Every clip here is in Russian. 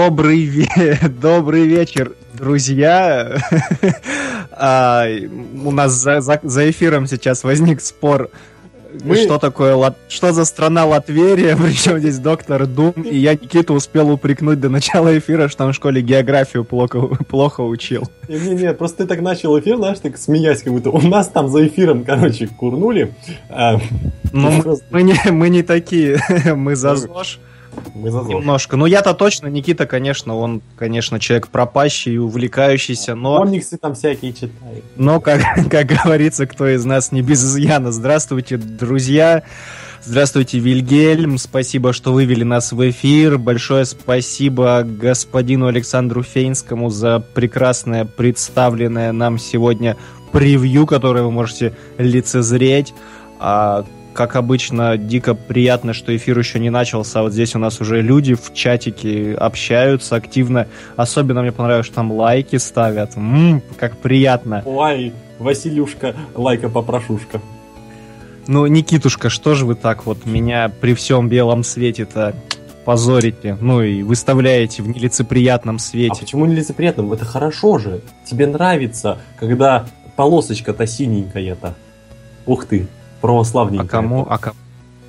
Добрый, ве... Добрый вечер, друзья. а, у нас за, за, за эфиром сейчас возник спор. Мы... Что такое, Лат... что за страна Латверия, причем здесь доктор Дум, и я Никита успел упрекнуть до начала эфира, что он в школе географию плохо, плохо учил. Не-не, просто ты так начал эфир, знаешь, так смеясь, как будто у нас там за эфиром, короче, курнули. А, ну, просто... мы, не, мы не такие, мы за ЗОЖ. Мы за Немножко. Ну, я-то точно, Никита, конечно, он, конечно, человек пропащий и увлекающийся, но... Комиксы там всякие читает. Но, как, как говорится, кто из нас не без изъяна. Здравствуйте, друзья. Здравствуйте, Вильгельм. Спасибо, что вывели нас в эфир. Большое спасибо господину Александру Фейнскому за прекрасное представленное нам сегодня превью, которое вы можете лицезреть. А, как обычно, дико приятно, что эфир еще не начался. А вот здесь у нас уже люди в чатике общаются активно. Особенно мне понравилось, что там лайки ставят. Ммм, как приятно. Ой, Василюшка, лайка попрошушка. Ну, Никитушка, что же вы так вот меня при всем белом свете-то позорите, ну и выставляете в нелицеприятном свете. А почему нелицеприятном? Это хорошо же. Тебе нравится, когда полосочка-то синенькая-то. Ух ты православненькая. А кому, а,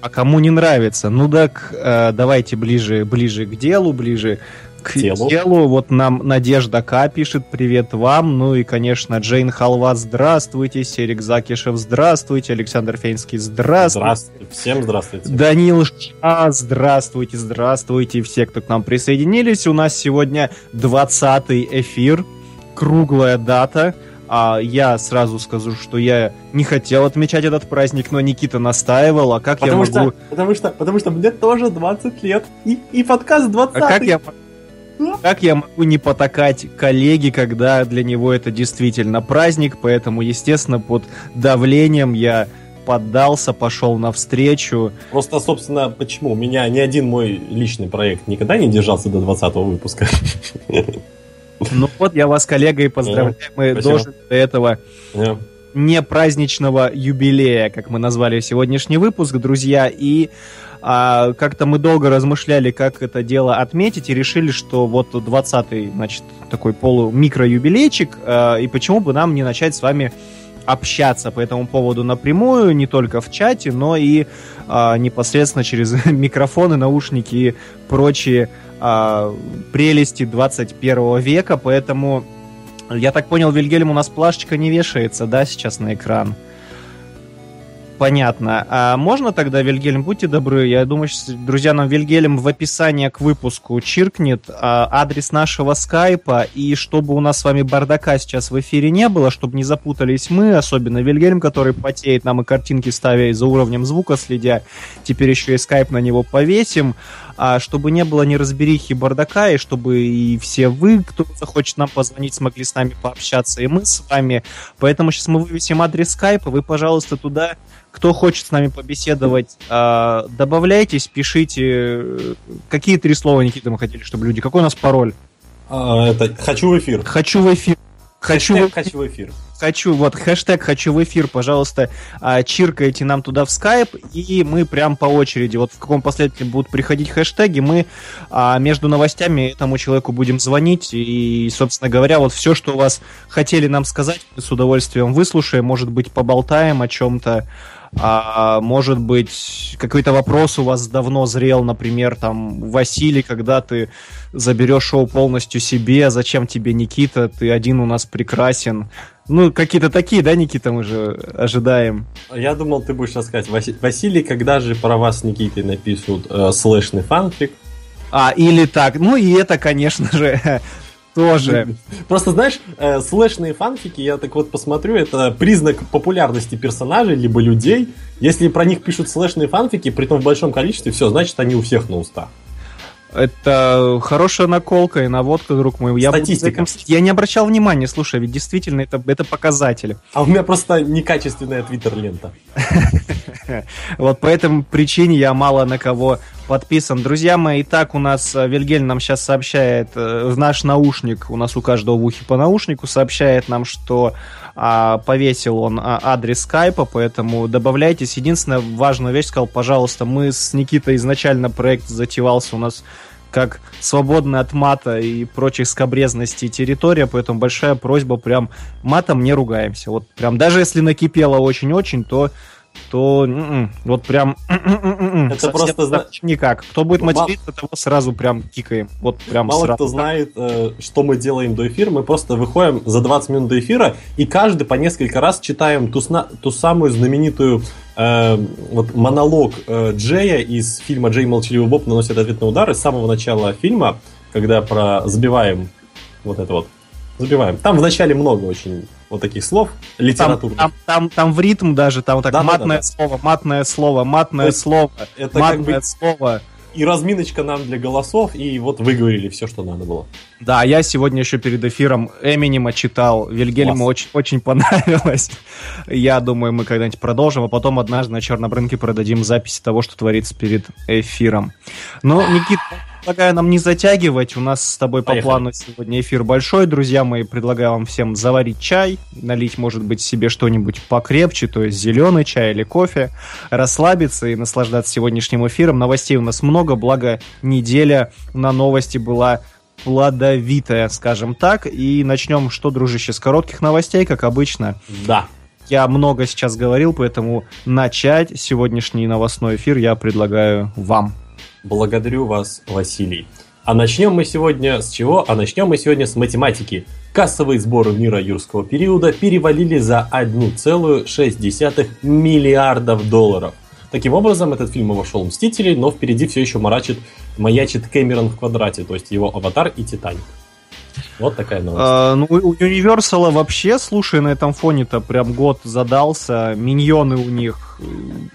а кому не нравится? Ну так, э, давайте ближе, ближе к делу, ближе к телу. телу. Вот нам Надежда К. пишет «Привет вам». Ну и, конечно, Джейн Халва «Здравствуйте», Серик Закишев «Здравствуйте», Александр Фейнский «Здравствуйте». Здравствуйте. Всем здравствуйте. Данил Ша «Здравствуйте», здравствуйте. Все, кто к нам присоединились. У нас сегодня 20 эфир, круглая дата – а я сразу скажу, что я не хотел отмечать этот праздник, но Никита настаивал, а как потому я могу... Что, потому, что, потому что мне тоже 20 лет, и, и подкаст 20 а как я, как я могу не потакать коллеге, когда для него это действительно праздник, поэтому, естественно, под давлением я поддался, пошел навстречу. Просто, собственно, почему? У меня ни один мой личный проект никогда не держался до 20 выпуска. Ну вот, я вас, коллега, и поздравляю. Мы дожили до этого не праздничного юбилея, как мы назвали сегодняшний выпуск, друзья. И а, как-то мы долго размышляли, как это дело отметить, и решили, что вот 20-й, значит, такой полу-микро-юбилейчик, а, и почему бы нам не начать с вами общаться по этому поводу напрямую, не только в чате, но и а, непосредственно через микрофоны, наушники и прочие а, прелести 21 века, поэтому я так понял, Вильгельм, у нас плашечка не вешается, да, сейчас на экран? Понятно. А можно тогда, Вильгельм, будьте добры, я думаю, друзья, нам Вильгельм в описании к выпуску чиркнет а, адрес нашего скайпа, и чтобы у нас с вами бардака сейчас в эфире не было, чтобы не запутались мы, особенно Вильгельм, который потеет нам и картинки ставя и за уровнем звука следя, теперь еще и скайп на него повесим, а чтобы не было неразберихи бардака, и чтобы и все вы, кто захочет нам позвонить, смогли с нами пообщаться, и мы с вами. Поэтому сейчас мы вывесим адрес скайпа, вы, пожалуйста, туда кто хочет с нами побеседовать, а, добавляйтесь, пишите. Какие три слова, Никита, мы хотели, чтобы люди... Какой у нас пароль? А, это «Хочу в эфир». «Хочу в эфир». Хочу, хэштег хочу в эфир. Хочу, вот, хэштег хочу в эфир, пожалуйста, а, чиркайте нам туда в скайп, и мы прям по очереди, вот в каком последовательно будут приходить хэштеги, мы а, между новостями этому человеку будем звонить, и, собственно говоря, вот все, что у вас хотели нам сказать, с удовольствием выслушаем, может быть, поболтаем о чем-то, а, может быть, какой-то вопрос у вас давно зрел, например, там, Василий, когда ты заберешь шоу полностью себе, зачем тебе Никита, ты один у нас прекрасен. Ну, какие-то такие, да, Никита, мы же ожидаем. Я думал, ты будешь сейчас сказать, Василий, когда же про вас Никитой напишут э, слэшный фанфик? А, или так. Ну, и это, конечно же, тоже. Просто, знаешь, э, слэшные фанфики, я так вот посмотрю, это признак популярности персонажей, либо людей. Если про них пишут слэшные фанфики, при том в большом количестве, все, значит, они у всех на устах. Это хорошая наколка и наводка, друг мой. Я, Статистика. Этим... я не обращал внимания, слушай, ведь действительно это, это показатели. А у меня просто некачественная твиттер-лента. Вот по этой причине я мало на кого подписан. Друзья мои, и так у нас э, Вильгель нам сейчас сообщает, э, в наш наушник, у нас у каждого в ухе по наушнику, сообщает нам, что а, повесил он а, адрес скайпа, поэтому добавляйтесь. Единственная важная вещь, сказал, пожалуйста, мы с Никитой изначально проект затевался у нас как свободная от мата и прочих скобрезностей территория, поэтому большая просьба прям матом не ругаемся. Вот прям даже если накипело очень-очень, то то м-м, вот прям это просто зна... никак. Кто будет материться, того сразу прям кикаем. Вот прям Мало сразу. кто знает, э, что мы делаем до эфира. Мы просто выходим за 20 минут до эфира и каждый по несколько раз читаем ту, сна... ту самую знаменитую э, вот монолог э, Джея из фильма «Джей молчаливый Боб наносит ответный удар» из самого начала фильма, когда про забиваем вот это вот забиваем. Там в начале много очень вот таких слов литературных. Там, там, там, там в ритм даже, там вот так Да, матное да, да. слово, матное слово, матное Это- слово, Это как матное бы слово. и разминочка нам для голосов, и вот выговорили все, что надо было. Да, я сегодня еще перед эфиром Эминема читал. Вильгельму Класс. очень, очень понравилось. Я думаю, мы когда-нибудь продолжим, а потом однажды на черном рынке продадим записи того, что творится перед эфиром. Ну, Никит, предлагаю нам не затягивать. У нас с тобой по Поехали. плану сегодня эфир большой. Друзья мои, предлагаю вам всем заварить чай, налить, может быть, себе что-нибудь покрепче, то есть зеленый чай или кофе, расслабиться и наслаждаться сегодняшним эфиром. Новостей у нас много, благо неделя на новости была плодовитая, скажем так. И начнем, что, дружище, с коротких новостей, как обычно. Да. Я много сейчас говорил, поэтому начать сегодняшний новостной эфир я предлагаю вам. Благодарю вас, Василий. А начнем мы сегодня с чего? А начнем мы сегодня с математики. Кассовые сборы мира юрского периода перевалили за 1,6 миллиардов долларов. Таким образом, этот фильм вошел в «Мстители», но впереди все еще марачит, маячит Кэмерон в квадрате, то есть его «Аватар» и «Титаник». Вот такая новость. А, ну, у Universal вообще, слушай, на этом фоне-то прям год задался. Миньоны у них, э,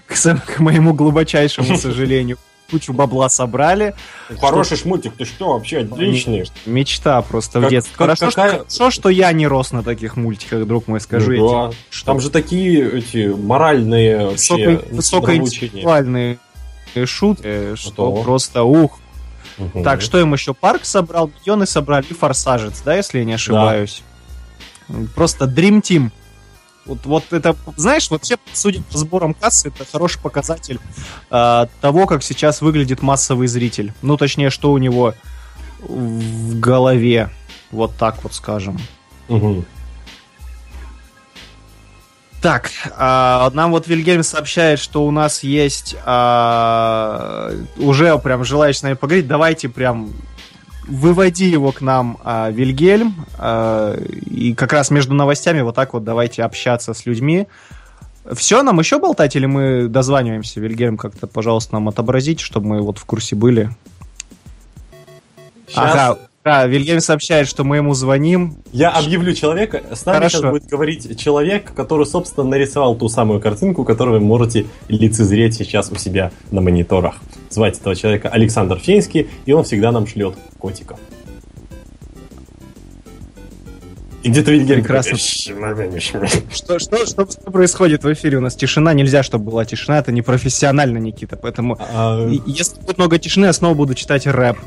к, к моему глубочайшему сожалению, кучу бабла собрали. Хороший шмультик, ты что, вообще отличный. Мечта просто в Как- детстве. как- Хорошо, какая- что, хорошо, что я не рос на таких мультиках, друг мой, скажу я Ну да. Там же такие эти моральные вообще высокоинтеллектуальные шутки, что Ого. просто ух. Мгм. Так, что им еще? Парк собрал, Миньоны собрали и Форсажец, да, если я не ошибаюсь. Просто Dream Team. Вот, вот это, знаешь, вообще, судя по сборам кассы, это хороший показатель а, того, как сейчас выглядит массовый зритель. Ну, точнее, что у него в голове. Вот так вот скажем. Мгм. Так, а, нам вот Вильгельм сообщает, что у нас есть а, уже прям желающий с нами поговорить. Давайте прям выводи его к нам, а, Вильгельм, а, и как раз между новостями вот так вот давайте общаться с людьми. Все, нам еще болтать или мы дозваниваемся? Вильгельм, как-то, пожалуйста, нам отобразите, чтобы мы вот в курсе были. Щас Ага, да, Вильгельм сообщает, что мы ему звоним. Я объявлю человека. С нами Хорошо. сейчас будет говорить человек, который, собственно, нарисовал ту самую картинку, которую вы можете лицезреть сейчас у себя на мониторах. Звать этого человека Александр Фейнский, и он всегда нам шлет котиков. И где-то Вильгельм Прекрасно. Что, что, что, что происходит в эфире? У нас тишина, нельзя, чтобы была тишина, это непрофессионально, Никита, поэтому А, и- если будет много тишины, я снова буду читать рэп.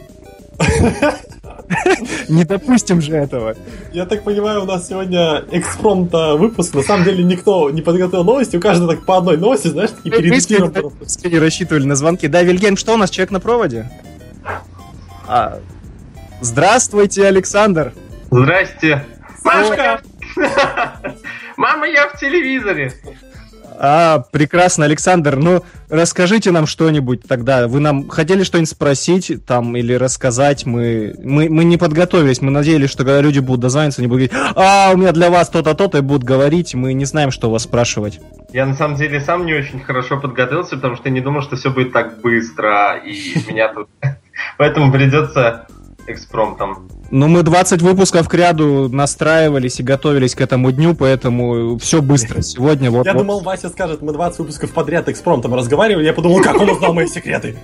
Не допустим же этого. Я так понимаю, у нас сегодня экспромт выпуск. На самом деле никто не подготовил новости. У каждого так по одной новости, знаешь, такие перед Мы эфиром. не рассчитывали на звонки. Да, Вильгельм, что у нас, человек на проводе? А, Здравствуйте, Александр. Здрасте. Сашка! Мама, я в телевизоре. А, прекрасно, Александр. Ну, расскажите нам что-нибудь тогда. Вы нам хотели что-нибудь спросить там или рассказать? Мы, мы, мы не подготовились. Мы надеялись, что когда люди будут дозваниваться, они будут говорить, а, у меня для вас то-то, то-то, и будут говорить. Мы не знаем, что у вас спрашивать. Я на самом деле сам не очень хорошо подготовился, потому что не думал, что все будет так быстро, и меня тут... Поэтому придется экспромтом. Ну, мы 20 выпусков к ряду настраивались и готовились к этому дню, поэтому все быстро. Сегодня вот... Я вот- думал, Вася скажет, мы 20 выпусков подряд экспромтом разговаривали, я подумал, как он узнал мои секреты.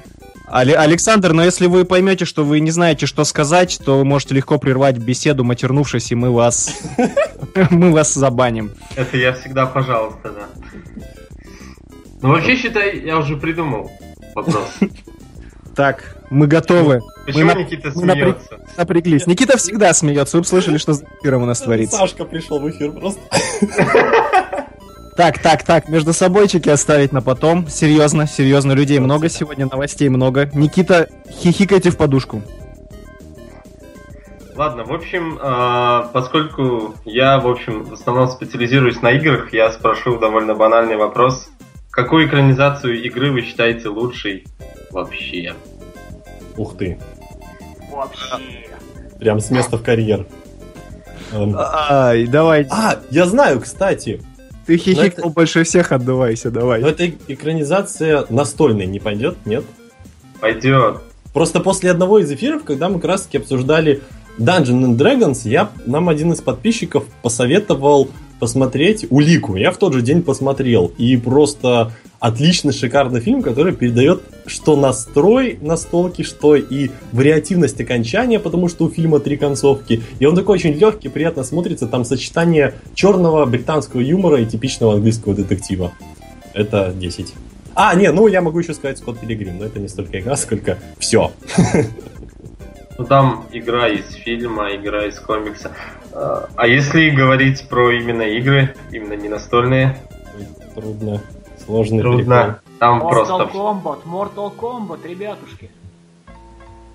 Але- Александр, но если вы поймете, что вы не знаете, что сказать, то вы можете легко прервать беседу, матернувшись, и мы вас... Мы вас забаним. Это я всегда, пожалуйста, да. Ну, вообще, считай, я уже придумал вопрос. Так, мы готовы. Почему Никита мы напря- смеется? Напряглись. Никита всегда смеется. Вы бы слышали, что за эфиром у нас творится. Сашка пришел в эфир просто. Так, так, так, между собойчики оставить на потом. Серьезно, серьезно, людей много сегодня, новостей много. Никита, хихикайте в подушку. Ладно, в общем, а, поскольку я, в общем, в основном специализируюсь на играх, я спрошу довольно банальный вопрос. Какую экранизацию игры вы считаете лучшей вообще? Ух ты. Вообще. Прям с места в карьер. Эм, Ай, давай. А, я знаю, кстати. Ты хихикнул это- больше всех, отдувайся, давай. Но эта экранизация настольной не пойдет, нет? Пойдет. Просто после одного из эфиров, когда мы как раз таки обсуждали Dungeons and Dragons, я, нам один из подписчиков посоветовал посмотреть Улику. Я в тот же день посмотрел. И просто отличный, шикарный фильм, который передает что настрой настолки, что и вариативность окончания, потому что у фильма три концовки. И он такой очень легкий, приятно смотрится. Там сочетание черного британского юмора и типичного английского детектива. Это 10. А, не, ну я могу еще сказать Скотт Пилигрим, но это не столько игра, сколько все. Ну там игра из фильма, игра из комикса. А а если говорить про именно игры, именно не настольные, Трудно, сложный трудно. Там Mortal просто... Kombat, Mortal Kombat, ребятушки.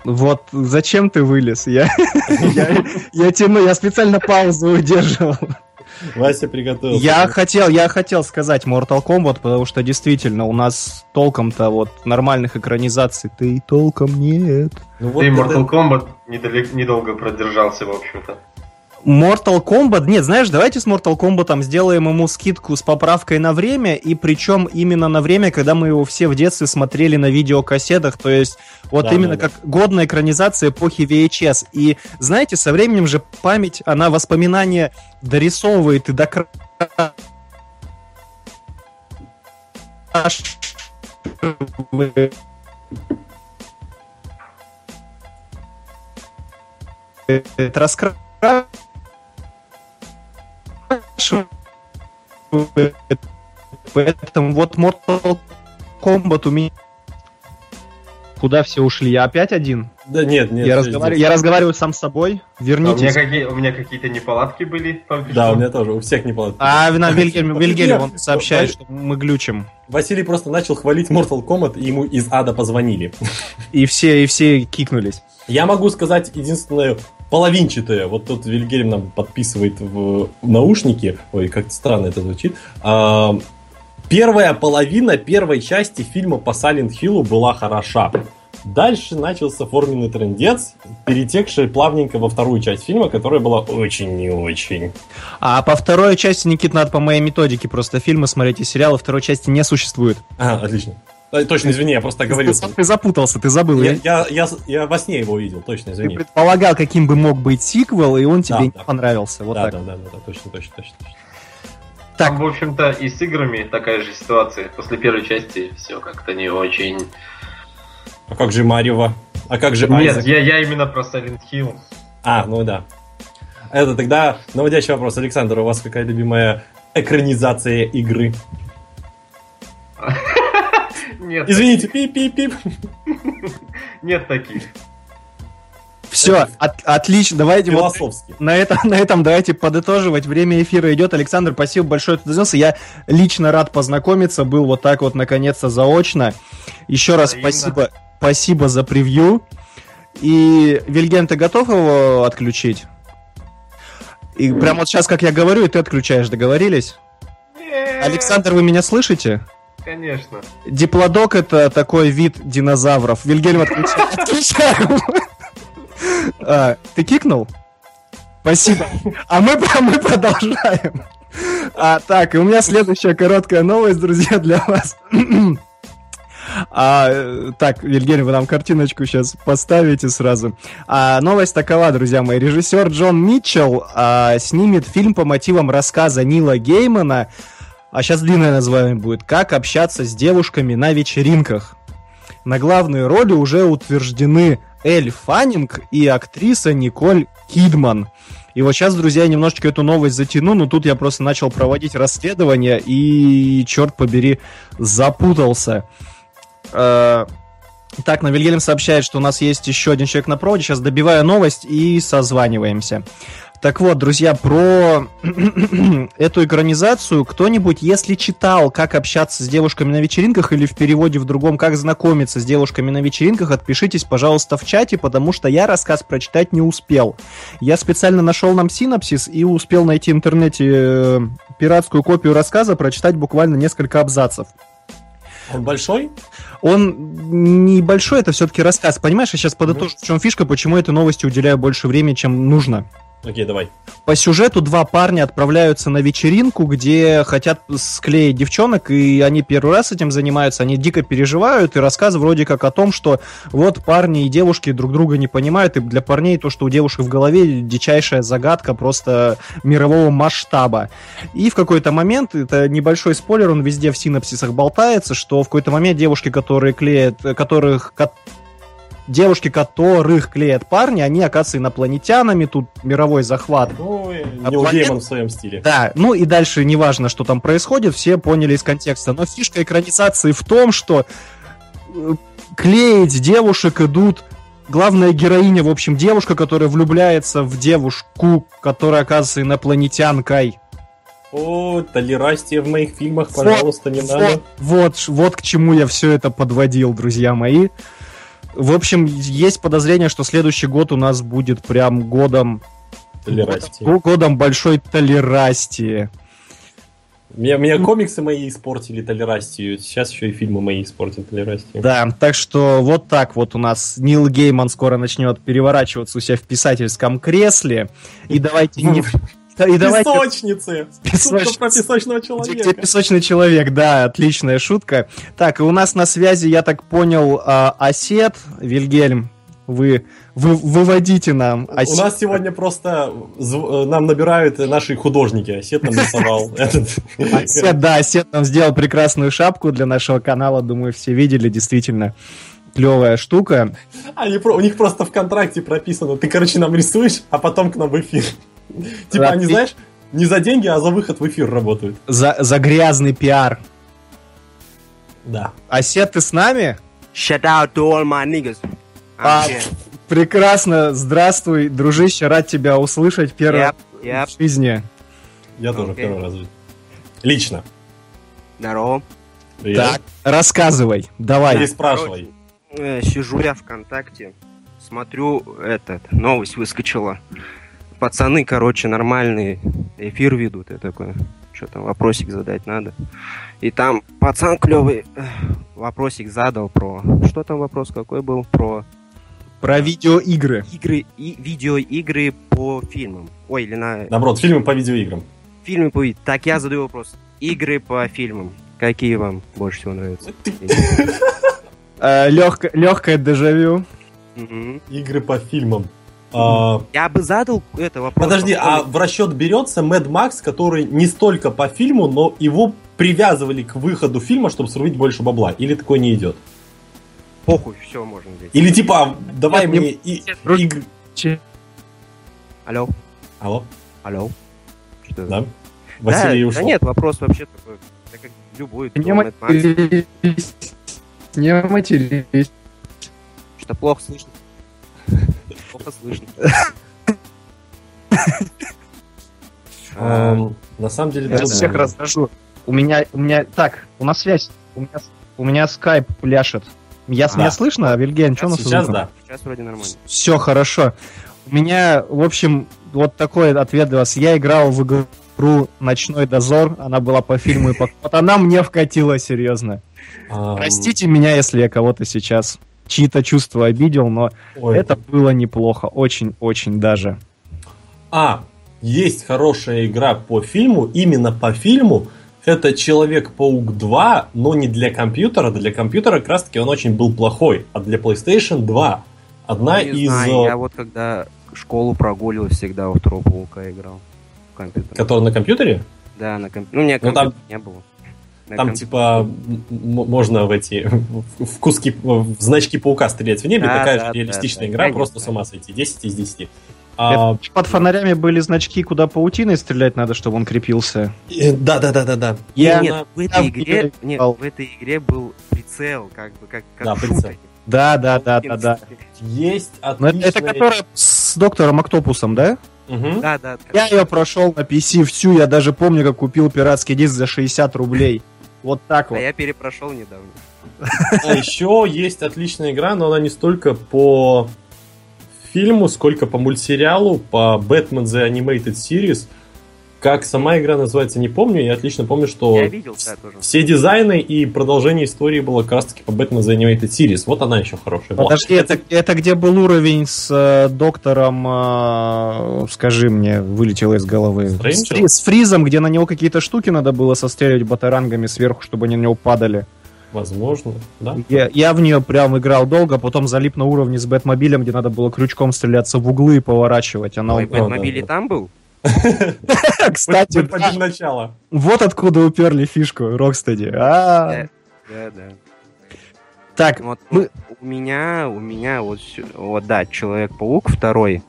Вот зачем ты вылез? Я, я, я тяну, я специально паузу удерживал. прикол. Вася приготовился. Я хотел, я хотел сказать Mortal Kombat, потому что действительно у нас толком-то вот нормальных экранизаций-то и толком нет. Ну, вот и это- Mortal Kombat недалек- недолго продержался, в общем-то. Mortal Kombat, нет, знаешь, давайте с Mortal Kombat сделаем ему скидку с поправкой на время, и причем именно на время, когда мы его все в детстве смотрели на видеокассетах, то есть вот Да, именно да, да. как годная экранизация эпохи VHS. И знаете, со временем же память, она воспоминания дорисовывает и докра... Это раскрашивает. Поэтому вот Mortal Kombat у меня... Куда все ушли? Я опять один? Да нет, нет. я, здесь. я разговариваю сам с собой. А у, меня Вернитесь. какие, у меня какие-то неполадки были Да, у меня тоже, у всех не получилось. А, вина Вильгельм, Вильгельм, он сообщает, что мы глючим. Василий просто начал хвалить Mortal Kombat, и ему из ада позвонили. И все, и все кикнулись. Я могу сказать единственное половинчатое. Вот тут Вильгельм нам подписывает в наушники. Ой, как странно это звучит. А, Первая половина первой части фильма по Silent Hill была хороша. Дальше начался форменный трендец, перетекший плавненько во вторую часть фильма, которая была очень не очень. А по второй части, Никит, надо по моей методике просто фильмы смотреть и сериалы второй части не существует. А, отлично. Точно, извини, я просто оговорился. Ты, ты запутался, ты забыл. Я, Я, я, я, я во сне его видел, точно, ты извини. предполагал, каким бы мог быть сиквел, и он тебе Да, не да. понравился. Вот да, так. да, да, да, да, точно, точно, точно, точно. Там, в общем-то, и с играми такая же ситуация. После первой части все как-то не очень. А как же Марева? А как же Нет, я, я именно про Silent Hill. А, ну да. Это тогда наводящий вопрос. Александр, у вас какая любимая экранизация игры? Нет, Извините, пип-пип-пип. нет таких. Все, отлично. Давайте вот на, это, на этом давайте подытоживать. Время эфира идет. Александр, спасибо большое, что дозвонился. Я лично рад познакомиться. Был вот так вот, наконец-то, заочно. Еще раз спасибо, спасибо за превью. И, Вильгельм, ты готов его отключить? И прямо вот сейчас, как я говорю, и ты отключаешь. Договорились? Александр, вы меня слышите? Конечно. Диплодок это такой вид динозавров. Вильгельм отключаем. Отключаем. А, Ты кикнул? Спасибо. А мы, а мы продолжаем. А, так, и у меня следующая короткая новость, друзья, для вас. А, так, Вильгельм, вы нам картиночку сейчас поставите сразу. А, новость такова, друзья мои. Режиссер Джон Митчелл а, снимет фильм по мотивам рассказа Нила Геймана. А сейчас длинное название будет. Как общаться с девушками на вечеринках. На главные роли уже утверждены Эль Фаннинг и актриса Николь Кидман. И вот сейчас, друзья, я немножечко эту новость затяну, но тут я просто начал проводить расследование и, черт побери, запутался. Э, Так, Навильгельм сообщает, что у нас есть еще один человек на проводе. Сейчас добиваю новость и созваниваемся. Так вот, друзья, про эту экранизацию кто-нибудь, если читал, как общаться с девушками на вечеринках или в переводе в другом, как знакомиться с девушками на вечеринках, отпишитесь, пожалуйста, в чате, потому что я рассказ прочитать не успел. Я специально нашел нам синапсис и успел найти в интернете э, пиратскую копию рассказа, прочитать буквально несколько абзацев. Он большой? Он небольшой, это все-таки рассказ. Понимаешь, я сейчас подытожу, в чем фишка, почему этой новости уделяю больше времени, чем нужно. Окей, давай. По сюжету два парня отправляются на вечеринку, где хотят склеить девчонок, и они первый раз этим занимаются, они дико переживают, и рассказ вроде как о том, что вот парни и девушки друг друга не понимают, и для парней то, что у девушек в голове дичайшая загадка просто мирового масштаба. И в какой-то момент, это небольшой спойлер, он везде в синапсисах болтается, что в какой-то момент девушки, которые клеят, которых, ко- девушки, которых клеят парни, они оказываются инопланетянами, тут мировой захват. Ну, Гейман в своем стиле. Да, ну и дальше неважно, что там происходит, все поняли из контекста. Но фишка экранизации в том, что э, клеить девушек идут главная героиня, в общем, девушка, которая влюбляется в девушку, которая оказывается инопланетянкой. О, толерастие в моих фильмах, Вот, пожалуйста, не надо. Вот, вот, ш- вот к чему я все это подводил, друзья мои. В общем, есть подозрение, что следующий год у нас будет прям годом, Толерастие. го- годом большой толерастии. Меня, меня комиксы мои испортили толерастию, сейчас еще и фильмы мои испортят толерастию. Да, так что вот так вот у нас Нил Гейман скоро начнет переворачиваться у себя в писательском кресле. И давайте не... И. Песочницы! Песоч- Шутка про песочного Где человека. песочный человек, да, отличная шутка. Так, и у нас на связи, я так понял, а, Осет, Вильгельм, вы, вы выводите нам У Осет. нас сегодня просто э, нам набирают наши художники. Осет нам рисовал. Осет, да, Осет нам сделал прекрасную шапку для нашего канала, думаю, все видели, действительно клевая штука. Они у них просто в контракте прописано. Ты, короче, нам рисуешь, а потом к нам в эфир. Типа, они, знаешь, не за деньги, а за выход в эфир работают. За, за грязный пиар. Да. Осет, ты с нами? Shout out to all my niggas. А, прекрасно, здравствуй, дружище, рад тебя услышать первый Yep, в жизни. Я тоже первый раз в жизни. Лично. Здорово. Привет. Так, рассказывай, давай. Не спрашивай. Э, Сижу я ВКонтакте, смотрю, этот, новость выскочила. Пацаны, короче, нормальные, эфир ведут. Я такой, что там, вопросик задать надо. И там пацан клевый вопросик задал про... Что там вопрос какой был? Про Про видеоигры. игры и видеоигры по фильмам. Ой, или на Наоборот, фильмы по видеоиграм. фильмы по... Так, я задаю вопрос. Игры по фильмам. Какие вам больше всего нравятся? Э, легко, легкое дежавю. Игры по фильмам. А, Я бы задал это вопрос. Подожди, по а в расчет берется Mad Max, который не столько по фильму, но его привязывали к выходу фильма, чтобы срубить больше бабла? Или такой не идет? Похуй, все можно взять. Или типа, давай Нет, мне и, Че- Алло, Алло, алло. Что? да? Да, Василий да ушел. нет, вопрос вообще такой, да как любой. Не матерись. Не матерись. Что плохо слышно. Плохо слышно. А, на самом деле, Я всех да. расскажу. У меня, у меня, так, у нас связь. У меня, скайп пляшет. Я, А. меня слышно, Вильгельм? Что у нас Сейчас да. Сейчас вроде нормально. Все хорошо. У меня, в общем, вот такой ответ для вас. Я играл в игру «Ночной дозор». Она была по фильму и по... Вот она мне вкатила, серьезно. Простите меня, если я кого-то сейчас чьи-то чувства обидел, но ой. это было неплохо. Очень-очень даже. А, есть хорошая игра по фильму, именно по фильму, это Человек-паук 2, но не для компьютера. Для компьютера как раз таки он очень был плохой. А для PlayStation 2 одна Не из... знаю, э, я вот когда школу прогуливал, всегда во второго паука играл. В компьютер. Который на компьютере? Да, на компьютер. Ну, у меня Ну, там- компьютера не было. На Там комп- типа м- м- можно в эти в куски в значки паука стрелять в небе, Да, такая да, же да, реалистичная да, игра, конечно. просто с ума сойти. 10 из 10. А, Под фонарями были значки, куда паутиной стрелять надо, чтобы он крепился. э, да, да, да, да, да. Я- Нет, нет, в этой игре, нет, в этой игре был прицел, как бы, как, как Да, прицел. Да, да, да, да, да. Есть отличная... это которая с доктором Октопусом, да? Мгм. Да, да. Я ее прошел на PC всю, я даже помню, как купил пиратский диск за 60 рублей. Вот так А вот. я перепрошел недавно. А еще есть отличная игра, но она не столько по фильму, сколько по мультсериалу, по Batman The Animated Series. Как сама игра называется, не помню. Я отлично помню, что Я видел, да, тоже. все дизайны и продолжение истории было как раз таки по Batman The Animated Series. Вот она еще хорошая была. Подожди, это, это где был уровень с э, доктором, э, скажи мне, вылетело из головы. С, фри- с фризом, где на него какие-то штуки надо было состреливать батарангами сверху, чтобы они на него падали. Возможно, да. Я, я в нее прям играл долго, потом залип на уровне с Бэтмобилем, где надо было крючком стреляться в углы и поворачивать. Она Ой, да, Бэтмобиль и да. там был? Кстати, начало. вот откуда уперли фишку Рокстеди. А, Да, да. Так, Вот мы- у меня, у меня вот, вот да, Человек-паук второй.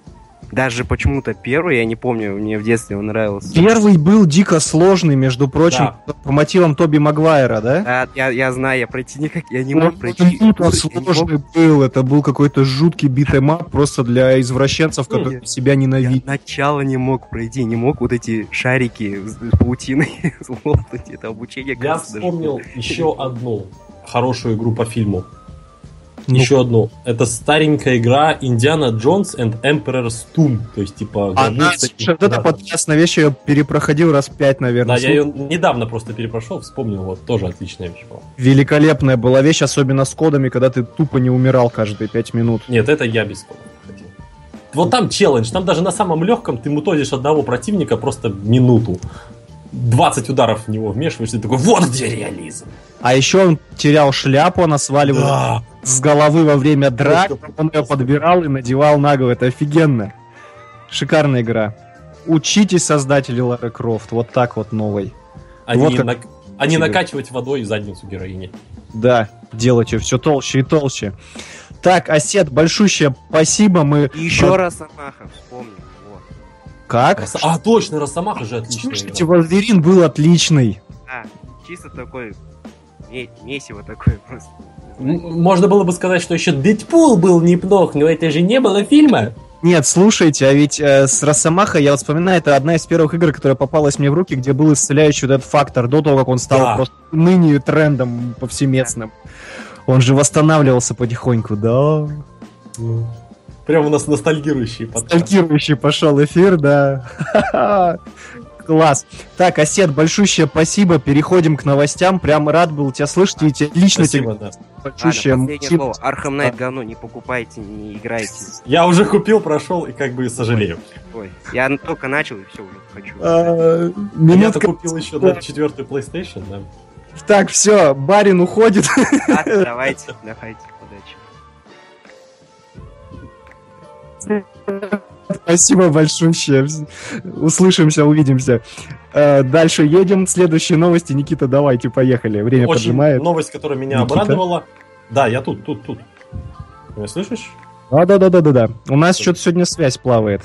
Даже почему-то первый, я не помню, мне в детстве он нравился. первый был дико сложный, между прочим, по мотивам Тоби Магуайра, да? Да, я, я знаю, я пройти никак, я не Он мог пройти. дико Я не мог- сложный был, это был какой-то жуткий beat 'em up просто для извращенцев, которые Не, себя Я ненавидят. начало не мог пройти, не мог вот эти шарики с паутиной лопнуть. Это обучение, Я кажется, даже вспомнил еще одну хорошую игру по фильму. Ну. Еще одну. Это старенькая игра Индиана Джонс and Emperor's Tomb. То есть, типа... Она, гробница слушай, вот это подкастная вещь, я ее перепроходил раз пять, Да, наверное. я ее недавно просто перепрошел, вспомнил, вот, тоже отличная вещь была. Великолепная была вещь, особенно с кодами, когда ты тупо не умирал каждые пять минут. Нет, это я без кода. Вот там челлендж, там даже на самом легком ты мутозишь одного противника просто минуту. 20 ударов в него вмешиваешься, и такой, вот где реализм. А еще он терял шляпу, она сваливалась Да. С головы во время драк, он ее подбирал и надевал на голову. Это офигенно. Шикарная игра. Учитесь, создатели Лары Крофт. Вот так вот новой. Они, Вот как- нак- они тебе. накачивать водой задницу героини. Да, делать ее все толще и толще. Так, Осет, большущее спасибо. Мы... И еще Про- раз Амаха вспомнил. Вот. Как? Рос- А, точно, Росомаха же отличная Слушайте. Вольверин был отличный. А, чисто такой ме- месиво такое просто. Можно было бы сказать, что еще Дэдпул был неплох, но это же не было фильма. Нет, слушайте, а ведь э, с Росомаха, я вот вспоминаю, это одна из первых игр, которая попалась мне в руки, где был исцеляющий вот этот фактор до того, как он стал Да. просто ныне трендом повсеместным. Он же восстанавливался потихоньку, да. Прям у нас ностальгирующий подкаст. Сталкирующий пошел эфир, да. Класс. Так, Осет, большущее спасибо. Переходим к новостям. Прям рад был тебя слышать и тебе лично Спасибо, тебе да. большущее Ладно, последнее спасибо. слово. Arkham Knight говно, не покупайте, не играйте. Я уже купил, прошел и как бы сожалею. Ой, я только начал и все, уже хочу. А, Я-то Минутка. купил еще на четвертый PlayStation, да. Так, все, барин уходит. Давайте, давайте, удачи. Спасибо большое. Услышимся, увидимся. Э, Дальше едем. Следующие новости. Никита, давайте, поехали. Время Очень поджимает. новость, которая меня Никита? обрадовала. Да, я тут, тут, тут. Ты Меня слышишь? А, да, да, да, да, да. У нас что-то сегодня связь плавает.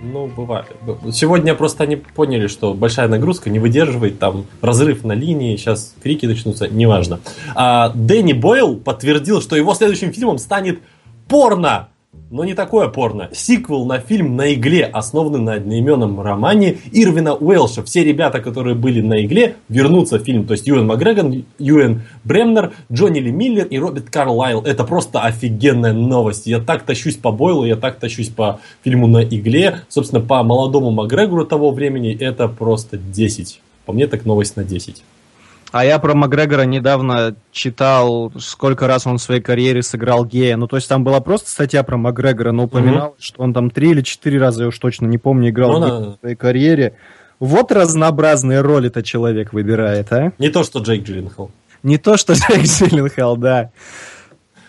Ну, бывает. Сегодня просто они поняли, что большая нагрузка не выдерживает, там разрыв на линии, сейчас крики начнутся, неважно. А, Дэнни Бойл подтвердил, что его следующим фильмом станет порно. Но не такое порно. Сиквел на фильм «На игле», основанный на одноименном романе Ирвина Уэлша. Все ребята, которые были на игле, вернутся в фильм. То есть Юэн Макгрегор, Юэн Бремнер, Джонни Ли Миллер и Роберт Карлайл. Это просто офигенная новость. Я так тащусь по Бойлу, я так тащусь по фильму «На игле». Собственно, по молодому Макгрегору того времени это просто 10. По мне так новость на 10. А я про Макгрегора недавно читал, сколько раз он в своей карьере сыграл гея. Ну, то есть там была просто статья про Макгрегора, но упоминалось, что он там три или четыре раза, я уж точно не помню, играл Ну, да. в своей карьере. Вот разнообразные роли-то человек выбирает, а? Не то, что Джейк Джилленхол. Не то, что Джейк Джилленхол, да.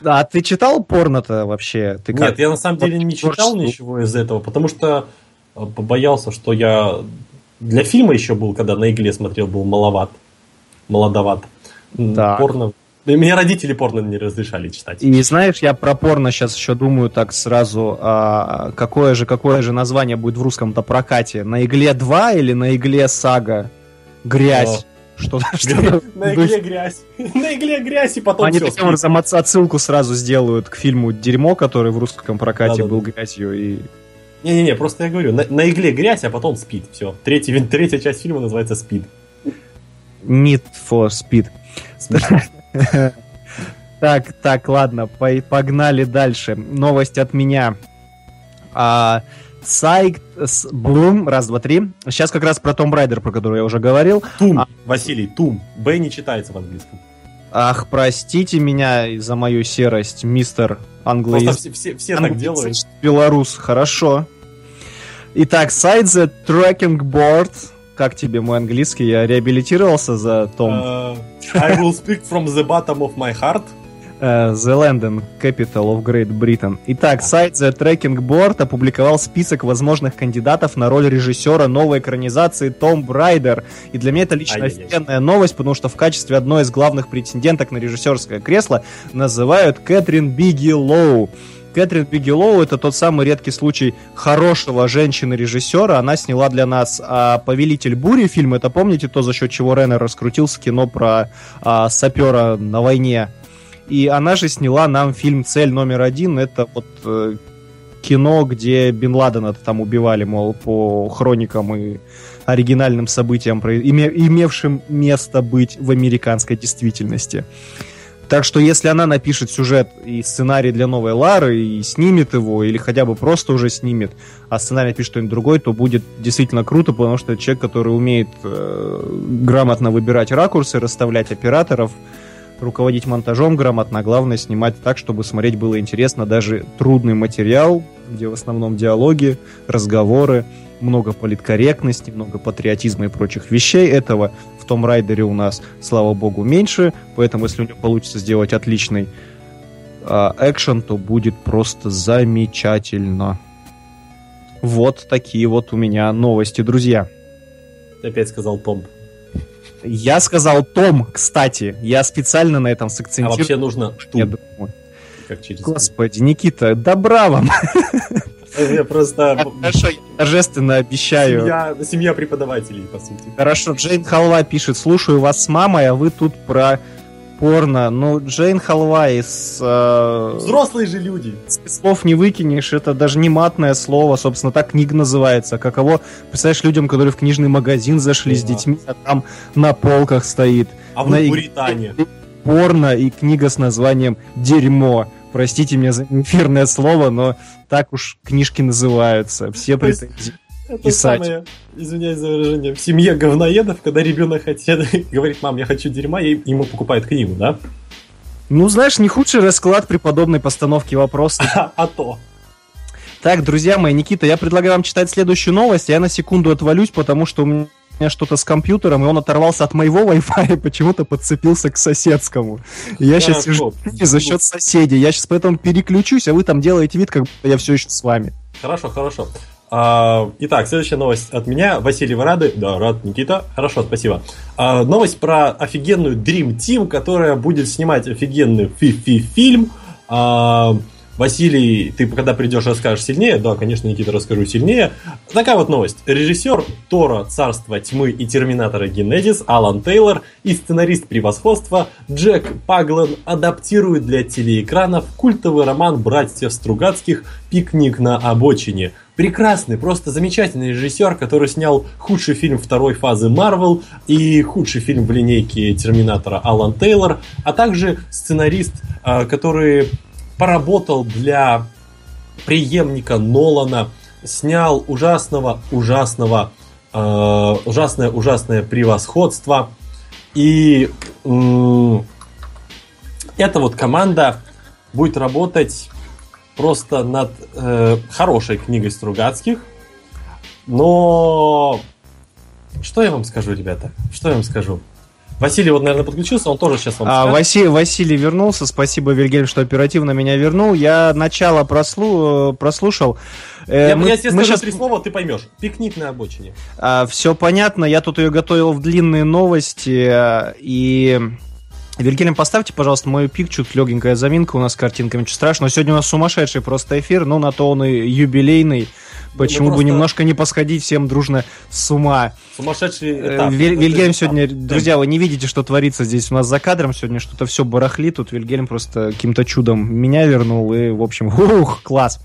А ты читал порно-то вообще? Ты Нет, я на самом деле не читал Творчество? ничего из этого, потому что э, побоялся, что я для фильма еще был, когда на игле смотрел, был маловат. Молодоват. Так. Порно. Да, Мне родители порно не разрешали читать. И знаешь, я про порно сейчас еще думаю так сразу, а, какое же какое же название будет в русском-то прокате? На игле 2 или на игле сага? Грязь. Что, что На игле грязь. На игле грязь и потом Они таким образом отс- отсылку сразу сделают к фильму «Дерьмо», который в русском прокате был грязью. И... Не-не-не, просто я говорю, на, на игле грязь, а потом спид. Все. Вин- третья часть фильма называется спид. Need for Speed. Так, так, ладно, пой- погнали дальше. Новость от меня. А, Сайт с Блум, раз, два, три. Сейчас как раз про Tomb Raider, про который я уже говорил. Tomb, А. Василий, Tomb. Б не читается в английском. Ах, простите меня за мою серость, мистер Просто англоязычный. все, все, все так делают. Белорус, хорошо. Итак, сайт The Tracking Board. Как тебе мой английский? Я реабилитировался за Tomb. Uh, I will speak from the bottom of my heart. Э, The London Capital of Great Britain. Итак, сайт The Tracking Board опубликовал список возможных кандидатов на роль режиссера новой экранизации Tomb Raider. И для меня это лично офигенная новость, потому что в качестве одной из главных претенденток на режиссерское кресло называют Кэтрин Бигелоу. Кэтрин Бигелоу это тот самый редкий случай хорошего женщины-режиссера. Она сняла для нас а, «Повелитель бури» фильм. Это помните то, за счет чего Реннер раскрутился кино про а, сапера на войне? И она же сняла нам фильм «Цель номер один». Это вот э, кино, где Бен Ладена там убивали, мол, по хроникам и оригинальным событиям, име- имевшим место быть в американской действительности. Так что если она напишет сюжет и сценарий для новой Лары и снимет его, или хотя бы просто уже снимет, а сценарий напишет что-нибудь другой, то будет действительно круто, потому что это человек, который умеет э, грамотно выбирать ракурсы, расставлять операторов, руководить монтажом грамотно, а главное снимать так, чтобы смотреть было интересно даже трудный материал, где в основном диалоги, разговоры, много политкорректности, много патриотизма и прочих вещей. Этого в том райдере у нас, слава богу, меньше, поэтому если у него получится сделать отличный а, экшен, то будет просто замечательно. Вот такие вот у меня новости, друзья. Ты опять сказал Том. Я сказал Том, кстати. Я специально на этом А сакцентирую. вообще нужно Я Тум, думаю. как через... Господи, Никита, добра вам. Я просто... Хорошо, я торжественно обещаю. Семья, семья преподавателей, по сути. Хорошо, Джейн Халва пишет, слушаю вас с мамой, а вы тут про порно. Ну, Джейн Халва из э, Взрослые же люди. слов не выкинешь, это даже не матное слово, собственно, так книга называется. Каково, представляешь, людям, которые в книжный магазин зашли с Да. детьми, а там на полках стоит А На вы иг- пуритане. порно и книга с названием «Дерьмо». Простите меня за эфирное слово, но так уж книжки называются. Все претензии. Это писать. самое, извиняюсь за выражение, в семье говноедов, когда ребенок хотят, говорит, мам, я хочу дерьма, и ему покупают книгу, да? Ну, знаешь, не худший расклад при подобной постановке вопроса. А, а то. Так, друзья мои, Никита, я предлагаю вам читать следующую новость. Я на секунду отвалюсь, потому что у меня что-то с компьютером, и он оторвался от моего Wi-Fi и почему-то подцепился к соседскому. И я сейчас Хорошо. сижу за счет соседей. Я сейчас поэтому переключусь, а вы там делаете вид, как будто я все еще с вами. Хорошо, хорошо. А, итак, следующая новость от меня. Василий, вы рады? Да, рад, Никита. Хорошо, спасибо. А, новость про офигенную Dream Team, которая будет снимать офигенный фи-фи-фильм. А, Василий, ты когда придешь, расскажешь сильнее. Да, конечно, Никита, расскажу сильнее. Такая вот новость. Режиссер Тора, Царства Тьмы и Терминатора Генезис Алан Тейлор и сценарист Превосходства Джек Паглан адаптируют для телеэкранов культовый роман братьев Стругацких «Пикник на обочине». Прекрасный, просто замечательный режиссер, который снял худший фильм второй фазы Марвел и худший фильм в линейке Терминатора Алан Тейлор, а также сценарист, а, который поработал для преемника Нолана, снял ужасного, ужасного, э, ужасное, ужасное превосходство. И м, эта вот команда будет работать просто над э, хорошей книгой Стругацких, но что я вам скажу, ребята? Что я вам скажу? Василий вот, наверное, подключился, он тоже сейчас вам А, скажет. Василий, Василий вернулся. Спасибо, Вильгельм, что оперативно меня вернул. Я начало прослу, прослушал. Э, Я, мы- я тебе мы скажу щас- три слова, ты поймешь. Пикник на обочине. все понятно. Я тут ее готовил в длинные новости. И... Вильгельм, поставьте, пожалуйста, мою пик, чуть легенькая заминка, у нас с картинками, ничего страшного. Сегодня у нас сумасшедший просто эфир, но на то он и юбилейный. Почему бы просто- немножко не посходить всем дружно с ума? Сумасшедший Э, этап. Виль- Вильгельм сегодня, друзья, вы не видите, что творится здесь у нас за кадром. Сегодня что-то все барахлит. Тут Вильгельм просто каким-то чудом меня вернул. И, в общем, ух, класс.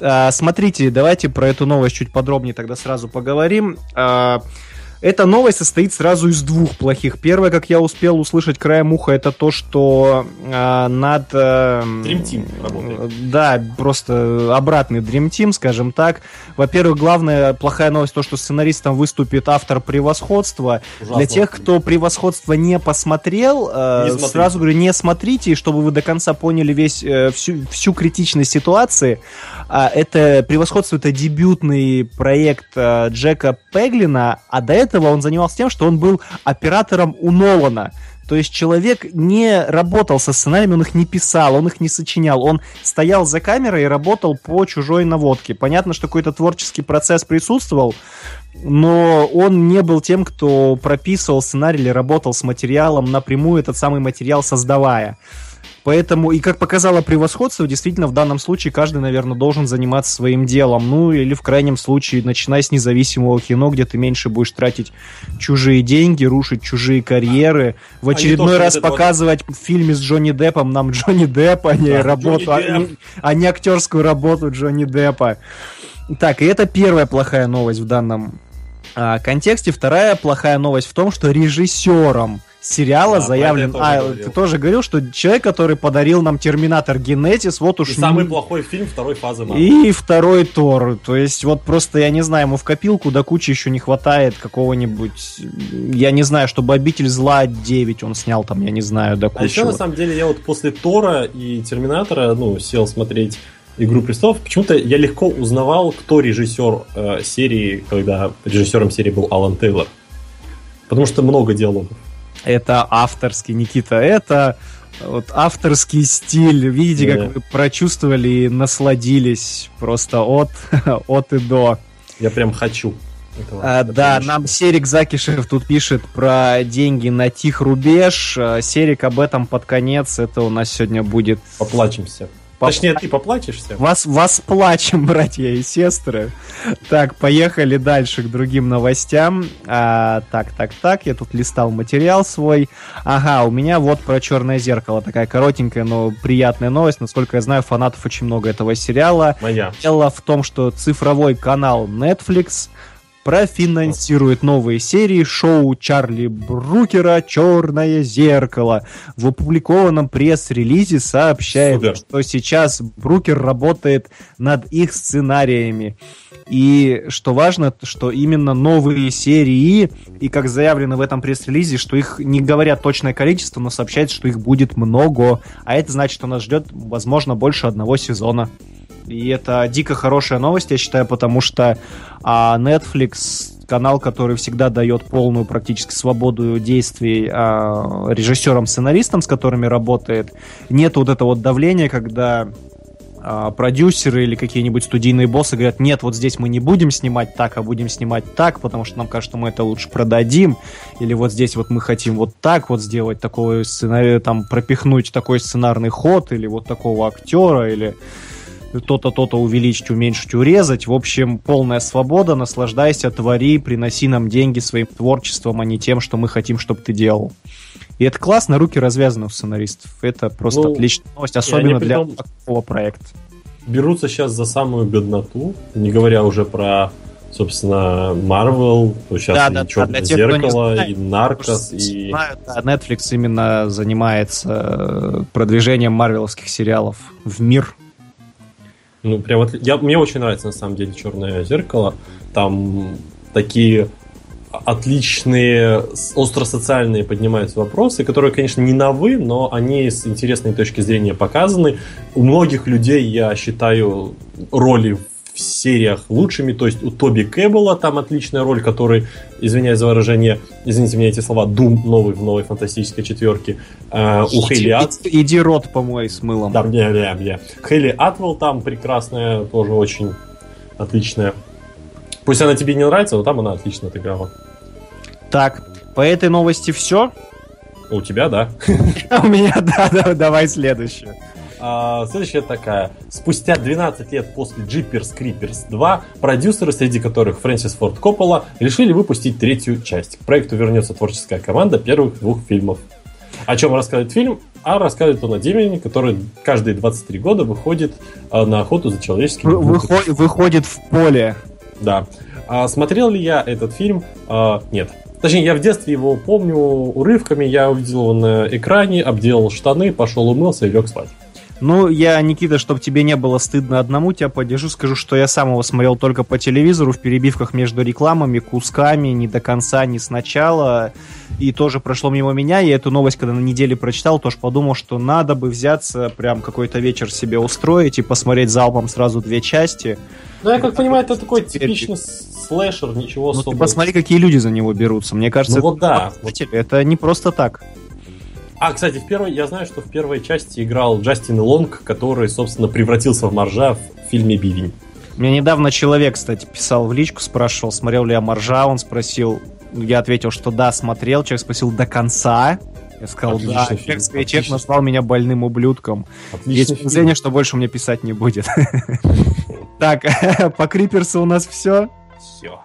А, смотрите, давайте про эту новость чуть подробнее тогда сразу поговорим. А, эта новость состоит сразу из двух плохих. Первое, как я успел услышать краем уха, это то, что а, над... а, Dream Team работает. Да, просто обратный Dream Team, скажем так. Во-первых, главная плохая новость то, что сценаристом выступит автор превосходства. Ужасно. Для тех, кто превосходство не посмотрел, э, Не смотрите. сразу говорю, не смотрите, чтобы вы до конца поняли весь э, всю, всю критичность ситуации. А, это превосходство это дебютный проект э, Джека Пеглина, а до этого он занимался тем, что он был оператором у Нолана. То есть человек не работал со сценариями, он их не писал, он их не сочинял. Он стоял за камерой и работал по чужой наводке. Понятно, что какой-то творческий процесс присутствовал, но он не был тем, кто прописывал сценарий или работал с материалом напрямую, этот самый материал создавая. Поэтому, и как показало превосходство, действительно, в данном случае каждый, наверное, должен заниматься своим делом. Ну, или в крайнем случае, начиная с независимого кино, где ты меньше будешь тратить чужие деньги, рушить чужие карьеры. В А очередной что раз вот это вот- показывать в фильме с Джонни Деппом нам Джонни Депп, а не Да, работу, а не- а не актерскую работу Джонни Деппа. Так, и это первая плохая новость в данном а, контексте. Вторая плохая новость в том, что режиссером сериала Да, заявлен... а, говорил. ты тоже говорил, что человек, который подарил нам Терминатор Генетис, вот уж... И самый плохой фильм второй фазы Марвел. И второй Тор. То есть, вот просто, я не знаю, ему в копилку до кучи еще не хватает какого-нибудь... Я не знаю, чтобы «Обитель зла 9» он снял там, я не знаю, до А кучи. еще, на самом деле, я вот после Тора и Терминатора, ну, сел смотреть Игру престолов. Почему-то я легко узнавал, кто режиссер э, серии, когда режиссером серии был Алан Тейлор. Потому что много диалогов. Это авторский, Никита, это вот авторский стиль. Видите, как вы прочувствовали и насладились просто от, от и до. Я прям хочу этого. А, да, режиссера. нам Серик Закишев тут пишет про деньги на тих рубеж. А, Серик об этом под конец. Это у нас сегодня будет... Поплачемся. Поп- Точнее, ты поплачешься. Вас, вас плачем, братья и сестры. Так, поехали дальше к другим новостям. А, так, так, так, я тут листал материал свой. Ага, у меня вот про Черное зеркало. Такая коротенькая, но приятная новость. Насколько я знаю, фанатов очень много этого сериала. Моя. Дело в том, что цифровой канал Netflix профинансирует новые серии шоу Чарли Брукера «Черное зеркало». В опубликованном пресс-релизе сообщает, Супер. что сейчас Брукер работает над их сценариями. И что важно, что именно новые серии, и как заявлено в этом пресс-релизе, что их не говорят точное количество, но сообщается, что их будет много. А это значит, что нас ждет, возможно, больше одного сезона. И это дико хорошая новость, я считаю, потому что а, Netflix канал, который всегда дает полную практически свободу действий а, режиссерам-сценаристам, с которыми работает. Нет вот этого вот давления, когда а, продюсеры или какие-нибудь студийные боссы говорят, нет, вот здесь мы не будем снимать так, а будем снимать так, потому что нам кажется, мы это лучше продадим, или вот здесь вот мы хотим вот так вот сделать такой сценарий, там пропихнуть такой сценарный ход, или вот такого актера, или то-то, то-то увеличить, уменьшить, урезать. В общем, полная свобода, наслаждайся, твори, приноси нам деньги своим творчеством, а не тем, что мы хотим, чтобы ты делал. И это классно, руки развязаны у сценаристов. Это просто Ну, отличная новость, особенно для притом- такого проекта. Берутся сейчас за самую бедноту, не говоря уже про, собственно, то сейчас Да, и да, да, Черное для тех, зеркало, знает, и Наркос, и... знают, да, Netflix именно занимается э, продвижением марвеловских сериалов в мир. Ну, прям вот, я, мне очень нравится, на самом деле, Черное зеркало. Там такие отличные, остросоциальные поднимаются вопросы, которые, конечно, не новы, но они с интересной точки зрения показаны. У многих людей, я считаю, роли в в сериях лучшими. То есть у Тоби Кэббела там отличная роль, который, извиняюсь за выражение, извините меня эти слова, Дум новый в новой фантастической четверке. Э, у Хейли Ат... Иди, рот помой с мылом. Да, бля, бля, бля. Хейли Атвелл там прекрасная, тоже очень отличная. Пусть она тебе не нравится, но там она отлично отыграла. Так, по этой новости все. У тебя, да. У меня, да, да, давай следующую. А, следующая такая. Спустя 12 лет после Jeepers Creepers 2, продюсеры, среди которых Фрэнсис Форд Коппола, решили выпустить третью часть. К проекту вернется творческая команда первых двух фильмов. О чем рассказывает фильм? А рассказывает он о Демине, который каждые 23 года выходит а, на охоту за человеческими Вы- духами. выхо- выходит в поле. Да. А смотрел ли я этот фильм? А, нет. Точнее, я в детстве его помню урывками, я увидел его на экране, обделал штаны, пошел умылся и лег спать. Ну, я, Никита, чтобы тебе не было стыдно одному, тебя поддержу, скажу, что я сам его смотрел только по телевизору, в перебивках между рекламами, кусками, не до конца, не сначала. И тоже прошло мимо меня. Я эту новость, когда на неделе прочитал, тоже подумал, что надо бы взяться, прям какой-то вечер себе устроить и посмотреть залпом сразу две части. Ну, я как понимаю, это такой типичный слэшер, ничего Ну, ты особо. посмотри, какие люди за него берутся. Мне кажется, Ну вот да. это, это не просто так. А, кстати, в первой, я знаю, что в первой части играл Джастин Лонг, который, собственно, превратился в моржа в фильме «Бивень». Мне недавно человек, кстати, писал в личку, спрашивал, смотрел ли я Моржа, он спросил, я ответил, что да, смотрел, человек спросил до конца, я сказал, Отличный да, фильм, человек, человек отличный. назвал меня больным ублюдком. Отличный Есть подозрение, что больше мне писать не будет. Так, по Криперсу у нас все. Все.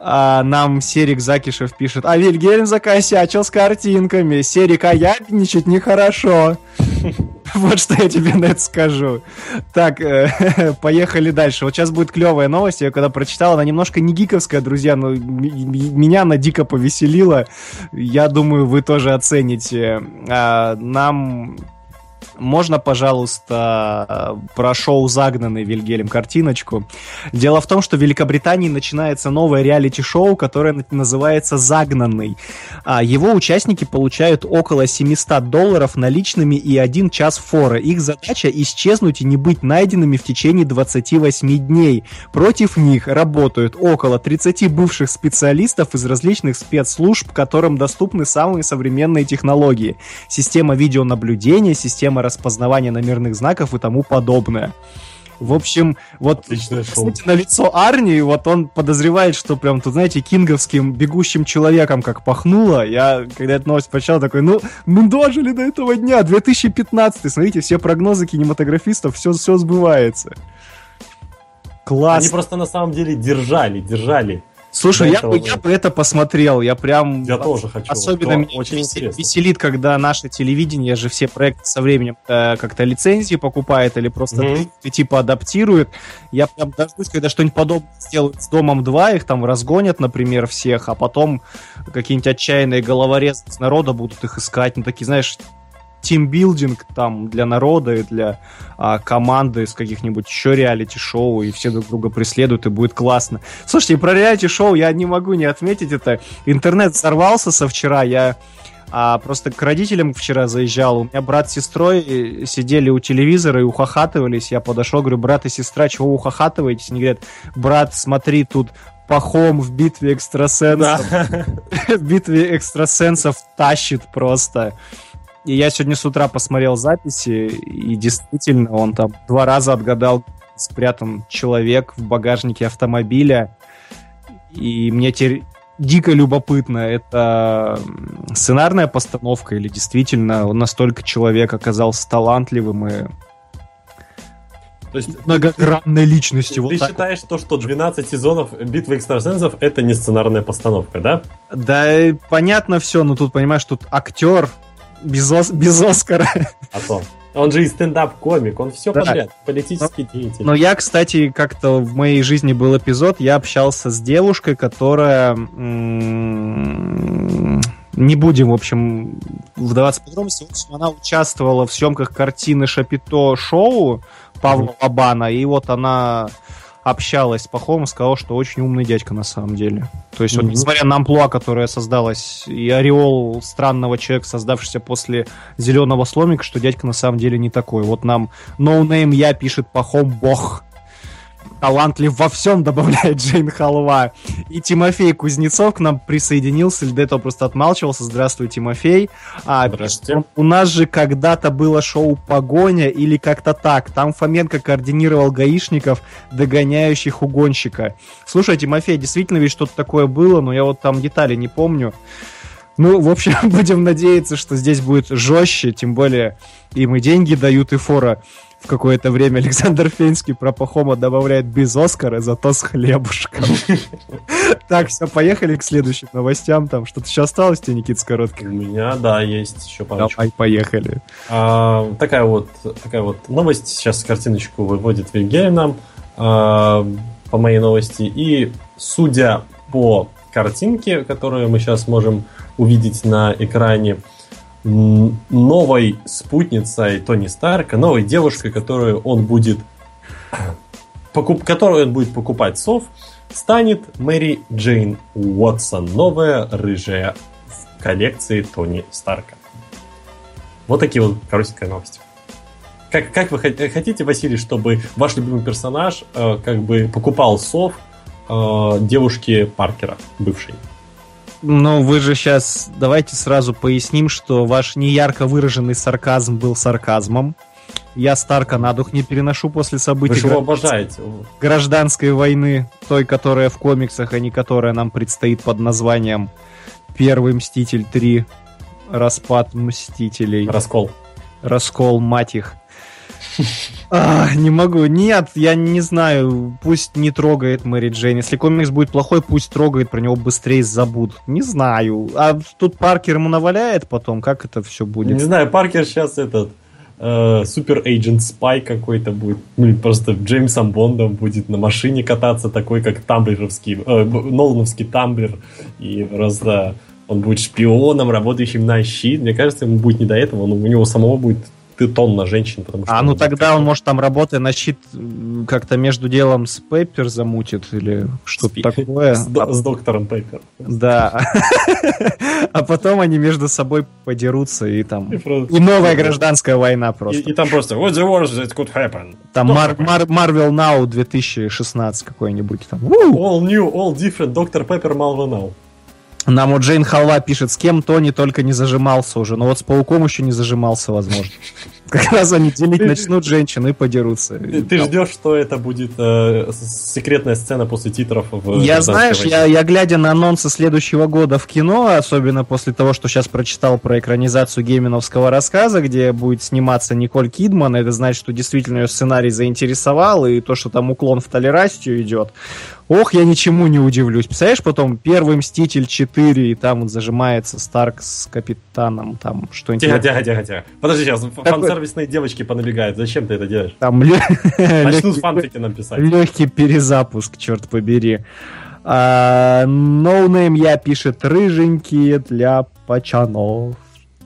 А, нам Серик Закишев пишет, а Вильгельм закосячил с картинками. Серик, а ябничать нехорошо. Вот что я тебе на это скажу. Так, э, поехали дальше. Вот сейчас будет клевая новость. Я когда прочитал, она немножко не гиковская, друзья, но меня она дико повеселила. Я думаю, вы тоже оцените. А, Нам можно, пожалуйста, про шоу «Загнанный» Вильгельм картиночку. Дело в том, что в Великобритании начинается новое реалити-шоу, которое на- называется «Загнанный». А его участники получают около 700 долларов наличными и один час фора. Их задача исчезнуть и не быть найденными в течение 28 дней. Против них работают около 30 бывших специалистов из различных спецслужб, которым доступны самые современные технологии. Система видеонаблюдения, система распознавания номерных знаков и тому подобное. В общем, вот Отличное шоу. Посмотрите на лицо Арни, вот он подозревает, что прям тут, знаете, кинговским бегущим человеком как пахнуло. Я, когда эту новость прочитал, такой, ну, мы дожили до этого дня, 2015 смотрите, все прогнозы кинематографистов, все, все сбывается. Класс. Они просто на самом деле держали, держали. Слушай, я бы, я бы это посмотрел, я прям... Я тоже хочу. Особенно меня очень вес- интересно. веселит, когда наше телевидение же все проекты со временем э, как-то лицензии покупает или просто ты типа адаптирует. Я прям дождусь, когда что-нибудь подобное сделают с Домом 2, их там разгонят, например, всех, а потом какие-нибудь отчаянные головорезы из народа будут их искать. Ну, такие, знаешь, тимбилдинг там для народа и для а, команды из каких-нибудь еще реалити-шоу, и все друг друга преследуют, и будет классно. Слушайте, про реалити-шоу я не могу не отметить это. Интернет взорвался со вчера, я а, просто к родителям вчера заезжал. У меня брат с сестрой сидели у телевизора и ухахатывались. Я подошел, говорю, брат и сестра, чего вы ухахатываетесь? Они говорят, брат, смотри, тут Пахом в битве экстрасенсов. В битве экстрасенсов тащит просто. И я сегодня с утра посмотрел записи, и действительно он там два раза отгадал, спрятан человек в багажнике автомобиля. И мне теперь дико любопытно, это сценарная постановка или действительно он настолько человек оказался талантливым и То есть многогранной личностью. Вот ты так считаешь то, что 12 сезонов битвы экстрасенсов это не сценарная постановка, да? Да, понятно все, но тут, понимаешь, тут актер без, Ос- без Оскара. А то. Он же и стендап-комик, он все Да. подряд. Политический деятель. Но я, кстати, как-то в моей жизни был эпизод, я общался с девушкой, которая... м, Не будем, в общем, вдаваться подробности. В общем, она участвовала в съемках картины Шапито шоу Павла Лобана, и вот она общалась с Пахомом, сказала, что очень умный дядька на самом деле. То есть, вот, Мгм. несмотря на амплуа, которая создалась, и ореол странного человека, создавшегося после зеленого сломика, что дядька на самом деле не такой. Вот нам No Name Я пишет Пахом Бог. Талантлив во всем, добавляет Джейн Халва. И Тимофей Кузнецов к нам присоединился, или до этого просто отмалчивался. Здравствуй, Тимофей. А, Здравствуйте. у нас же когда-то было шоу «Погоня» или как-то так. Там Фоменко координировал гаишников, догоняющих угонщика. Слушай, Тимофей, действительно ведь что-то такое было, но я вот там детали не помню. Ну, в общем, будем надеяться, что здесь будет жестче, тем более им и деньги дают, и фора в какое-то время Александр Фенский про Пахома добавляет без Оскара, зато с хлебушком. Так, все, поехали к следующим новостям. Там что-то еще осталось тебе, Никит, с У коротким? меня, да, есть еще парочку. Давай, поехали. А, такая вот такая вот новость. Сейчас картиночку выводит Вильгельм нам а, по моей новости. И судя по картинке, которую мы сейчас можем увидеть на экране, новой спутницей Тони Старка, новой девушкой, которую он будет покуп, которую он будет покупать сов, станет Мэри Джейн Уотсон, новая рыжая в коллекции Тони Старка. Вот такие вот коротенькие новости. Как, как вы хот- хотите, Василий, чтобы ваш любимый персонаж э, как бы покупал сов э, девушки Паркера, бывшей? Ну, вы же сейчас... Давайте сразу поясним, что ваш неярко выраженный сарказм был сарказмом. Я Старка на дух не переношу после Вы событий его гра- обожаете. гражданской войны, той, которая в комиксах, а не которая нам предстоит под названием Первый Мститель 3. Распад Мстителей. Раскол. Раскол, мать их. А, не могу. Нет, я не знаю. Пусть не трогает Мэри Джейн. Если комикс будет плохой, пусть трогает, про него быстрее забудут. Не знаю. А тут Паркер ему наваляет потом, как это все Не будет? знаю, Паркер сейчас этот супер эйджент спай какой-то будет. Ну, просто Джеймсом Бондом будет на машине кататься, такой как тамблеровский, э, Нолановский тамблер. И просто он будет шпионом, работающим на щит. Мне кажется, ему будет не до этого, но у него самого будет ты тонна женщин, потому что... А, ну тогда он, может, там работая на щит как-то между делом с Пеппер замутит или что-то такое. С, до- с доктором Пеппер. Да. А потом они между собой подерутся и там... И, новая гражданская война просто. и там просто What's the worst that could happen? Там Marvel Now 2016 какой-нибудь там. All new, all different, доктор Пеппер Malva now. Нам вот Джейн Халва пишет, с кем Тони только не зажимался уже, но вот с Пауком еще не зажимался, возможно. Как раз они делить начнут женщин и подерутся. Ты, ждешь, что это будет э, секретная сцена после титров в Я, «Гражданской знаешь, войне»? я, я глядя на анонсы следующего года в кино, особенно после того, что сейчас прочитал про экранизацию гейминовского рассказа, где будет сниматься Николь Кидман, это значит, что действительно ее сценарий заинтересовал, и то, что там уклон в толерастию идет. Ох, я ничему не удивлюсь. Представляешь, потом первый Мститель 4, и там вот зажимается Старк с Капитаном, там что-нибудь. Тихо, тихо, тихо, тихо. Подожди, сейчас Какой? Фан-сервисные девочки понабегают. Зачем ты это делаешь? Там лё- Начнут фанфики нам писать. Легкий перезапуск, черт побери. А, Ноунейм я пишет рыженькие для пачанов.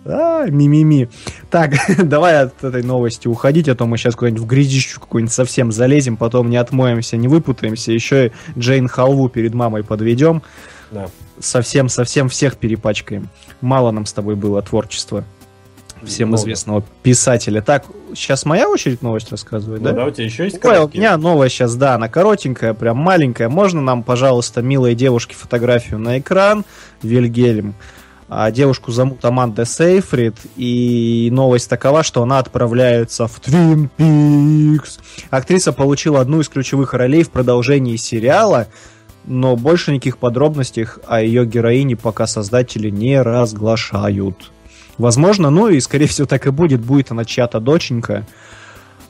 А, мимими. Так, давай от этой новости уходить, а то мы сейчас куда-нибудь в грязищу какую-нибудь совсем залезем, потом не отмоемся, не выпутаемся, еще и Джейн Халву перед мамой подведем, Да. совсем-совсем всех перепачкаем. Мало нам с тобой было творчества всем Много. известного писателя. Так, сейчас моя очередь новость рассказывать, Ну да? да, у тебя еще есть Ой, у короткие? меня новая сейчас, да, она коротенькая, прям маленькая. Можно нам, пожалуйста, милые девушки, фотографию на экран? Вильгельм. А девушку зовут Аманда Сейфрид, и новость такова, что она отправляется в Твин Пикс. Актриса получила одну из ключевых ролей в продолжении сериала, но больше никаких подробностей о ее героине пока создатели не разглашают. Возможно, ну и скорее всего так и будет, будет она чья-то доченька.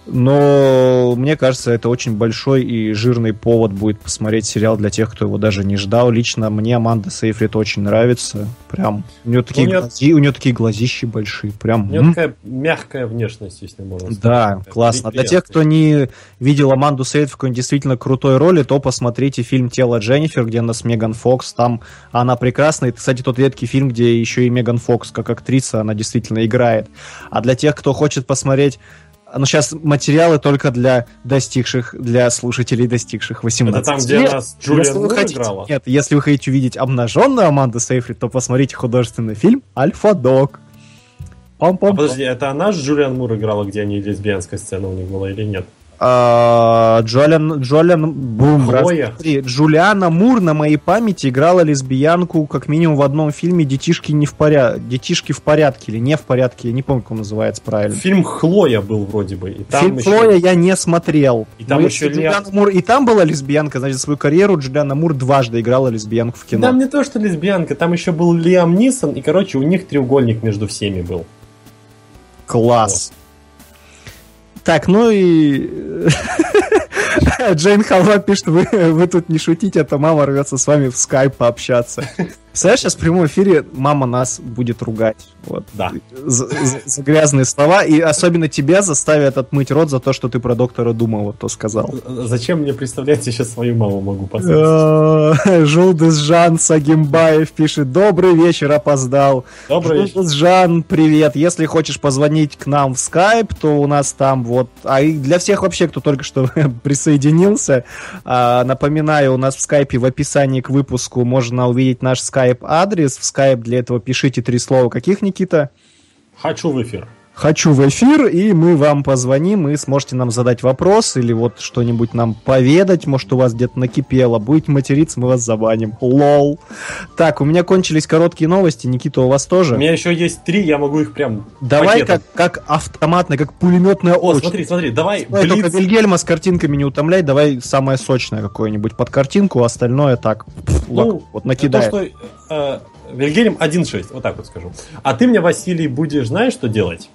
Но мне кажется, это очень большой и жирный повод будет посмотреть сериал для тех, кто его даже не ждал. Лично мне Аманда Сейфрид очень нравится. Прям у нее такие, Ну, я- глази- у нее такие глазищи большие. Прям. У нее м. такая мягкая внешность, если можно сказать. Да, Такая классно. Для тех, кто не видел Аманду Сейфрид в какой-нибудь действительно крутой роли, то посмотрите фильм «Тело Дженнифер», где она с Меган Фокс. Там она прекрасна. Это, кстати, тот редкий фильм, где еще и Меган Фокс, как актриса, она действительно играет. А для тех, кто хочет посмотреть ну, сейчас материалы только для достигших, для слушателей, достигших 18 Это там, где лет. она с Джулиан Если вы Мур хотите- играла? Нет, если вы хотите увидеть обнаженную Аманду Сейфрид, то посмотрите художественный фильм «Альфа-дог». А Пам-пам. подожди, это она с Джулиан Мур играла, где они лесбиянская сцена у них была или нет? А, Джолиан, Джолиан, бум, раз, Хлоя. два, три. Джулиана Мур на моей памяти играла лесбиянку как минимум в одном фильме «Детишки не в порядке», «Детишки в порядке» или «Не в порядке», я не помню, как он называется правильно. Фильм Хлоя был вроде бы. И там Фильм еще- Хлоя я не смотрел. И там еще Джулиана Мур и там была лесбиянка, значит, свою карьеру Джулиана Мур дважды играла лесбиянку в кино. Там не то, что лесбиянка, там еще был Лиам Нисон, и, короче, у них треугольник между всеми был. Класс. Так, ну и... Джейн Халва пишет, вы, вы тут не шутите, а то мама рвется с вами в скайп пообщаться. Представляешь, сейчас в прямом эфире мама нас будет ругать. Вот. Да. За, за- за грязные слова. И особенно тебя заставят отмыть рот за то, что ты про доктора Дума вот то сказал. Зачем мне представлять, я сейчас свою маму могу поставить? Жулдес Жан Сагимбаев пишет Добрый вечер, опоздал. Добрый вечер. Жан, привет. Если хочешь позвонить к нам в Skype, то у нас там вот... А и для всех вообще, кто только что присоединился, а, напоминаю, у нас в Skype в описании к выпуску можно увидеть наш Skype-адрес. В Skype для этого пишите три слова. Каких, Никита? Хочу в эфир. Хочу в эфир, и мы вам позвоним, и сможете нам задать вопрос или вот что-нибудь нам поведать, может, у вас где-то накипело. Будете материться, мы вас забаним. Лол. Так, у меня кончились короткие новости, Никита, у вас тоже? У меня еще есть три, я могу их прям Давай пакетом. как, как автоматная, как пулеметная О, очередь. смотри, смотри, давай, Давай только блиц. Вильгельма с картинками не утомляй, давай самое сочное какое-нибудь под картинку, остальное так, пф, Ну, лак, вот накидай. То, что э, Вильгельм 1.6, вот так вот скажу. А ты мне, Василий, будешь, знаешь, что делать?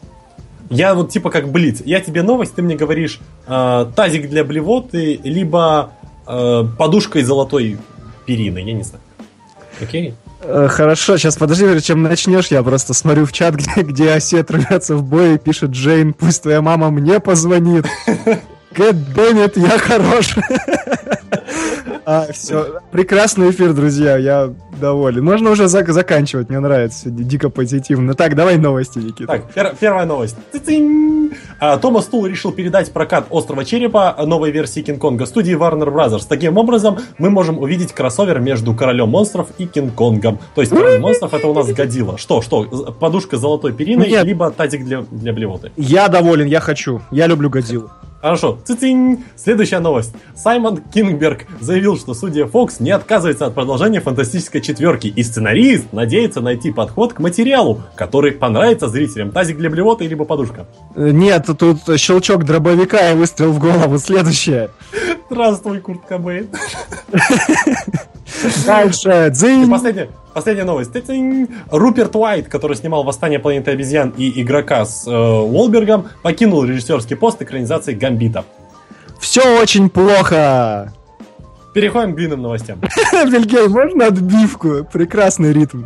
Я вот типа как блиц. Я тебе новость, ты мне говоришь э, тазик для блевоты, либо э, подушка из золотой перины, я не знаю. Окей? Э, Хорошо, сейчас подожди, прежде чем начнешь, я просто смотрю в чат, где, где осет рвется в бой и пишет Джейн, пусть твоя мама мне позвонит. Беннет, я хорош. все, прекрасный эфир, друзья, я доволен. Можно уже зак- заканчивать, мне нравится, сегодня дико позитивно. Так, давай новости, Никита. Так, пер- первая новость. Цицинь! А, Томас Тул решил передать прокат «Острова Черепа» новой версии Кинг-Конга студии Warner Bros. Таким образом, мы можем увидеть кроссовер между Королем Монстров и Кинг-Конгом. То есть Король Монстров это у нас Годзилла. Что, что, подушка с золотой периной, Нет. либо тазик для, для блевоты. Я доволен, я хочу, я люблю Годзиллу. Хорошо, цицинь! Следующая новость. Саймон Кингберг заявил, что судья Фокс не отказывается от продолжения фантастической четверки, и сценарист надеется найти подход к материалу, который понравится зрителям. Тазик для блевоты, либо подушка. Э, Нет, тут щелчок дробовика и выстрел в голову. Следующее. Здравствуй, Курт Кобейн. Дальше. И Дзынь. Последняя, новость. Руперт Уайт, который снимал «Восстание планеты обезьян» и «Игрока» с э, Уолбергом, покинул режиссерский пост экранизации «Гамбита». Все очень плохо. Переходим к длинным новостям. Вильгельм, можно отбивку? Прекрасный ритм.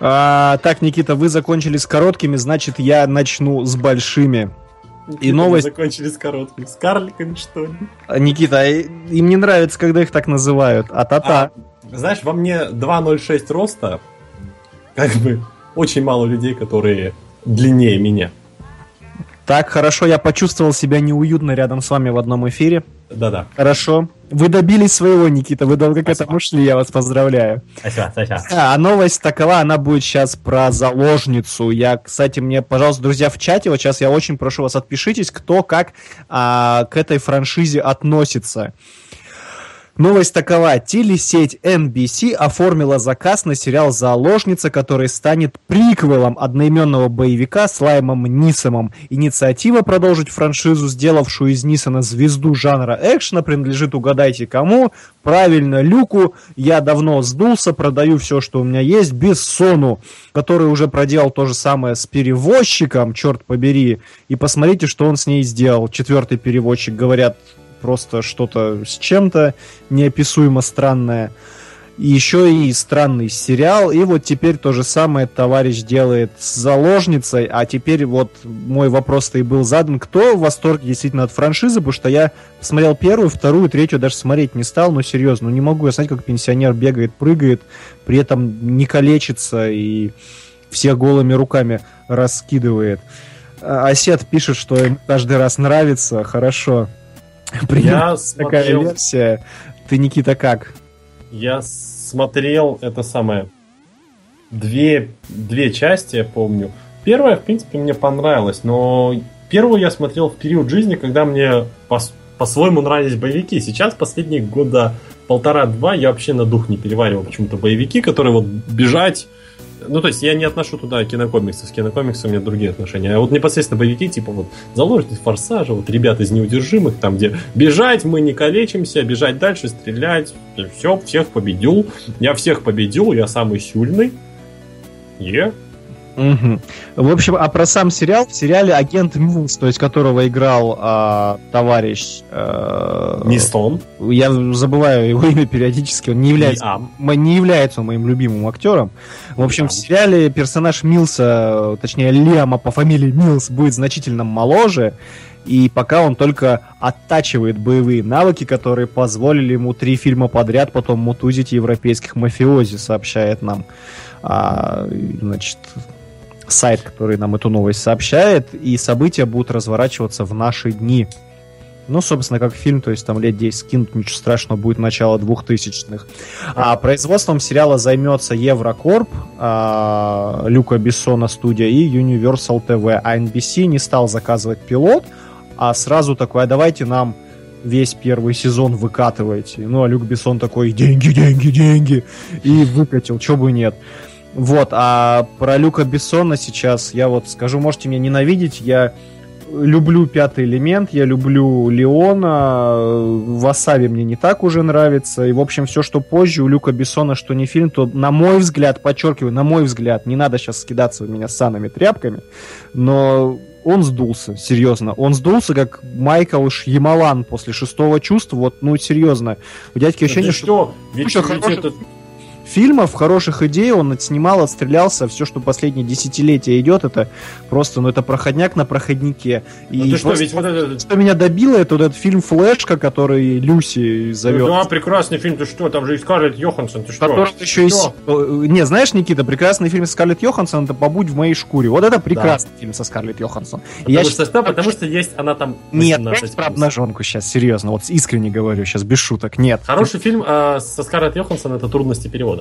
А, так, Никита, вы закончили с короткими, значит, я начну с большими. И новость- Закончили с короткими. С карликами, что ли? А, Никита, э, им не нравится, когда их так называют. А та-та. Знаешь, во мне 2.06 роста, как бы очень мало людей, которые длиннее меня. Так, хорошо, я почувствовал себя неуютно рядом с вами в одном эфире. Да-да. Хорошо. Вы добились своего, Никита. Вы долго к Спасибо. этому шли, я вас поздравляю. Ася, ася. А, а новость такова, она будет сейчас про заложницу. Я, кстати, мне, пожалуйста, друзья, в чате, вот сейчас я очень прошу вас, отпишитесь, кто как а, к этой франшизе относится. Новость такова. Телесеть NBC оформила заказ на сериал «Заложница», который станет приквелом одноименного боевика с Лаймом Нисомом. Инициатива продолжить франшизу, сделавшую из Нисона звезду жанра экшена, принадлежит, угадайте кому, правильно, Люку. Я давно сдулся, продаю все, что у меня есть, Бессону, который уже проделал то же самое с перевозчиком, черт побери. И посмотрите, что он с ней сделал. Четвертый переводчик, говорят, просто что-то с чем-то неописуемо странное. И еще и странный сериал. И вот теперь то же самое товарищ делает с заложницей. А теперь вот мой вопрос-то и был задан. Кто в восторге действительно от франшизы? Потому что я смотрел первую, вторую, третью, даже смотреть не стал. Ну, серьезно, ну не могу я знать, как пенсионер бегает, прыгает, при этом не калечится и всех голыми руками раскидывает. А Осет пишет, что им каждый раз нравится. Хорошо. Я такая смотрел, версия. Ты, Никита, как? я смотрел это самое две, две части, я помню. Первая, в принципе, мне понравилась, но первую я смотрел в период жизни, когда мне пос- по-своему нравились боевики. Сейчас, последние года полтора-два, я вообще на дух не переваривал почему-то боевики, которые вот бежать... Ну, то есть я не отношу туда кинокомиксы. С кинокомиксами у меня другие отношения. А вот непосредственно боевики, типа вот заложник форсажа, вот ребята из неудержимых, там, где бежать, мы не калечимся, бежать дальше, стрелять. Все, всех победил. Я всех победил, я самый сильный. Е. Мгм. В общем, а про сам сериал, в сериале агент Милс, то есть которого играл а, товарищ... а, Нистон. Я забываю его имя периодически, он не является, м- не является моим любимым актером. В общем, Лиам. в сериале персонаж Милса, точнее Лиама по фамилии Милс, будет значительно моложе, и пока он только оттачивает боевые навыки, которые позволили ему три фильма подряд потом мутузить европейских мафиози, сообщает нам а, значит, сайт, который нам эту новость сообщает, и события будут разворачиваться в наши дни. Ну, собственно, как фильм, то есть там лет 10 скинут, ничего страшного, будет начало 2000-х. А производством сериала займется Еврокорп, а, Люка Бессона студия и Universal TV. А NBC не стал заказывать пилот, а сразу такой, а давайте нам весь первый сезон выкатывайте. Ну, а Люк Бессон такой, деньги, деньги, деньги, и выкатил, чё бы нет. Вот, а про Люка Бессона сейчас я вот скажу, можете меня ненавидеть, я люблю пятый элемент, я люблю Леона, Васаби мне не так уже нравится, и, в общем, все, что позже у Люка Бессона, что не фильм, то, на мой взгляд, подчеркиваю, на мой взгляд, не надо сейчас скидаться в меня санными тряпками, но он сдулся, серьезно. Он сдулся, как Майкл Шьямалан после шестого чувства. Вот, ну, серьезно. У дядьки ощущение, Это что что? Ведь, Куча ведь хороших это- фильмов, хороших идей он отснимал, отстрелялся. Все, что последние десятилетия идет, это просто, ну, это проходняк на проходнике. Ну И ты что, просто ведь вот это... что меня добило, это вот этот фильм «Флешка», который Люси зовет. Да, прекрасный фильм, ты что, там же и Скарлетт Йоханссон, ты что? Который еще и... Что? с- э, Не, знаешь, Никита, прекрасный фильм со Скарлетт Йоханссон это «Побудь в моей шкуре». Вот это прекрасный фильм со Скарлетт Йоханссон. И Потому, я что, что? потому что есть она там Нет, 18 есть про обнаженку сейчас, серьезно. Вот искренне говорю, сейчас без шуток. Нет. Хороший фильм а, со Скарлетт Йоханссон это трудности перевода.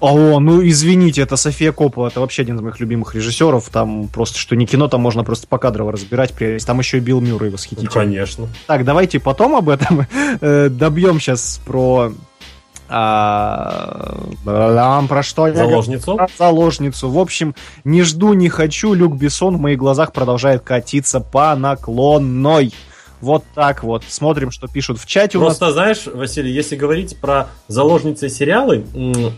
О, ну извините, это София Коппола, это вообще один из моих любимых режиссеров. Там просто, что не кино, там можно просто покадрово разбирать. прелесть. Там еще и Билл Мюррей Ну, восхитительный. конечно. Так, давайте потом об этом э, добьем сейчас про... а, про что я говорю? Заложницу. Про заложницу. В общем, не жду, не хочу. Люк Бессон в моих глазах продолжает катиться по наклонной. Вот так вот. Смотрим, что пишут в чате у нас. Просто, знаешь, Василий, если говорить про заложницы сериалы,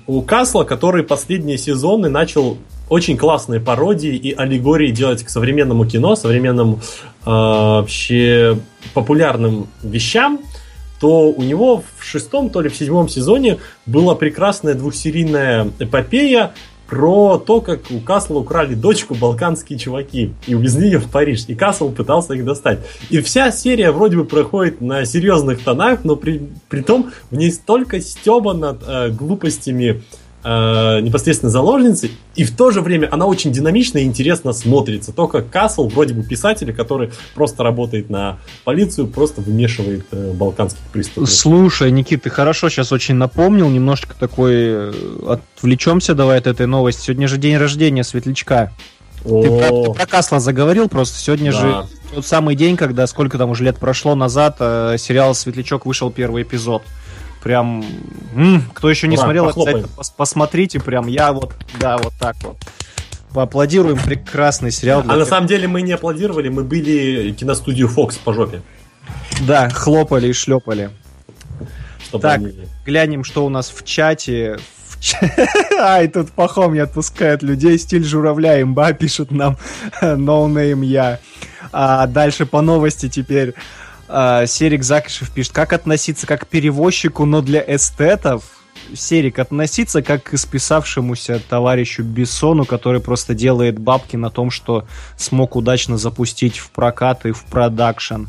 у Касла, который последние сезоны начал очень классные пародии и аллегории делать к современному кино, современным э, вообще популярным вещам, то у него в шестом, то ли в седьмом сезоне была прекрасная двухсерийная эпопея про то, как у Касла украли дочку балканские чуваки и увезли ее в Париж. И Касл пытался их достать. И вся серия вроде бы проходит на серьезных тонах, но при, при том в ней столько стеба над э, глупостями э, непосредственно заложницы, и в то же время она очень динамично и интересно смотрится. То, как Касл, вроде бы писатель, который просто работает на полицию, просто вымешивает э, балканских преступников. Слушай, Никит, ты хорошо сейчас очень напомнил, немножечко такой э, отвлечемся давай от этой новости. Сегодня же день рождения Светлячка. Ты про, ты про Касла заговорил, просто сегодня да. же тот самый день, когда сколько там уже лет прошло назад, э, сериал Светлячок вышел первый эпизод. Прям, м, кто еще не Ура, смотрел, похлопаем. обязательно пос- посмотрите, прям я вот, да, вот так вот. Поаплодируем, прекрасный сериал. А на тех- самом деле мы не аплодировали, мы были киностудию Fox по жопе. Да, хлопали и шлепали. Чтобы Так. они- Глянем, что у нас в чате. Ай, тут Пахом не отпускает людей. Стиль журавля имба пишет нам. No name я. А дальше по новости теперь. А, Серик Закишев пишет, как относиться как к перевозчику, но для эстетов. Серик, относиться как к исписавшемуся товарищу Бессону, который просто делает бабки на том, что смог удачно запустить в прокат и в продакшн.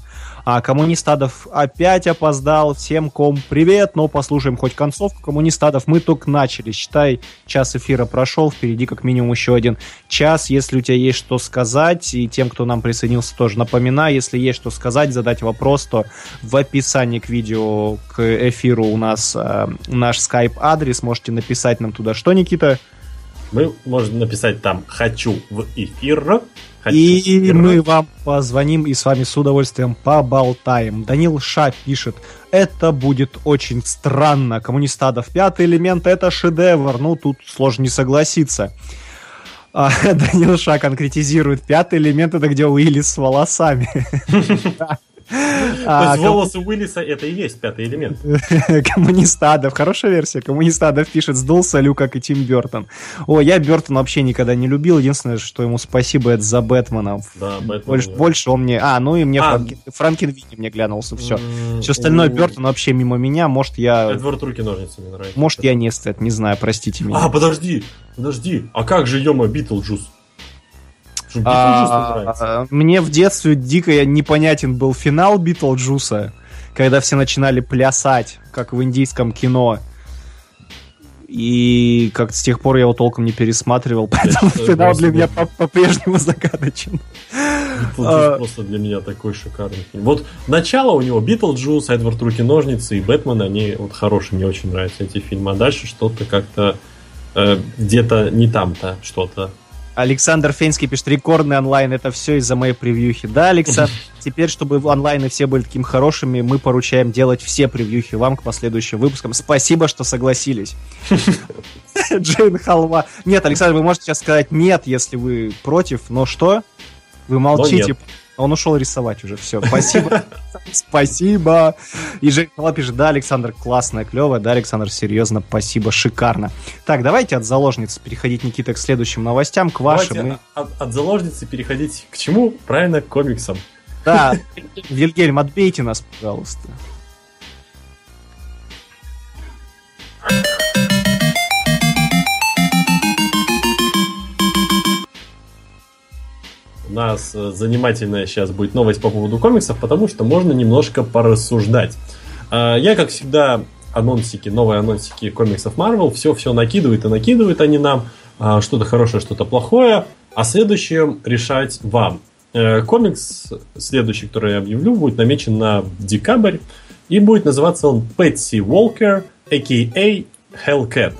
А Коммунистадов опять опоздал. Всем ком привет, но послушаем хоть концовку Коммунистадов. Мы только начали. Считай, час эфира прошел, впереди как минимум еще один час. Если у тебя есть что сказать, и тем, кто нам присоединился, тоже напоминаю, если есть что сказать, задать вопрос, то в описании к видео, к эфиру у нас э, наш скайп-адрес. Можете написать нам туда что, Никита? Мы можем написать там «хочу в эфир», «хочу И в эфир». мы вам позвоним и с вами с удовольствием поболтаем. Данил Ша пишет, это будет очень странно. Коммунистадов пятый элемент это шедевр. Ну, тут сложно не согласиться. А, Данил Ша конкретизирует, пятый элемент это где Уиллис с волосами. То А, есть волосы Уиллиса это и есть пятый элемент. Коммунистадов, хорошая версия. Коммунистадов пишет, сдулся Лю, как и Тим Бертон. О, я Бертон вообще никогда не любил. Единственное, что ему спасибо, это за Бэтмена. Да, Больше, он мне... А, ну и мне А. Франкен, Франкенвини мне глянулся, все. Все остальное Бертон вообще мимо меня. Может, я... Эдвард руки ножницы мне нравится. Может, я не эстет, не знаю, простите меня. А, подожди, подожди. А как же ё-моё Битлджус? А, нравится? а, Мне в детстве дико непонятен был финал Битлджуса, когда все начинали плясать, как в индийском кино. И как с тех пор я его толком не пересматривал, поэтому финал для меня по- по-прежнему загадочен. Битлджус а- просто для меня такой шикарный фильм. Вот начало у него Битлджус, Эдвард руки-ножницы и Бэтмен, они вот хорошие, мне очень нравятся эти фильмы. А дальше что-то как-то э, где-то не там-то что-то. Александр Фейнский пишет, рекордный онлайн, это все из-за моей превьюхи. Да, Александр, теперь, чтобы онлайны все были такими хорошими, мы поручаем делать все превьюхи вам к последующим выпускам. Спасибо, что согласились. Джейн Халва. Нет, Александр, вы можете сейчас сказать нет, если вы против, но что? Вы молчите. Он ушел рисовать уже, все. Спасибо. Спасибо. И Халва пишет, да, Александр, классная, клевая. Да, Александр, серьезно, спасибо, шикарно. Так, давайте от заложниц переходить, Никита, к следующим новостям, к вашим. Давайте И- от, от заложницы переходить к чему? Правильно, к комиксам. Да, Вильгельм, отбейте нас, пожалуйста. У нас э, занимательная сейчас будет новость по поводу комиксов, потому что можно немножко порассуждать. А, Я, как всегда, анонсики, новые анонсики комиксов Marvel, все-все накидывают и накидывают они нам, а, что-то хорошее, что-то плохое, а следующее решать вам. Э, Комикс следующий, который я объявлю, будет намечен на декабрь, и будет называться он Пэтси Уолкер, а.к.а. Hellcat.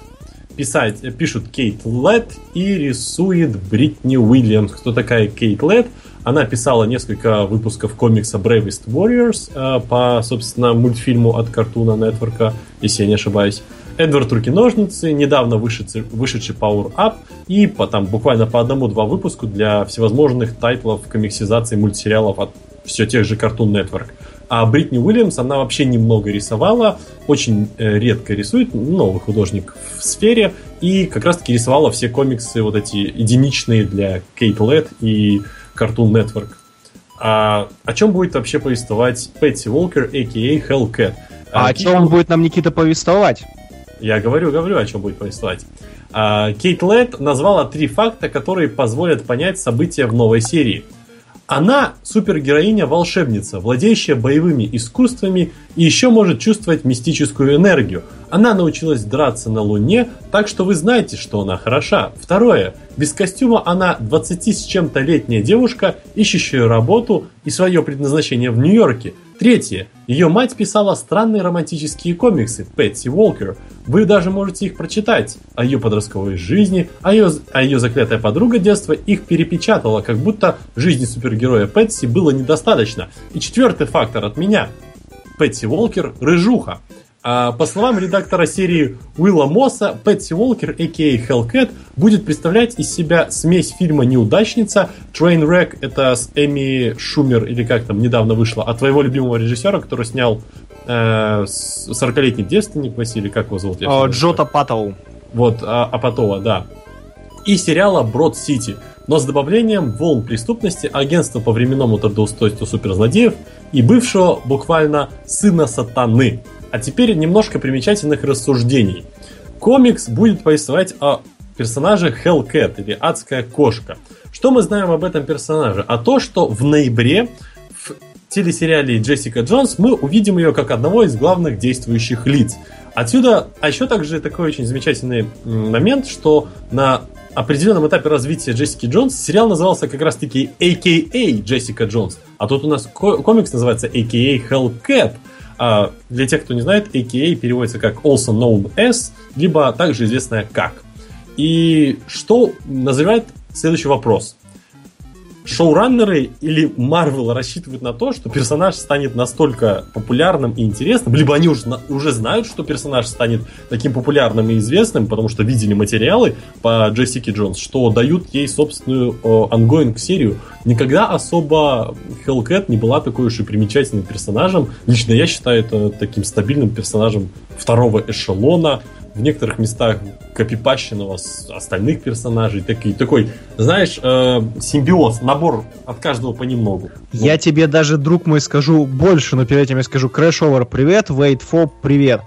Писать, пишут Кейт Лед и рисует Бритни Уильямс. Кто такая Кейт Лед? Она писала несколько выпусков комикса Bravest Warriors э, по, собственно, мультфильму от Cartoon Network, если я не ошибаюсь. Эдвард Руки-ножницы, недавно вышедший, вышедший Power Up, и по, там, буквально по одному-два выпуску для всевозможных тайтлов комиксизации мультсериалов от все тех же Cartoon Network. А Бритни Уильямс, она вообще немного рисовала, очень э, редко рисует, новый художник в сфере, и как раз-таки рисовала все комиксы вот эти единичные для Кейт Лед и Cartoon Network. А о чем будет вообще повествовать Пэтси Уолкер, а.к.а. Hellcat? А о чем он будет нам, Никита, повествовать? Я говорю, говорю, о чем будет повествовать. А, Кейт Лед назвала три факта, которые позволят понять события в новой серии. Она супергероиня-волшебница, владеющая боевыми искусствами и еще может чувствовать мистическую энергию. Она научилась драться на Луне, так что вы знаете, что она хороша. Второе. Без костюма она 20 с чем-то летняя девушка, ищущая работу и свое предназначение в Нью-Йорке. Третье. Ее мать писала странные романтические комиксы Пэтси Уолкер. Вы даже можете их прочитать. О ее подростковой жизни, а ее, а ее заклятая подруга детства их перепечатала, как будто жизни супергероя Пэтси было недостаточно. И четвертый фактор от меня. Пэтси Уолкер – рыжуха. А, по словам редактора серии Уилла Мосса, Пэтси Уолкер, а.к.а. Hellcat, будет представлять из себя смесь фильма «Неудачница», Trainwreck, это с Эми Шумер, или как там недавно вышло, от твоего любимого режиссера, который снял э, с- «40-летний девственник», Василий, как его зовут? О, всегда Джота Паттоу. вот, а, Апатова, да. И сериала Брод Сити, но с добавлением волн преступности, агентства по временному трудоустройству суперзлодеев и бывшего буквально сына сатаны. А теперь немножко примечательных рассуждений. Комикс будет повествовать о персонаже Hellcat или Адская кошка. Что мы знаем об этом персонаже? А то, что в ноябре в телесериале Джессика Джонс мы увидим ее как одного из главных действующих лиц. Отсюда, а еще также такой очень замечательный момент, что на определенном этапе развития Джессики Джонс сериал назывался как раз таки AKA Джессика Джонс, а тут у нас ко- комикс называется AKA Hellcat. А для тех, кто не знает, AKA переводится как also known as, либо также известная как. И что называет следующий вопрос. Шоураннеры или Марвел рассчитывают на то, что персонаж станет настолько популярным и интересным, либо они уже, уже знают, что персонаж станет таким популярным и известным, потому что видели материалы по Джессике Джонс, что дают ей собственную ongoing серию. Никогда особо Hellcat не была такой уж и примечательным персонажем. Лично я считаю это таким стабильным персонажем второго эшелона, в некоторых местах копипащенного с остальных персонажей. Такой, такой знаешь, э, симбиоз, набор от каждого понемногу. Я тебе даже, друг мой, скажу больше, но перед этим я скажу Crashover привет, Wait for привет.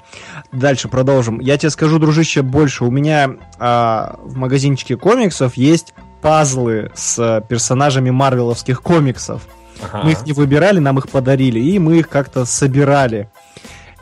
Дальше продолжим. Я тебе скажу, дружище, больше. У меня а, в магазинчике комиксов есть пазлы с а, персонажами марвеловских комиксов. Ага. Мы их не выбирали, нам их подарили, и мы их как-то собирали.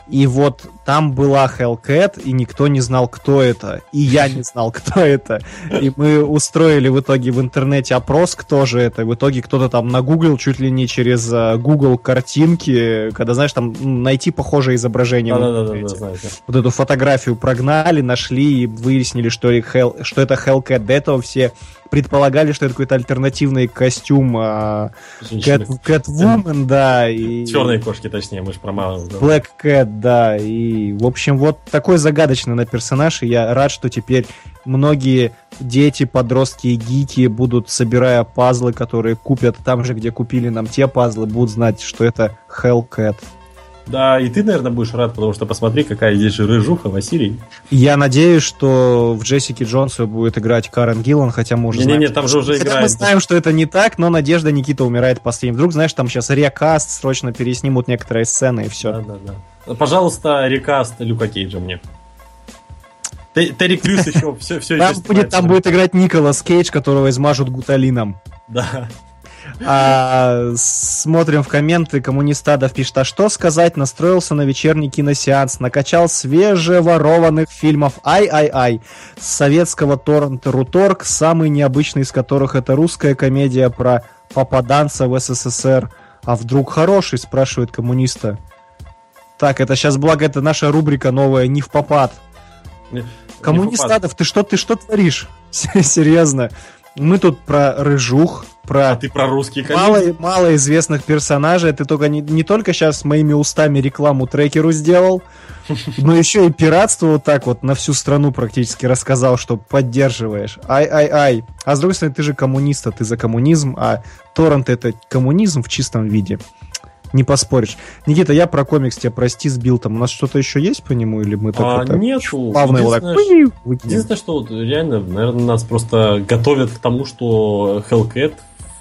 И вот там была Hellcat, и никто не знал, кто это. И я не знал, кто это. И мы устроили в итоге в интернете опрос, кто же это. В итоге кто-то там нагуглил чуть ли не через а, Google картинки, когда, знаешь, там найти похожее изображение. в Да-да-да, интернете. знаете. Вот эту фотографию прогнали, нашли и выяснили, что, Hell- что это Hellcat. До этого все предполагали, что это какой-то альтернативный костюм а, Cat, Catwoman, да, и... Черные кошки, точнее, мы же про Marvel, да. Black Cat, да, и, в общем, вот такой загадочный на персонаж, и я рад, что теперь многие дети, подростки и гики будут, собирая пазлы, которые купят там же, где купили нам те пазлы, будут знать, что это Hellcat. Да, и ты, наверное, будешь рад, потому что посмотри, какая здесь же рыжуха, Василий. Я надеюсь, что в Джессике Джонсу будет играть Карен Гиллан, хотя мы уже Не-не-не, знаем, там что- же уже хотя играет- мы знаем, что это не так, но Надежда Никита умирает последним. Вдруг, знаешь, там сейчас рекаст, срочно переснимут некоторые сцены и все. Да-да-да. Пожалуйста, рекаст Люка Кейджа мне. Те- Терри Крюс еще все, все Там будет, там будет играть Николас Кейдж, которого измажут гуталином. Да. А, смотрим в комменты. Коммунистадов пишет, а что сказать? Настроился на вечерний киносеанс, накачал свежеворованных фильмов. Ай-ай-ай. С советского торрента Руторг, самый необычный из которых это русская комедия про попаданца в СССР. А вдруг хороший, спрашивает коммуниста. Так, это сейчас, благо, это наша рубрика новая, не в попад. Коммунистадов, ты что, ты что творишь? Серьезно. Мы тут про рыжух, про А ты про русские мало, мало известных персонажей. Ты только не, не только сейчас моими устами рекламу трекеру сделал, но еще и пиратство вот так вот на всю страну практически рассказал, что поддерживаешь. Ай-ай-ай. А с другой стороны, ты же коммунист, а ты за коммунизм, а торрент это коммунизм в чистом виде. Не поспоришь. Никита, я про комикс тебя прости сбил там. У нас что-то еще есть по нему или мы так А, вот так нету. плавно его так? Единственное, что вот реально, наверное, нас просто готовят к тому, что Hellcat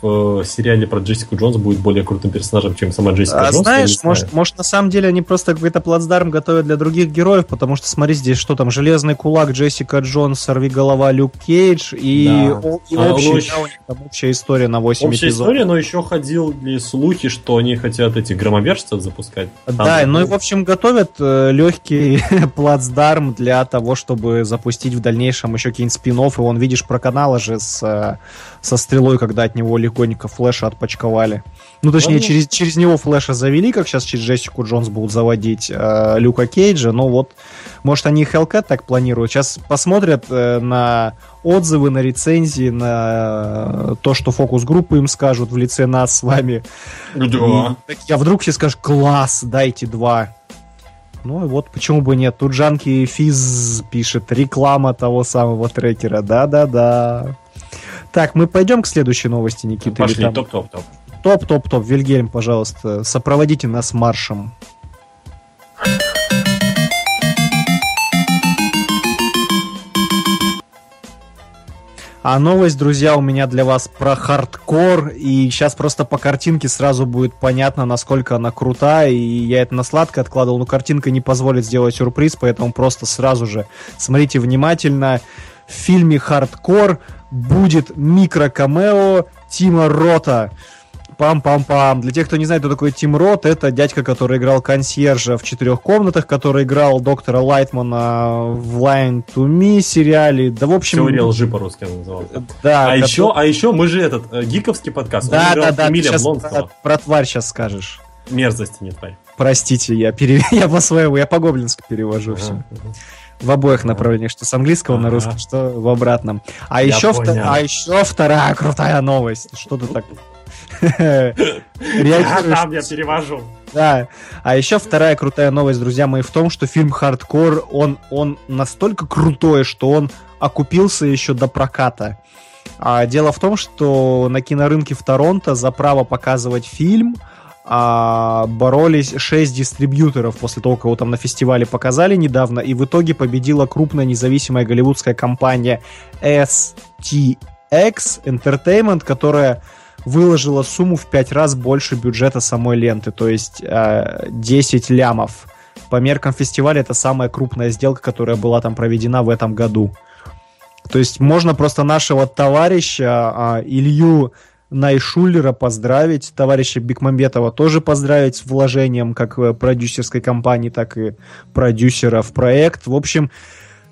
в э, сериале про Джессику Джонс будет более крутым персонажем, чем сама Джессика А Джонс. знаешь, может, может, на самом деле они просто какой-то плацдарм готовят для других героев, потому что, смотри, здесь что там, Железный Кулак, Джессика Джонс, Сорви Голова, Люк Кейдж, и, Да. о- и А, ну, еще- да, у них там общая история на 8 Общая эпизодов. история, но еще ходили слухи, что они хотят этих громовержцев запускать. Там Да, ну и, в общем, готовят э, легкий плацдарм для того, чтобы запустить в дальнейшем еще какие-нибудь спин и вон, видишь, про канала же с, э, со стрелой, когда от него легонько флеша отпочковали. Ну, точнее, Ладно. через, через него флеша завели, как сейчас через Джессику Джонс будут заводить э, Люка Кейджа, но вот, может, они и Hellcat так планируют. Сейчас посмотрят э, на отзывы, на рецензии, на э, то, что фокус-группы им скажут в лице нас с вами. Да. И а вдруг все скажут, класс, дайте два. Ну и вот почему бы нет. Тут Жанки Физ пишет, реклама того самого трекера. Да-да-да. Так, мы пойдем к следующей новости, Никита. Пошли, топ-топ-топ. Топ-топ-топ. Вильгельм, пожалуйста, сопроводите нас маршем. А новость, друзья, у меня для вас про хардкор, и сейчас просто по картинке сразу будет понятно, насколько она крутая, и я это на сладкое откладывал, но картинка не позволит сделать сюрприз, поэтому просто сразу же смотрите внимательно. В фильме «Хардкор» будет микро-камео Тима Рота. Пам-пам-пам. Для тех, кто не знает, кто такой Тим Рот, это дядька, который играл консьержа в четырех комнатах, который играл доктора Лайтмана в Lie to Me сериале. Да, в общем... Теория лжи по-русски она назывался. Да, А который- еще, а еще мы же этот э, гиковский подкаст. он Да, играл да, да, щас Блонского. про, про тварь сейчас скажешь. Мерзости не тварь. Простите, я, пере... я по-своему, я по-гоблински перевожу все. В обоих направлениях, что с английского на Ага. русский, что в обратном. А Я еще, вто- понял. а еще вторая крутая новость. Что ты так реагируешь? там я перевожу. Да. А еще вторая крутая новость, друзья мои, в том, что фильм «Хардкор», он, он настолько крутой, что он окупился еще до проката. А дело в том, что на кинорынке в Торонто за право показывать фильм а, боролись 6 дистрибьюторов после того, как его там на фестивале показали недавно, и в итоге победила крупная независимая голливудская компания STX Entertainment, которая выложила сумму в 5 раз больше бюджета самой ленты, то есть э, 10 лямов. По меркам фестиваля это самая крупная сделка, которая была там проведена в этом году. То есть можно просто нашего товарища а, Илью Найшулера поздравить, товарища Бекмамбетова тоже поздравить с вложением как э, продюсерской компании, так и продюсера в проект. В общем,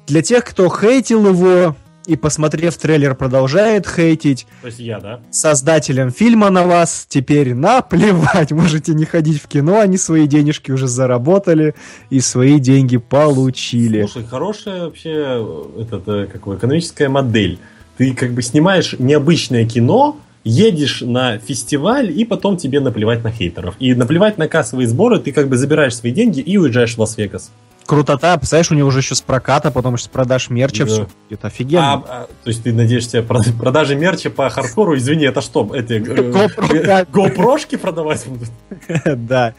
для тех, кто хейтил его и, посмотрев трейлер, продолжает хейтить, То есть я, да? создателям фильма на вас теперь наплевать. Можете не ходить в кино, они свои денежки уже заработали и свои деньги получили. Слушай, хорошая вообще э, этот, э, как экономическая модель. Ты как бы снимаешь необычное кино, едешь на фестиваль, и потом тебе наплевать на хейтеров. И наплевать на кассовые сборы, ты как бы забираешь свои деньги и уезжаешь в Лас-Вегас. Крутота, представляешь, у него уже еще с проката, потом еще с продаж мерча Да. все. Это офигенно. А, а, то есть ты надеешься прода- продажи мерча по хардкору, извини, это что, эти э. GoPro-шки продавать будут? Да.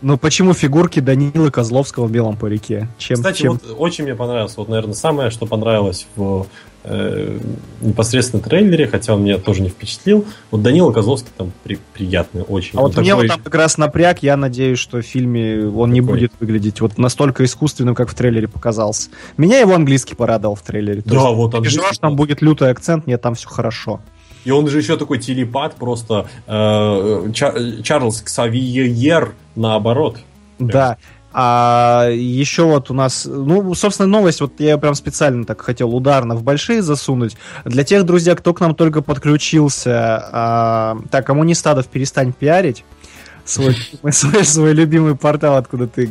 Ну почему фигурки Данилы Козловского в белом парике? Чем, Кстати, чем- вот очень мне понравилось, вот, наверное, самое, что понравилось в э, непосредственно трейлере, хотя он меня тоже не впечатлил. Вот Данила Козловский там при- приятный очень. А вот Он мне вот такой- там как раз напряг, я надеюсь, что в фильме он не Такой. будет выглядеть вот настолько искусственным, как в трейлере показался. Меня его английский порадовал в трейлере. То Да, есть, вот английский что там будет лютый акцент, нет, там все хорошо. И он же еще такой телепат, просто э, Ча- Чарльз Ксавиер наоборот. Да. А еще вот у нас, ну, собственно, новость, вот я прям специально так хотел ударно в большие засунуть. Для тех, друзья, кто к нам только подключился, а, так, коммунистадов перестань пиарить. Свой, свой, свой любимый портал, откуда ты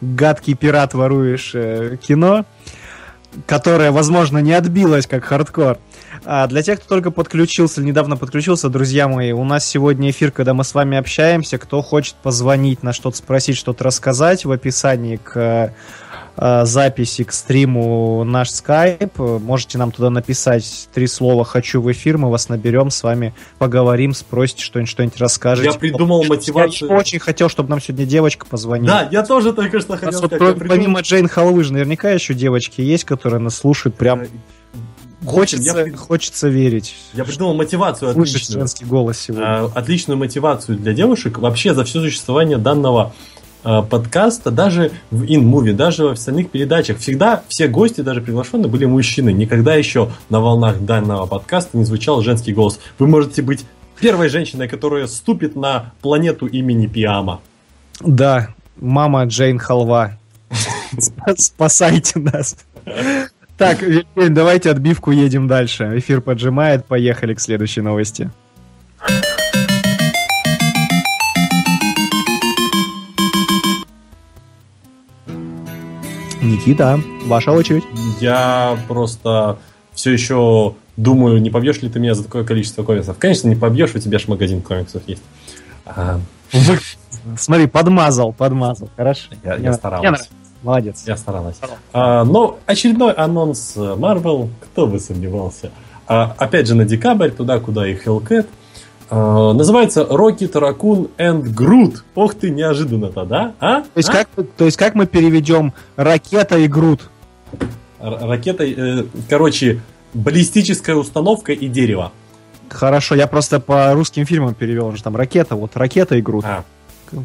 гадкий пират воруешь э, кино, которое, возможно, не отбилось как хардкор. А для тех, кто только подключился, недавно подключился, друзья мои, у нас сегодня эфир, когда мы с вами общаемся. Кто хочет позвонить, на что-то спросить, что-то рассказать, в описании к э, э, записи к стриму наш скайп. Можете нам туда написать три слова «хочу в эфир», мы вас наберем, с вами поговорим, спросите что-нибудь, что-нибудь расскажете. Я придумал Я мотивацию. очень хотел, чтобы нам сегодня девочка позвонила. Да, я тоже только что хотел вот сказать. я придумал- помимо Джейн Халвы же наверняка еще девочки есть, которые нас слушают. Прям общем, хочется, я хочется верить. Я придумал мотивацию отличную. женский голос сегодня. А, отличную мотивацию для девушек вообще за все существование данного а, подкаста, даже в InMovie, даже в остальных передачах. Всегда все гости, даже приглашенные, были мужчины. Никогда еще на волнах данного подкаста не звучал женский голос. Вы можете быть первой женщиной, которая ступит на планету имени Пиама. Да, мама Джейн Халва. Спа- Спасайте нас. Так, Евгений, давайте отбивку едем дальше. Эфир поджимает, поехали к следующей новости. Никита, ваша очередь. Я просто все еще думаю, не побьешь ли ты меня за такое количество комиксов. Конечно, не побьешь, у тебя же магазин комиксов есть. А, Смотри, подмазал, подмазал. Хорошо. Я- я старалась. Молодец. Я старалась. А, но очередной анонс э, Marvel, кто бы сомневался. А, опять же на декабрь, туда, куда и Hellcat. А, называется Rocket Raccoon and Groot. Ох ты, неожиданно-то, да? А? То есть, А? как, то есть как мы переведем ракета и груд? Р- Ракета, э, короче, баллистическая установка и дерево. Хорошо, я просто по русским фильмам перевел, же там ракета, вот ракета и Грут. А,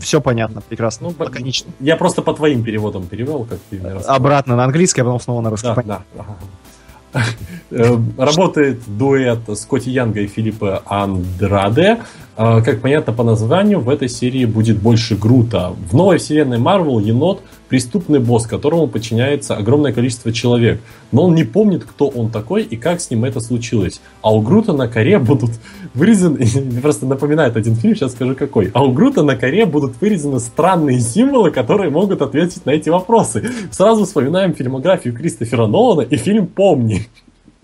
Все понятно, прекрасно, Ну, лаконично. я просто по твоим переводам перевел, как ты мне рассказал. Обратно на английский, а потом снова на русский. Да, да. Э, Работает дуэт Скотти Янга и Филиппа Андраде. Э, Как понятно по названию, в этой серии будет больше Грута. В новой вселенной Марвел енот преступный босс, которому подчиняется огромное количество человек. Но он не помнит, кто он такой и как с ним это случилось. А у Грута на коре будут вырезаны... Просто напоминает один фильм, сейчас скажу какой. А у Грута на коре будут вырезаны странные символы, которые могут ответить на эти вопросы. Сразу вспоминаем фильмографию Кристофера Нолана и фильм «Помни».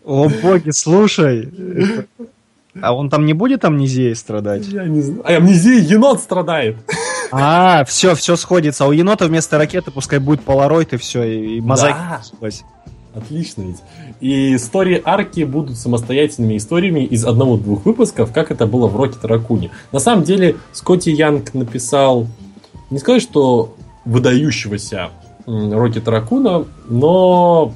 О, боги, слушай. А он там не будет амнезией страдать? Я не знаю. А амнезия енот страдает. А, все, все сходится. А у енота вместо ракеты пускай будет полароид и все, и мозаика. Да. Отлично ведь. И истории арки будут самостоятельными историями из одного-двух выпусков, как это было в Рокет Ракуне. На самом деле, Скотти Янг написал, не сказать, что выдающегося Рокет Ракуна, но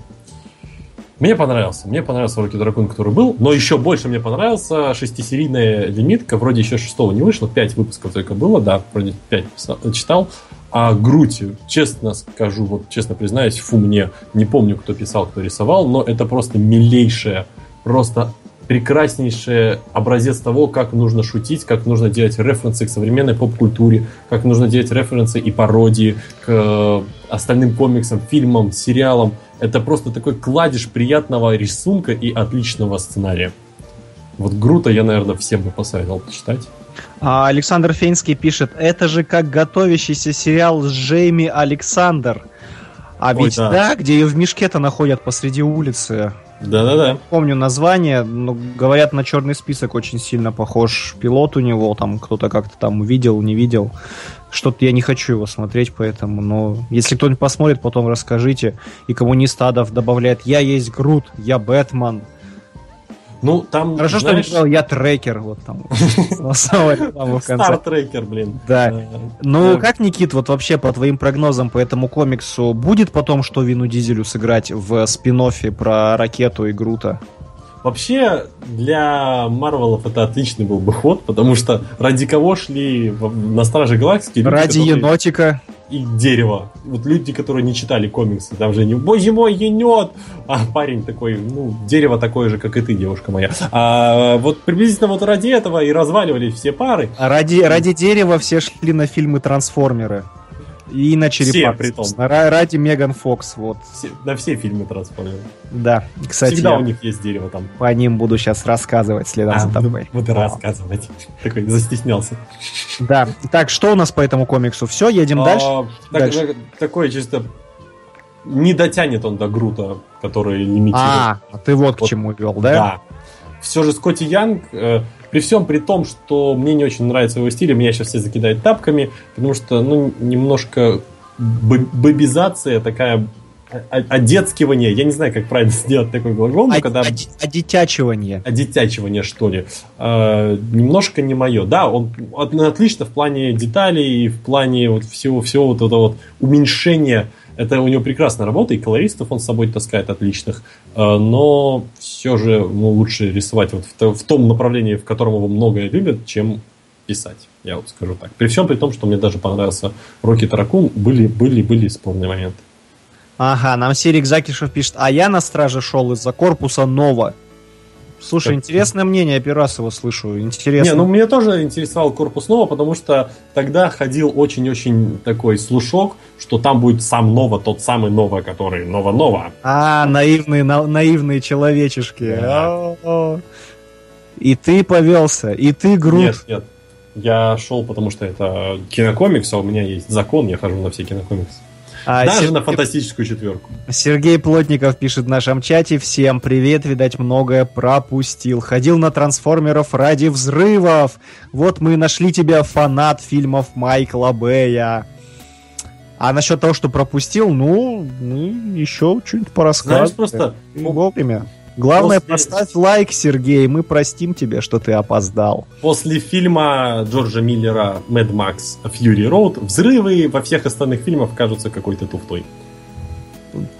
мне понравился. Мне понравился Рокет Ракун, который был, но еще больше мне понравился шестисерийная лимитка, вроде еще шестого не вышло, пять выпусков только было, да, вроде пять читал. А грудь, честно скажу, вот честно признаюсь, фу, мне не помню, кто писал, кто рисовал, но это просто милейшее, просто прекраснейший образец того, как нужно шутить, как нужно делать референсы к современной поп-культуре, как нужно делать референсы и пародии к э, остальным комиксам, фильмам, сериалам. Это просто такой кладезь приятного рисунка и отличного сценария. Вот Грута я, наверное, всем бы посоветовал почитать. А Александр Фейнский пишет, это же как готовящийся сериал с Джейми Александр. А Ой, ведь да. да. где ее в мешке-то находят посреди улицы. Да-да-да. Помню название, но говорят, на черный список очень сильно похож пилот у него, там кто-то как-то там видел, не видел. Что-то я не хочу его смотреть, поэтому, но если кто-нибудь посмотрит, потом расскажите. И коммунист Адов добавляет, я есть Грут, я Бэтмен. Ну, там, Хорошо, что знаешь, не сказал, я трекер, вот там. Стартрекер, блин. Да. Э, Ну, как, Никит, вот вообще по твоим прогнозам по этому комиксу, будет потом что Вину Дизелю сыграть в спин про ракету и Грута? Вообще, для Марвелов это отличный был бы ход, потому что ради кого шли на Страже Галактики люди, Ради которые- енотика. и дерева. Вот люди, которые не читали комиксы, там же не «Боже мой, енот!» А парень такой, ну, дерево такое же, как и ты, девушка моя. А вот приблизительно вот ради этого и разваливались все пары. А Ради, ради дерева все шли на фильмы Трансформеры. И на черепах. притом. собственно. Ра- Ради Меган Фокс, вот. Все- на все фильмы трансформеры. Да, кстати, Всегда я у них есть дерево там. по ним буду сейчас рассказывать следом А, за ну, тобой. буду рассказывать. Такой застеснялся. Да. Так, что у нас по этому комиксу? Все, едем дальше? А, так- Дальше. так- Такое чисто... Не дотянет он до Грута, который лимитирует. А, ты вот к Вот, чему вел, да? Да. Все же Скотти Янг, э, при всем при том, что мне не очень нравится его стиль, меня сейчас все закидают тапками, потому что, ну, немножко б- бэбизация такая, о- одетскивание, я не знаю, как правильно сделать такой глагол, но А, когда... а- одетячивание. Одетячивание, что ли. Э, немножко не мое. Да, он от- отлично в плане деталей и в плане вот всего, всего вот этого вот уменьшения. Это у него прекрасная работа, и колористов он с собой таскает отличных. Э, но все же ну, лучше рисовать вот в, то- в том направлении, в котором его многое любят, чем писать. Я вот скажу так. При всем при том, что мне даже понравился Рокки Таракун, были, были, были спорные моменты. Ага, нам Сирик Закишев пишет, а я на страже шел из-за корпуса Нова. Слушай, Так. интересное мнение, я первый раз его слышу. Интересно. Не, ну меня тоже интересовал корпус Нова, потому что тогда ходил очень-очень такой слушок, что там будет сам Нова, тот самый Нова, который Нова-Нова. А, наивные, на- наивные человечешки. А-а. И ты повелся, и ты Грут. Нет, нет. Я шел, потому что это кинокомикс, а у меня есть закон, я хожу на все кинокомиксы. А Даже Сер- на фантастическую четверку. Сергей Плотников пишет в нашем чате. Всем привет, видать, многое пропустил. Ходил на трансформеров ради взрывов. Вот мы и нашли тебя, фанат фильмов Майкла Бэя. А насчет того, что пропустил, ну, мы еще что-нибудь порассказываем. Знаешь, просто вовремя. Главное, После- поставь лайк, Сергей, мы простим тебя, что ты опоздал. после фильма Джорджа Миллера Mad Max Fury Road взрывы во всех остальных фильмах кажутся какой-то туфтой.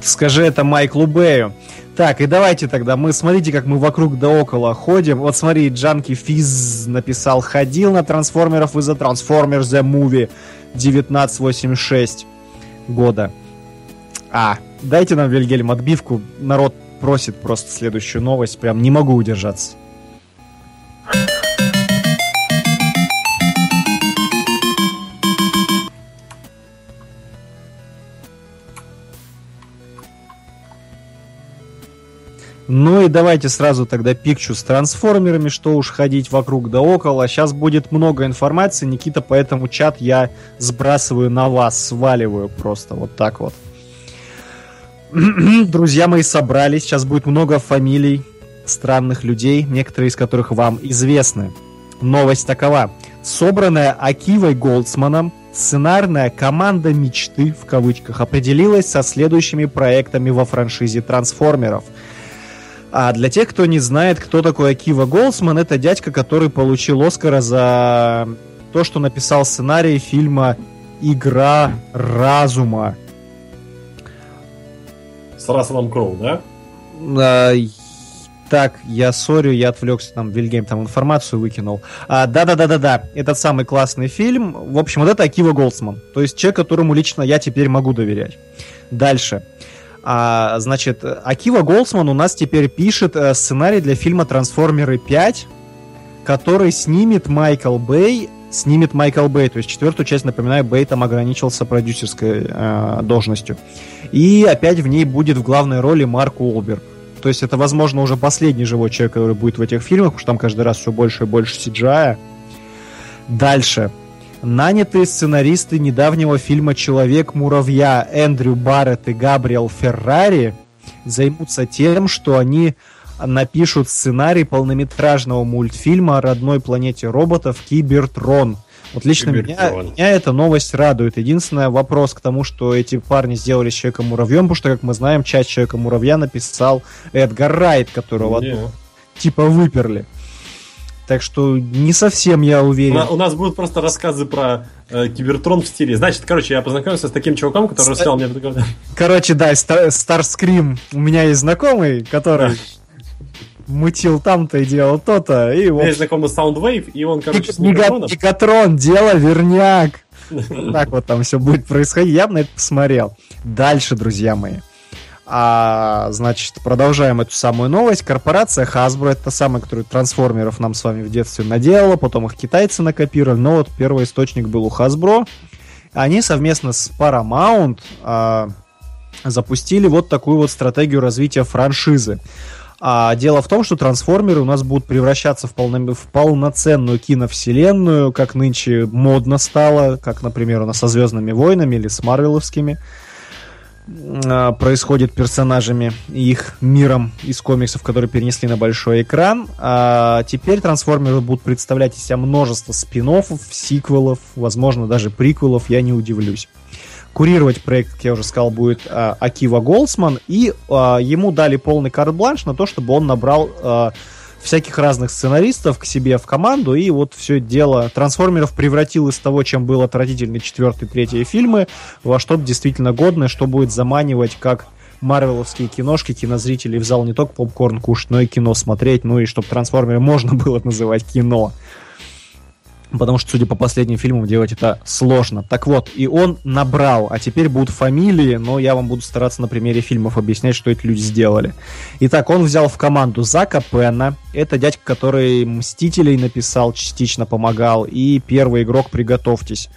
Скажи это Майклу Бэю. Так, и давайте тогда мы, смотрите, как мы вокруг да около ходим. Вот смотри, Джанки Физ написал, ходил на трансформеров из-за Transformers The Movie 1986 года. А, дайте нам, Вильгельм, отбивку. Народ просит просто следующую новость. Прям не могу удержаться. Ну и давайте сразу тогда пикчу с трансформерами, что уж ходить вокруг да около. Сейчас будет много информации, Никита, поэтому чат я сбрасываю на вас, сваливаю просто вот так вот. Друзья мои собрались, сейчас будет много фамилий странных людей, некоторые из которых вам известны. Новость такова. Собранная Акивой Голдсманом сценарная команда мечты, в кавычках, определилась со следующими проектами во франшизе трансформеров – а для тех, кто не знает, кто такой Акива Голсман, это дядька, который получил Оскара за то, что написал сценарий фильма «Игра разума». С Расселом Кроу, да? А, так, я sorry, я отвлекся, там Вильгейм там информацию выкинул. А, да-да-да-да-да, этот самый классный фильм. В общем, вот это Акива Голдсман. То есть человек, которому лично я теперь могу доверять. Дальше. А, значит, Акива Голдсман у нас теперь пишет э, сценарий для фильма «Трансформеры 5», который снимет Майкл Бэй, снимет Майкл Бэй, то есть четвертую часть, напоминаю, Бэй там ограничился продюсерской э, должностью. И опять в ней будет в главной роли Марк Уолберг. То есть это, возможно, уже последний живой человек, который будет в этих фильмах, потому что там каждый раз все больше и больше CGI. Дальше. Нанятые сценаристы недавнего фильма «Человек-муравья» Эндрю Барретт и Габриэл Феррари займутся тем, что они напишут сценарий полнометражного мультфильма о родной планете роботов Кибертрон. Вот лично меня, меня эта новость радует. Единственный вопрос к тому, что эти парни сделали с Человеком-муравьем, потому что, как мы знаем, часть Человека-муравья написал Эдгар Райт, которого yeah. типа выперли. Так что не совсем я уверен. У, у нас будут просто рассказы про э, Кибертрон в стиле. Значит, короче, я познакомился с таким чуваком, который Ста... рассказал мне... Короче, да, Старскрим. У меня есть знакомый, который мутил там-то и делал то-то. И вот... Есть знакомый Soundwave, и он, короче, с микрофоном... Мегатрон, дело верняк. Так вот там все будет происходить. Я бы на это посмотрел. Дальше, друзья мои. А, значит, продолжаем эту самую новость. Корпорация Hasbro, это та самая, которая трансформеров нам с вами в детстве наделала, потом их китайцы накопировали, но вот первый источник был у Hasbro. Они совместно с Paramount а, запустили вот такую вот стратегию развития франшизы. А дело в том, что трансформеры у нас будут превращаться в, полно... в полноценную киновселенную, как нынче модно стало, как, например, у нас со Звездными войнами или с Марвеловскими. А, происходит персонажами их миром из комиксов, которые перенесли на большой экран. А теперь трансформеры будут представлять из себя множество спин сиквелов, возможно, даже приквелов, я не удивлюсь. Курировать проект, как я уже сказал, будет а, Акива Голдсман, и а, ему дали полный карт-бланш на то, чтобы он набрал а, всяких разных сценаристов к себе в команду, и вот все дело трансформеров превратил из того, чем был отвратительный четвертый, третий фильмы, во что-то действительно годное, что будет заманивать как марвеловские киношки, кинозрителей в зал не только попкорн кушать, но и кино смотреть, ну и чтобы трансформеры можно было называть кино потому что, судя по последним фильмам, делать это сложно. Так вот, и он набрал, а теперь будут фамилии, но я вам буду стараться на примере фильмов объяснять, что эти люди сделали. Итак, он взял в команду Зака Пенна, это дядька, который «Мстителей» написал, частично помогал, и первый игрок «Приготовьтесь».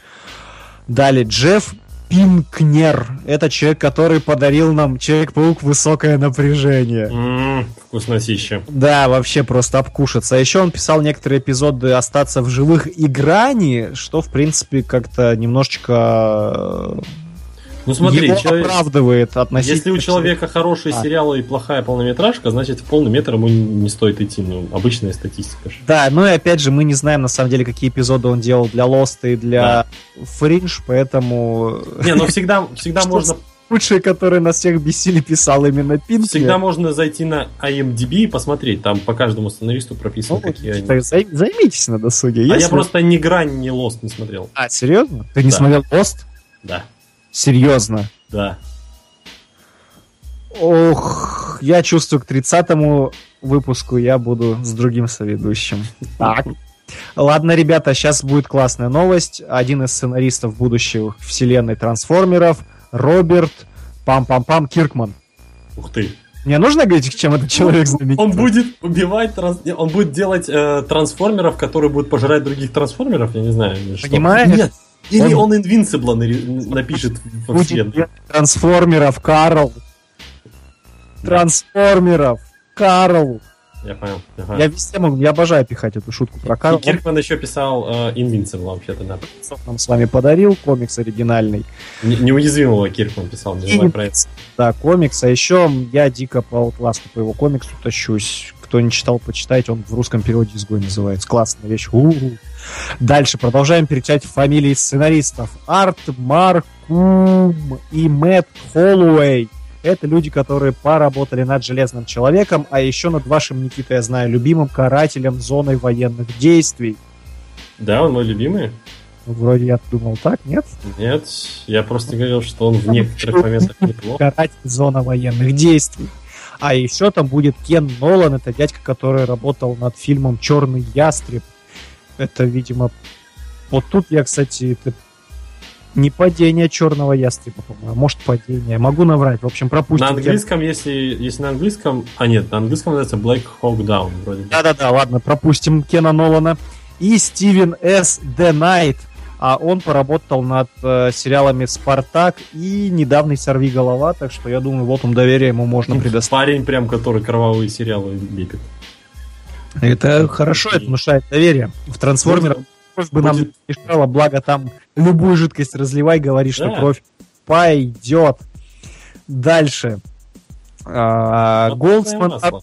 Далее Джефф Пинкнер. Это человек, который подарил нам Человек-паук высокое напряжение. Mm, вкуснотища. Да, вообще просто обкушаться. А еще он писал некоторые эпизоды «Остаться в живых» и «Грани», что, в принципе, как-то немножечко ну смотри, его человек... оправдывает относительно... Если у человека хороший а. сериал и плохая полнометражка, значит в полный метр ему не стоит идти. Ну, обычная статистика. Да, ну и опять же, мы не знаем на самом деле, какие эпизоды он делал для Lost и для да. Fringe, поэтому... Не, ну всегда, всегда можно лучшие, которые нас всех бесили, писал именно Пинки. Всегда можно зайти на IMDb и посмотреть, там по каждому сценаристу прописано, ну, какие они. Зай, займитесь на досуге. А Если... я просто ни грань, ни Lost не смотрел. А, серьезно? Ты не да. смотрел Lost? Да. Серьезно? Да. Ох, я чувствую, к 30 выпуску я буду с другим соведущим. Так. Ладно, ребята, сейчас будет классная новость. Один из сценаристов будущих вселенной трансформеров, Роберт Пам-пам-пам Киркман. Ух ты. Мне нужно говорить, чем этот человек знаменит? Он будет убивать, он будет делать э, трансформеров, которые будут пожирать других трансформеров, я не знаю. что. Понимаешь? Нет, или Он- он Invincible напишет во вселенной. трансформеров, Карл. Трансформеров, Карл. Я понял. я Я везде могу, я обожаю пихать эту шутку про И Карл. Он Киркман еще писал э, Invincible, вообще-то, да. нам с вами подарил комикс оригинальный. Не- Неуязвимого Киркман писал, не знаю про это. Да, комикс. А еще я дико по Outlast по его комиксу тащусь. Кто не читал, почитайте. Он в русском переводе «Изгой» называется. Классная вещь. У-у-у. Дальше продолжаем перечислять фамилии сценаристов. Арт Маркум и Мэтт Холлоуэй. Это люди, которые поработали над Железным Человеком, а еще над вашим, Никита, я знаю, любимым карателем зоной военных действий. Да, он мой любимый? Ну, Вроде я думал так, нет? Нет, я просто говорил, что он в некоторых моментах неплохо. каратель зона военных действий. А еще там будет Кен Нолан, это дядька, который работал над фильмом Черный ястреб. Это, видимо, вот тут я, кстати, это не падение черного ястреба, по-моему, а может падение. Могу наврать. В общем, пропустим. На английском, если, если на английском... А, нет, на английском называется Black Hawk Down, вроде. Да-да-да, ладно, пропустим Кена Нолана. И Стивен С. Де Найт. А он поработал над э, сериалами «Спартак» и недавний «Сорви голова», так что я думаю, вот он доверие ему можно предоставить. Парень прям, который кровавые сериалы лепит. Это хорошо, это внушает доверие. В трансформерах кровь бы нам мешала, благо там любую жидкость разливай, говори, что Да. кровь пойдет. Дальше. А, Голдсман масло.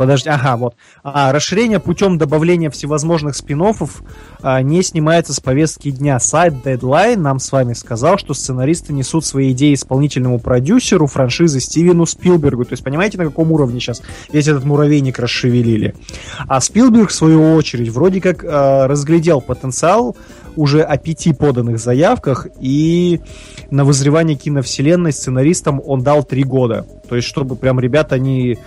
Подожди, ага, вот. А, расширение путем добавления всевозможных спин не снимается с повестки дня. Сайт Deadline нам с вами сказал, что сценаристы несут свои идеи исполнительному продюсеру франшизы Стивену Спилбергу. То есть, понимаете, на каком уровне сейчас весь этот муравейник расшевелили? А Спилберг, в свою очередь, вроде как э, разглядел потенциал уже о пяти поданных заявках, и на вызревание киновселенной сценаристам он дал три года. То есть, чтобы прям ребята не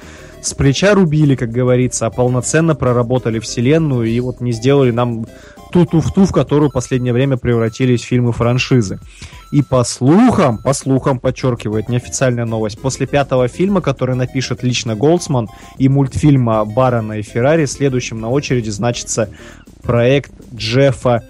с плеча рубили, как говорится, а полноценно проработали вселенную и вот не сделали нам ту туфту, в которую в последнее время превратились фильмы франшизы. И по слухам, по слухам, подчеркивает неофициальная новость, после пятого фильма, который напишет лично Голдсман, и мультфильма Барона и Феррари, следующим на очереди значится проект Джеффа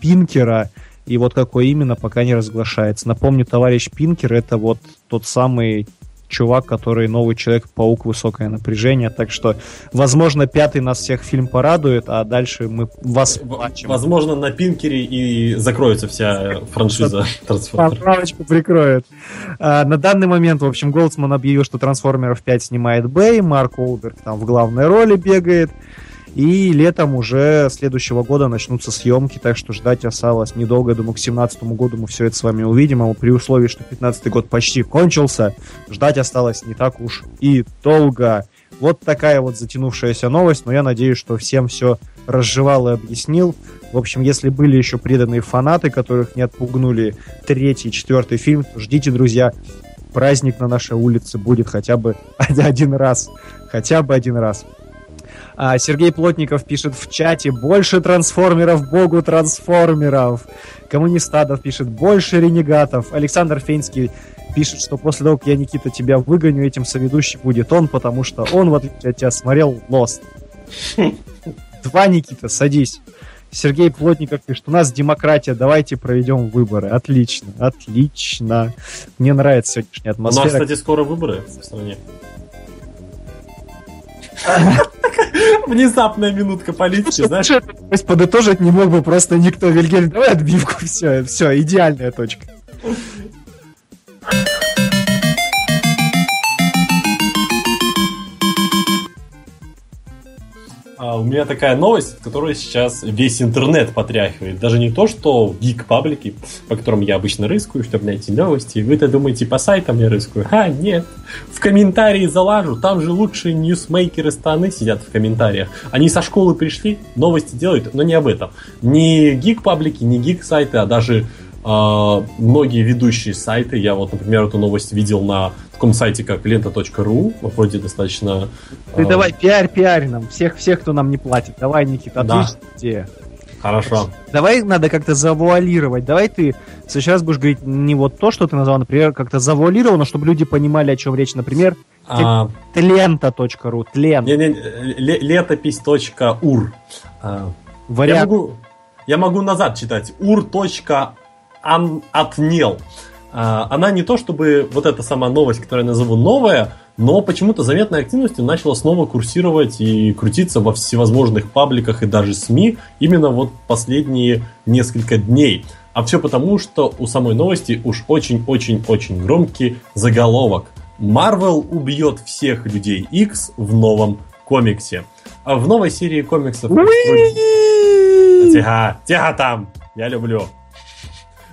Пинкера, и вот какой именно, пока не разглашается. Напомню, товарищ Пинкер это вот тот самый чувак, который новый Человек-паук, высокое напряжение, так что, возможно, пятый нас всех фильм порадует, а дальше мы вас плачем. Возможно, на Пинкере и закроется вся франшиза трансформеров. Поправочку прикроет. А, на данный момент, в общем, Голдсман объявил, что Трансформеров 5 снимает Бэй, Марк Уолберг там в главной роли бегает. И летом уже следующего года начнутся съемки, так что ждать осталось недолго. Думаю, к 2017 году мы все это с вами увидим. А при условии, что 15 год почти кончился, ждать осталось не так уж и долго. Вот такая вот затянувшаяся новость, но я надеюсь, что всем все разжевал и объяснил. В общем, если были еще преданные фанаты, которых не отпугнули третий, четвертый фильм, ждите, друзья, праздник на нашей улице будет хотя бы один раз. Хотя бы один раз. А Сергей Плотников пишет в чате «Больше трансформеров, богу трансформеров!» Коммунистадов пишет «Больше ренегатов!» Александр Фейнский пишет, что после того, как я, Никита, тебя выгоню, этим соведущим будет он, потому что он, в отличие от тебя, смотрел Lost. Два, Никита, садись. Сергей Плотников пишет, у нас демократия, давайте проведем выборы. Отлично, отлично. Мне нравится сегодняшняя У нас, атмосфера. кстати, скоро выборы в стране. Внезапная минутка политики, знаешь? То есть подытожить не мог бы просто никто. Вильгельм, давай отбивку, все, все, идеальная точка. У меня такая новость, которая сейчас весь интернет потряхивает. Даже не то, что гик паблики, по которым я обычно рыскаю, чтобы найти новости. Вы-то думаете, по сайтам я рыскаю? А, нет. В комментарии залажу. Там же лучшие ньюсмейкеры страны сидят в комментариях. Они со школы пришли, новости делают, но не об этом. Не гик паблики, не гик сайты, а даже а, многие ведущие сайты. Я вот, например, эту новость видел на таком сайте, как лента.ру, вроде достаточно... Ты э, давай пиарь, пиарь нам, всех, всех, кто нам не платит. Давай, Никита, Да. отличная идея. Хорошо. Давай надо как-то завуалировать. Давай ты раз будешь говорить не вот то, что ты назвал, например, как-то завуалировано, чтобы люди понимали, о чем речь. Например, А, тлента.ру, тлен. не, не, ле- летопись.ур. А, Я Вариант. могу, я могу назад читать. ur.atnel. А, Она не то чтобы вот эта сама новость, которую я назову новая, но почему-то заметной активностью начала снова курсировать и крутиться во всевозможных пабликах и даже СМИ именно вот последние несколько дней. А все потому, что у самой новости уж очень-очень-очень громкий заголовок. Марвел убьет всех людей X в новом комиксе. А в новой серии комиксов... Тихо, тихо там, я люблю.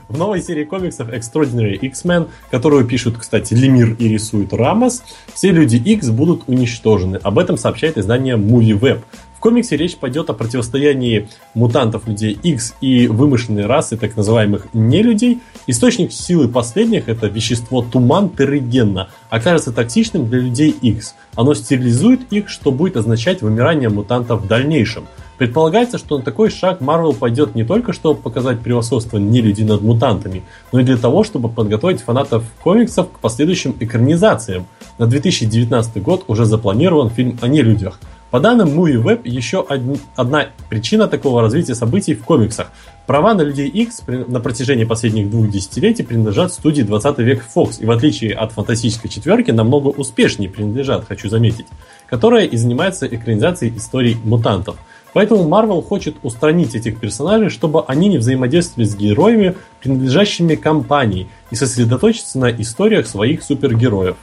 В новой серии комиксов Extraordinary X-Men, которую пишут, кстати, Лемир и рисует Рамос, все люди X будут уничтожены. Об этом сообщает издание Movie Web. В комиксе речь пойдет о противостоянии мутантов людей X и вымышленной расы так называемых нелюдей. Источник силы последних, это вещество туман терригенна, окажется токсичным для людей X. Оно стерилизует их, что будет означать вымирание мутантов в дальнейшем. Предполагается, что на такой шаг Марвел пойдет не только чтобы показать превосходство нелюдей над мутантами, но и для того, чтобы подготовить фанатов комиксов к последующим экранизациям. На 2019 год уже запланирован фильм о нелюдях. По данным Movie Web, еще од- одна причина такого развития событий в комиксах. Права на людей X на протяжении последних двух десятилетий принадлежат студии 20 век Fox, и в отличие от фантастической четверки, намного успешнее принадлежат, хочу заметить, которая и занимается экранизацией историй мутантов. Поэтому Marvel хочет устранить этих персонажей, чтобы они не взаимодействовали с героями, принадлежащими компании, и сосредоточиться на историях своих супергероев.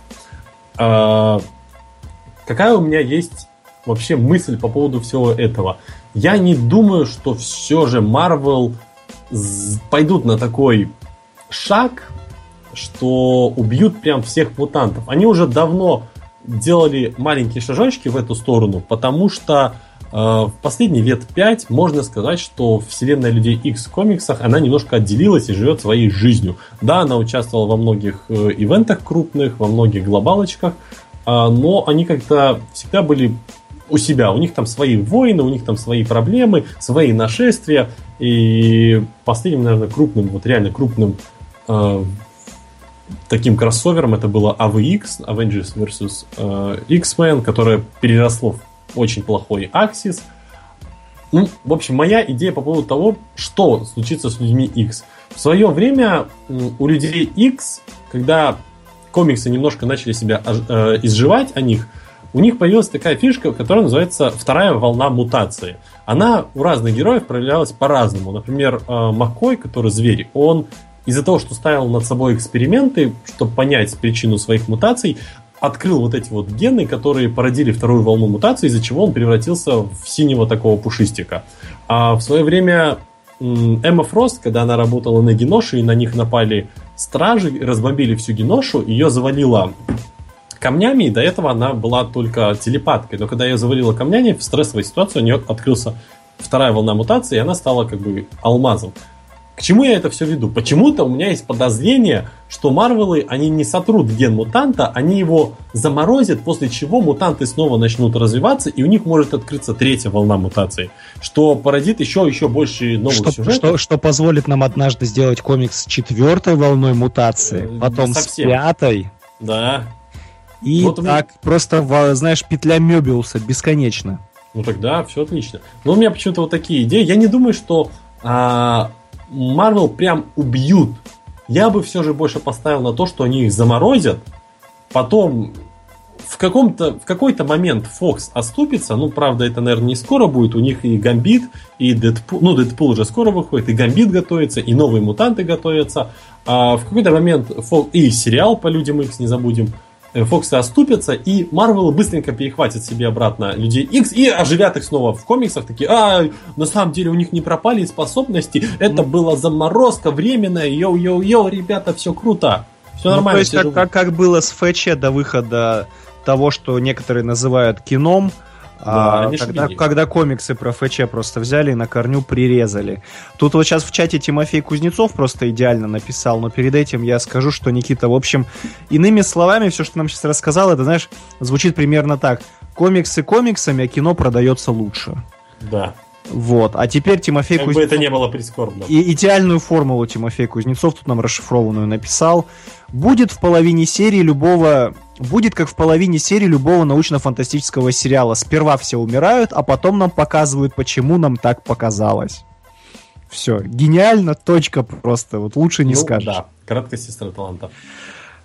А, какая у меня есть вообще мысль по поводу всего этого? Я не думаю, что все же Marvel пойдут на такой шаг, что убьют прям всех мутантов. Они уже давно делали маленькие шажочки в эту сторону, потому что в последние лет пять можно сказать, что вселенная Людей X в комиксах, она немножко отделилась и живет своей жизнью. Да, она участвовала во многих э, ивентах крупных, во многих глобалочках, а, но они как-то всегда были у себя. У них там свои войны, у них там свои проблемы, свои нашествия. И последним, наверное, крупным, вот реально крупным э, таким кроссовером это было AVX, Avengers vs. э, X-Men, которое переросло в очень плохой Axis. Ну, в общем, моя идея по поводу того, что случится с людьми X. В свое время у людей X, когда комиксы немножко начали себя э, изживать о них, у них появилась такая фишка, которая называется вторая волна мутации. Она у разных героев проявлялась по-разному. Например, э, Маккой, который зверь, он из-за того, что ставил над собой эксперименты, чтобы понять причину своих мутаций, открыл вот эти вот гены, которые породили вторую волну мутации, из-за чего он превратился в синего такого пушистика. А в свое время Эмма Фрост, когда она работала на Геноше, и на них напали стражи, разбомбили всю Геношу, ее завалило камнями, и до этого она была только телепаткой. Но когда ее завалило камнями, в стрессовой ситуации у нее открылся вторая волна мутации, и она стала как бы алмазом. К чему я это все веду? Почему-то у меня есть подозрение, что Марвелы, они не сотрут ген мутанта, они его заморозят, после чего мутанты снова начнут развиваться, и у них может открыться третья волна мутации, что породит еще еще больше новых Что, сюжетов. что, что позволит нам однажды сделать комикс с четвертой волной мутации, Э, потом с совсем. пятой. Да. И Вот так просто, во- знаешь, петля Мебиуса бесконечно. Ну тогда все отлично. Но у меня почему-то вот такие идеи. Я не думаю, что а, Marvel прям убьют. Я бы все же больше поставил на то, что они их заморозят. Потом в каком-то в какой-то момент Fox оступится. Ну, правда, это, наверное, не скоро будет. У них и Гамбит, и Дэдпул. Ну, Дэдпул уже скоро выходит, и Гамбит готовится, и новые мутанты готовятся. А в какой-то момент Fox, и сериал по Людям X не забудем. Э, Фоксы оступятся, и Марвел быстренько перехватит себе обратно Людей X и оживят их снова в комиксах. Такие, а, на самом деле у них не пропали способности, это была заморозка временная, йоу-йоу-йоу, ребята, все круто. Все Ну, нормально. то есть, как, как, как было с ФЧ до выхода того, что некоторые называют кином, А, они когда, когда комиксы про ФЧ просто взяли и на корню прирезали. Тут вот сейчас в чате Тимофей Кузнецов просто идеально написал, но перед этим я скажу, что Никита, в общем, иными словами, все, что нам сейчас рассказал, это, знаешь, звучит примерно так. Комиксы комиксами, а кино продается лучше. Да. Вот. А теперь Тимофей Как бы Кузнецов... это не было прискорбно. И идеальную формулу Тимофей Кузнецов тут нам расшифрованную написал. Будет в половине серии любого... Будет как в половине серии любого научно-фантастического сериала. Сперва все умирают, а потом нам показывают, почему нам так показалось. Все. Гениально, точка просто. Вот лучше не Ну, скажешь. Да, краткая сестра таланта.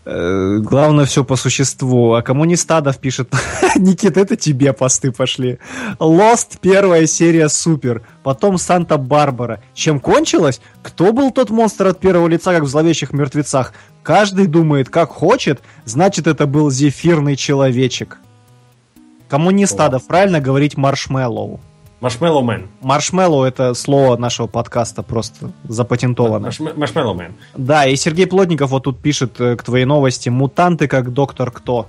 Э, Главное все по существу. А кому не Стадов пишет, Никит, это тебе посты пошли. Lost первая серия супер. Потом Санта-Барбара. Чем кончилось? Кто был тот монстр от первого лица, как в зловещих мертвецах? Каждый думает, как хочет, значит это был зефирный человечек. Коммунист Адов, правильно говорить маршмеллоу. Marshmallow Man. Маршмеллоу это слово нашего подкаста просто запатентовано. Marshmallow Man. Да, и Сергей Плотников вот тут пишет э, к твоей новости «Мутанты как доктор Кто».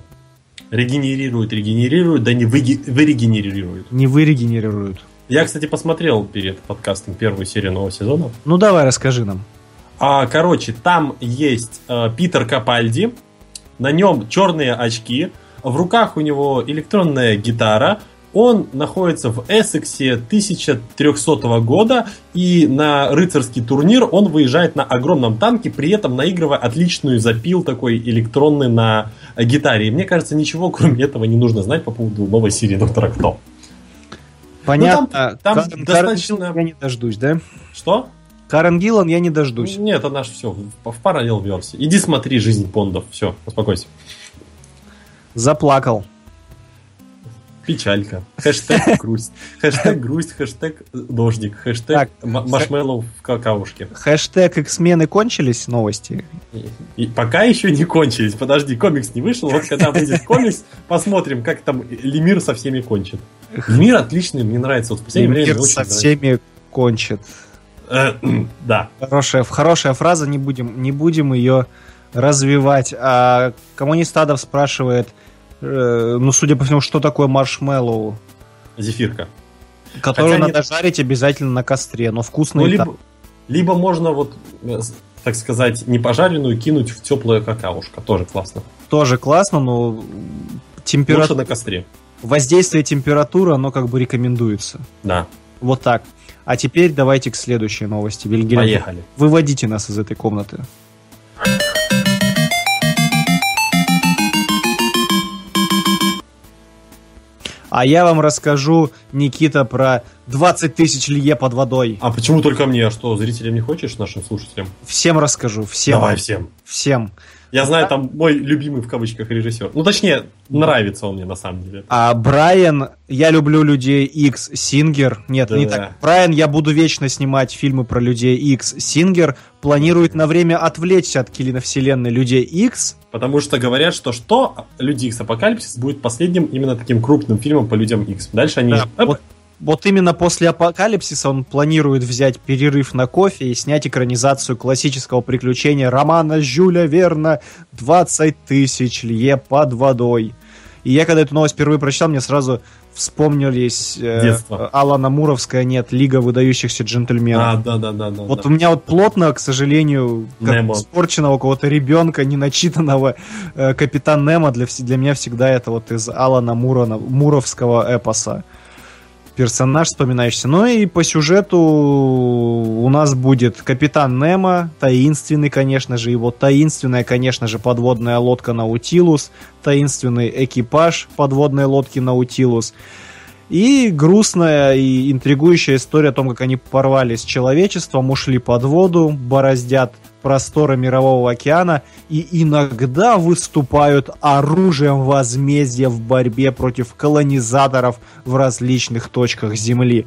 Регенерирует, регенерирует, да не выге- вырегенерирует. Не вырегенерируют. Я, кстати, посмотрел перед подкастом первую серию нового сезона. Ну давай, расскажи нам. А, короче, там есть э, Питер Капальди, на нем черные очки, в руках у него электронная гитара, он находится в Эссексе 1300 года, и на рыцарский турнир он выезжает на огромном танке, при этом наигрывая отличную запил такой электронный на гитаре. И мне кажется, ничего кроме этого не нужно знать по поводу новой серии Доктора Кто. Понятно. там Карен- достаточно- Карен я не дождусь, да? Что? Карен Гиллан я не дождусь. Нет, это наш все, в, параллел версии. Иди смотри жизнь Бондов, все, успокойся. Заплакал. Печалька. Хэштег грусть. Хэштег грусть, хэштег дождик, хэштег Так, м- маршмеллоу в какаушке. Хэштег X-мены кончились новости. И, и пока еще не кончились. Подожди, комикс не вышел. Вот когда выйдет комикс, посмотрим, как там Лемир со всеми кончит. Лемир отличный, мне нравится. Вот в последнее время со нравится. всеми кончит. Э, Да. Хорошая, хорошая фраза, не будем, не будем ее развивать. А коммунист Адов спрашивает, э, ну, судя по всему, что такое маршмеллоу? Зефирка. Которую Хотя надо нет. жарить обязательно на костре, но вкусно Ну, и либо, так. либо можно вот, э, так сказать, не пожаренную кинуть в теплое какаушко. Тоже классно. Тоже классно, но Лучше температура, на костре. воздействие температуры, оно как бы рекомендуется. Да, Вот так. А теперь давайте к следующей новости. Вильгельм, поехали. выводите нас из этой комнаты. А я вам расскажу, Никита, про 20 тысяч лье под водой. А почему только мне? А что, зрителям не хочешь, нашим слушателям? Всем расскажу, всем. Давай всем. Всем. Я знаю, там мой любимый в кавычках режиссер. Ну, точнее, нравится он мне на самом деле. А Брайан, я люблю людей X, Сингер, нет, не Да. так. Брайан, я буду вечно снимать фильмы про людей X. Сингер планирует на время отвлечься от киновселенной людей X. Потому что говорят, что что Люди Икс Апокалипсис будет последним именно таким крупным фильмом по Людям Икс. Дальше они... Да, Оп, вот, вот именно после апокалипсиса он планирует взять перерыв на кофе и снять экранизацию классического приключения романа Жюля Верна «20 тысяч лье под водой». И я, когда эту новость впервые прочитал, мне сразу вспомнились э, Детство. Алана Муровская, нет, Лига выдающихся джентльменов. А, да, да, да, да. Вот да. у меня вот плотно, к сожалению, как Немо. испорченного кого-то ребенка, неначитанного э, Капитан Немо для, для меня всегда это вот из Алана Мурона, Муровского эпоса персонаж вспоминающийся. Ну и по сюжету у нас будет Капитан Немо, таинственный, конечно же, его таинственная, конечно же, подводная лодка Наутилус, таинственный экипаж подводной лодки Наутилус. И грустная и интригующая история о том, как они порвались с человечеством, ушли под воду, бороздят просторы мирового океана и иногда выступают оружием возмездия в борьбе против колонизаторов в различных точках Земли.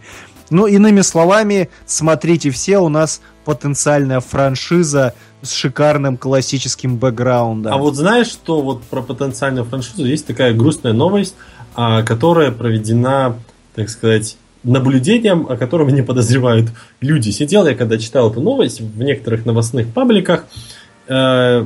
Ну, иными словами, смотрите все, у нас потенциальная франшиза с шикарным классическим бэкграундом. А вот знаешь, что вот про потенциальную франшизу есть такая грустная новость, а, которая проведена, так сказать, наблюдением, о котором не подозревают люди. Сидел я, когда читал эту новость в некоторых новостных пабликах, э,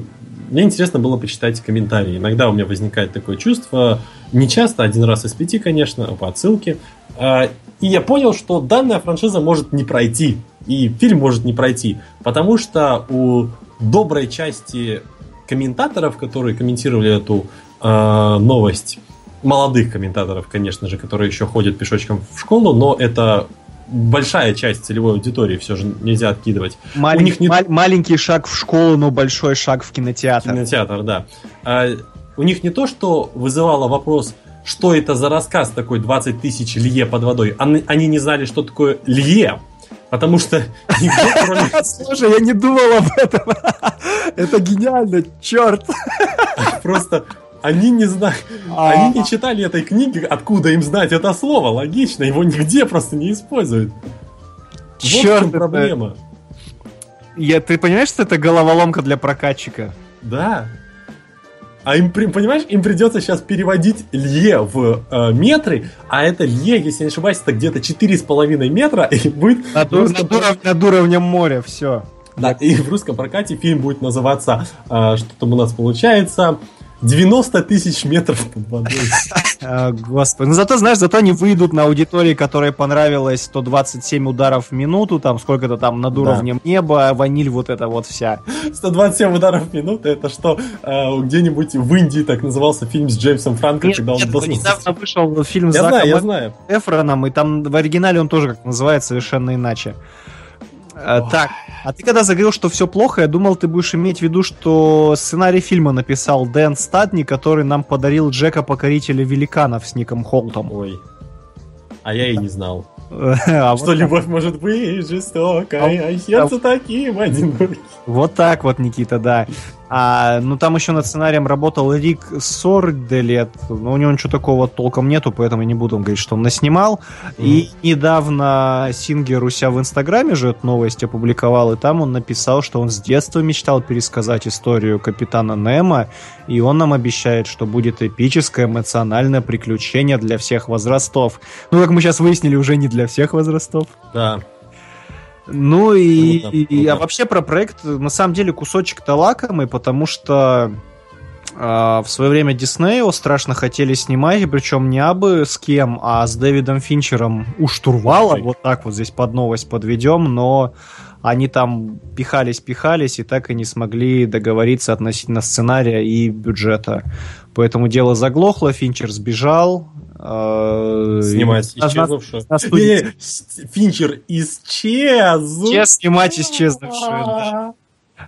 мне интересно было почитать комментарии. Иногда у меня возникает такое чувство, не часто, один раз из пяти, конечно, по отсылке. А, и я понял, что данная франшиза может не пройти, и фильм может не пройти, потому что у доброй части комментаторов, которые комментировали эту э, новость, молодых комментаторов, конечно же, которые еще ходят пешочком в школу, но это большая часть целевой аудитории, все же нельзя откидывать. Малень- У них не- мал- маленький шаг в школу, но большой шаг в кинотеатр. Кинотеатр, да. А, у них не то, что вызывало вопрос, что это за рассказ такой 20 тысяч лье под водой. Они, они не знали, что такое лье. Потому что Слушай, я не думал об этом. Это гениально, черт. просто они не знают, А. они не читали этой книги, откуда им знать это слово. Логично, его нигде просто не используют. Вот Черт, это- проблема. Я, ты понимаешь, что это головоломка для прокатчика? Да. А им, понимаешь, им придется сейчас переводить лье в э, метры, а это лье, если не ошибаюсь, это где-то 4,5 метра, и будет Над, русском над уров- над уровнем моря, все. Да, и в русском прокате фильм будет называться, э, что там у нас получается, 90 тысяч метров под водой. А, господи. Ну зато, знаешь, зато они выйдут на аудитории, которой понравилось 127 ударов в минуту, там сколько-то там над Да. уровнем неба, ваниль вот эта вот вся. 127 ударов в минуту, это что, э, где-нибудь в Индии так назывался фильм с Джеймсом Франко, Нет, когда он нет, недавно вышел фильм с Я знаю, я Заком знаю. Эфроном, и там в оригинале он тоже как называется совершенно иначе. А, так, а ты когда заговорил, что все плохо, я думал, ты будешь иметь в виду, что сценарий фильма написал Дэн Стадни, который нам подарил Джека Покорителя Великанов с Ником Холтом. Ой. А я и не знал. А Что вот, любовь может быть жестокой, а сердце таким одиноким. вот так вот, Никита, да. А, ну там еще над сценарием работал Рик Сорделет, но у него ничего такого толком нету, поэтому я не буду говорить, что он наснимал. И недавно Сингер у себя в Инстаграме же эту новость опубликовал, и там он написал, что он с детства мечтал пересказать историю капитана Немо, и он нам обещает, что будет эпическое эмоциональное приключение для всех возрастов. Ну, как мы сейчас выяснили, уже не для всех возрастов. Да. Ну и, Круто, и- круто. а вообще про проект на самом деле кусочек-то лакомый, потому что а, в свое время Дисней его страшно хотели снимать, и причем не абы с кем, а с Дэвидом Финчером у штурвала, вот так вот здесь под новость подведем, но они там пихались-пихались и так и не смогли договориться относительно сценария и бюджета. Поэтому дело заглохло, Финчер сбежал. Э, Снимать исчезнувшую. Финчер исчез. Исчез снимать исчезнувшую.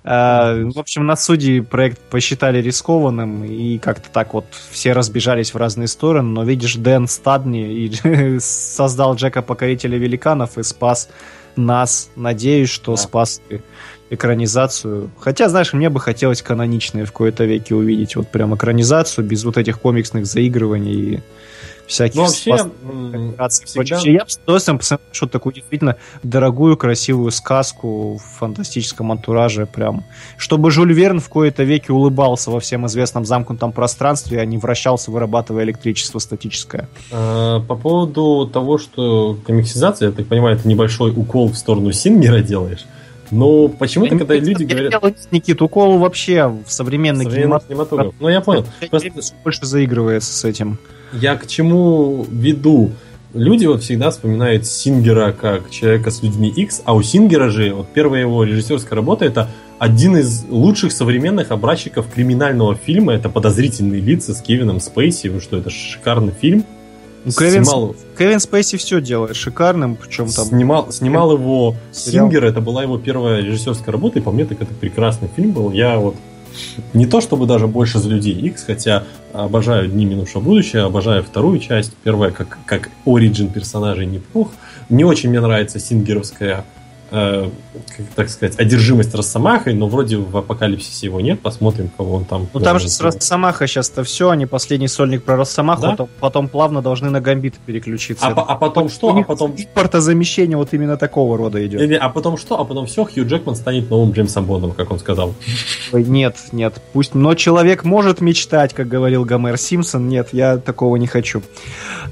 Э, В общем, на суде проект посчитали рискованным, и как-то так вот все разбежались в разные стороны, но видишь, Дэн Стадни создал Джека Покорителя Великанов и спас нас. Надеюсь, что Да. спас экранизацию. Хотя, знаешь, мне бы хотелось каноничные в кои-то веке увидеть. Вот прям экранизацию без вот этих комиксных заигрываний и всяких Ну, вообще, всегда-. Я с удовольствием посмотрел что-то такую действительно дорогую, красивую сказку в фантастическом антураже прям. Чтобы Жюль Верн в кои-то веки улыбался во всем известном замкнутом пространстве, а не вращался, вырабатывая электричество статическое. А, По поводу того, что комиксизация, я так понимаю, это небольшой укол в сторону Сингера делаешь. Но почему-то, когда люди Я говорят... делаю, Никит, укол вообще в современный современный кинематограф кинематограф. Ну, я понял. Просто больше заигрывается с этим. Я к чему веду? Люди вот всегда вспоминают Сингера как человека с людьми X, а у Сингера же вот первая его режиссерская работа это один из лучших современных образчиков криминального фильма. Это «Подозрительные лица» с Кевином Спейси. Вы что, это шикарный фильм. Ну, Кевин, Снимал- Кевин Спейси все делает шикарным, причем там... Снимал, снимал его. Сингер, это была его первая режиссерская работа, и по мне так это прекрасный фильм был. Я вот не то чтобы даже больше за людей X, хотя обожаю Дни минувшего будущего, обожаю вторую часть. Первая как, как оригин персонажей неплох. Не очень мне нравится сингеровская э, как так сказать, одержимость Росомахой, но вроде в апокалипсисе его нет. Посмотрим, кого он там. Ну там же с Росомаха сейчас-то все, они последний сольник про Росомаху, Да? потом, потом плавно должны на Гамбит переключиться. а, по- а потом что? А потом импортозамещение вот именно такого рода идет. Не-не, а потом что? А потом все, Хью Джекман станет новым Джеймсом Бондом, как он сказал. Нет, нет, пусть, но человек может мечтать, как говорил Гомер Симпсон. Нет, я такого не хочу.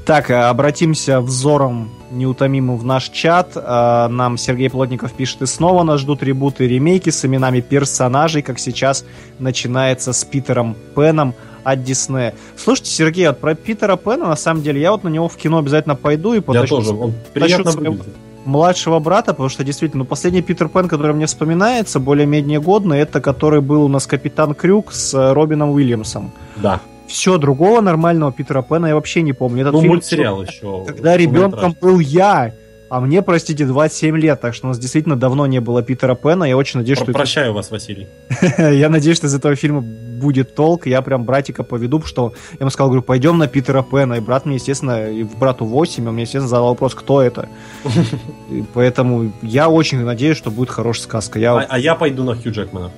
Так, э, обратимся взором неутомимым в наш чат. Э, Нам Сергей Плотников Плотников пишет, и снова нас ждут ребуты и ремейки с именами персонажей, как сейчас начинается с Питером Пеном от Диснея. Слушайте, Сергей, вот про Питера Пена, на самом деле, я вот на него в кино обязательно пойду и Я потащу тоже, он приятно своего- младшего брата, потому что действительно, ну, последний Питер Пен, который мне вспоминается, более-менее годный, это который был у нас Капитан Крюк с э, Робином Уильямсом. Да. Все, другого нормального Питера Пена я вообще не помню. Этот Ну, фильм- мультсериал еще. Когда ребенком был я, а мне, простите, 27 лет, так что у нас действительно давно не было Питера Пена. Я очень надеюсь, что... это- Прощаю вас, Василий. Я надеюсь, что из этого фильма будет толк. Я прям братика поведу, потому что я ему сказал, говорю, пойдем на Питера Пена. И брат мне, естественно, и брату 8, он мне, естественно, задал вопрос, кто это. И поэтому я очень надеюсь, что будет хорошая сказка. А, Я, а я пойду на Хью Джекмана.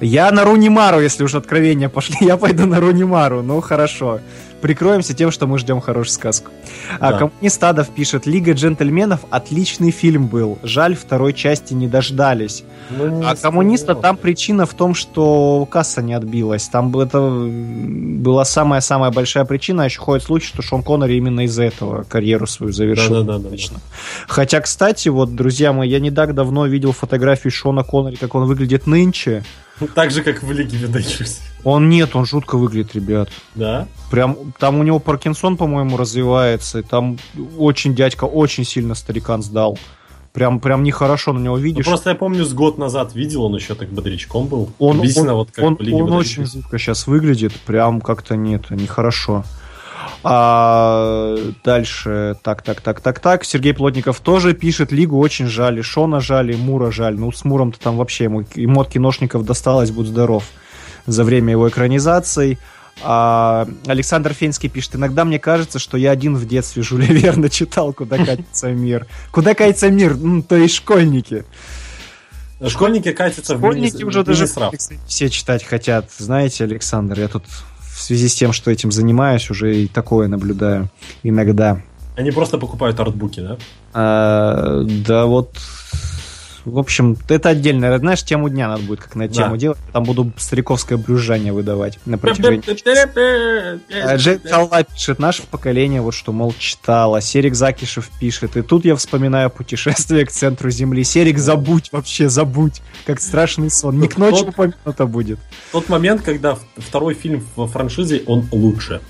я на Рунимару, если уж откровения пошли, я пойду на Рунимару. Ну, хорошо. Прикроемся тем, что мы ждем хорошую сказку. А Да. коммунист Адов пишет, Лига джентльменов отличный фильм был. Жаль, второй части не дождались. Ну, не А коммуниста сказал. там причина в том, что касса не отбилась. Там это была самая-самая большая причина. А еще ходит слухи, что Шон Коннери именно из-за этого карьеру свою завершил. Да-да-да-да. Точно. Хотя, кстати, вот, друзья мои, я не так давно видел фотографию Шона Коннери, как он выглядит нынче. Так же, как в Лиге выдающихся. Он нет, он жутко выглядит, ребят. Да? Прям там у него Паркинсон, по-моему, развивается. И там очень дядька очень сильно старикан сдал. Прям, прям нехорошо на него Ну, видишь. просто я помню, с год назад видел, он еще так бодрячком был. Он- Объяснено, он- вот как он, в Лиге он очень жутко сейчас выглядит, прям как-то нет, нехорошо. А, дальше, так, так, так, так, так. Сергей Плотников тоже пишет, Лигу очень жаль, Шона жаль, и Мура жаль. Ну, с Муром-то там вообще ему, ему от киношников досталось, будь здоров, за время его экранизаций. А, Александр Фенский пишет, иногда мне кажется, что я один в детстве Жюля Верна читал «Куда катится мир». «Куда катится мир», М, то есть школьники. Школьники катятся в Школьники уже даже все читать хотят. Знаете, Александр, я тут связи с тем, что этим занимаюсь, уже и такое наблюдаю иногда. Они просто покупают артбуки, да? А, да вот, в общем, это отдельно. Знаешь, тему дня надо будет как на тему Да. делать. Там буду стариковское брюзжание выдавать на протяжении А, Джей Халва пишет, наше поколение вот что, мол, читало. Серик Закишев пишет, и тут я вспоминаю путешествие к центру Земли. Серик, забудь вообще, забудь, как страшный сон. Не к ночи упомянуто будет. Тот момент, когда в- второй фильм во франшизе, он лучше.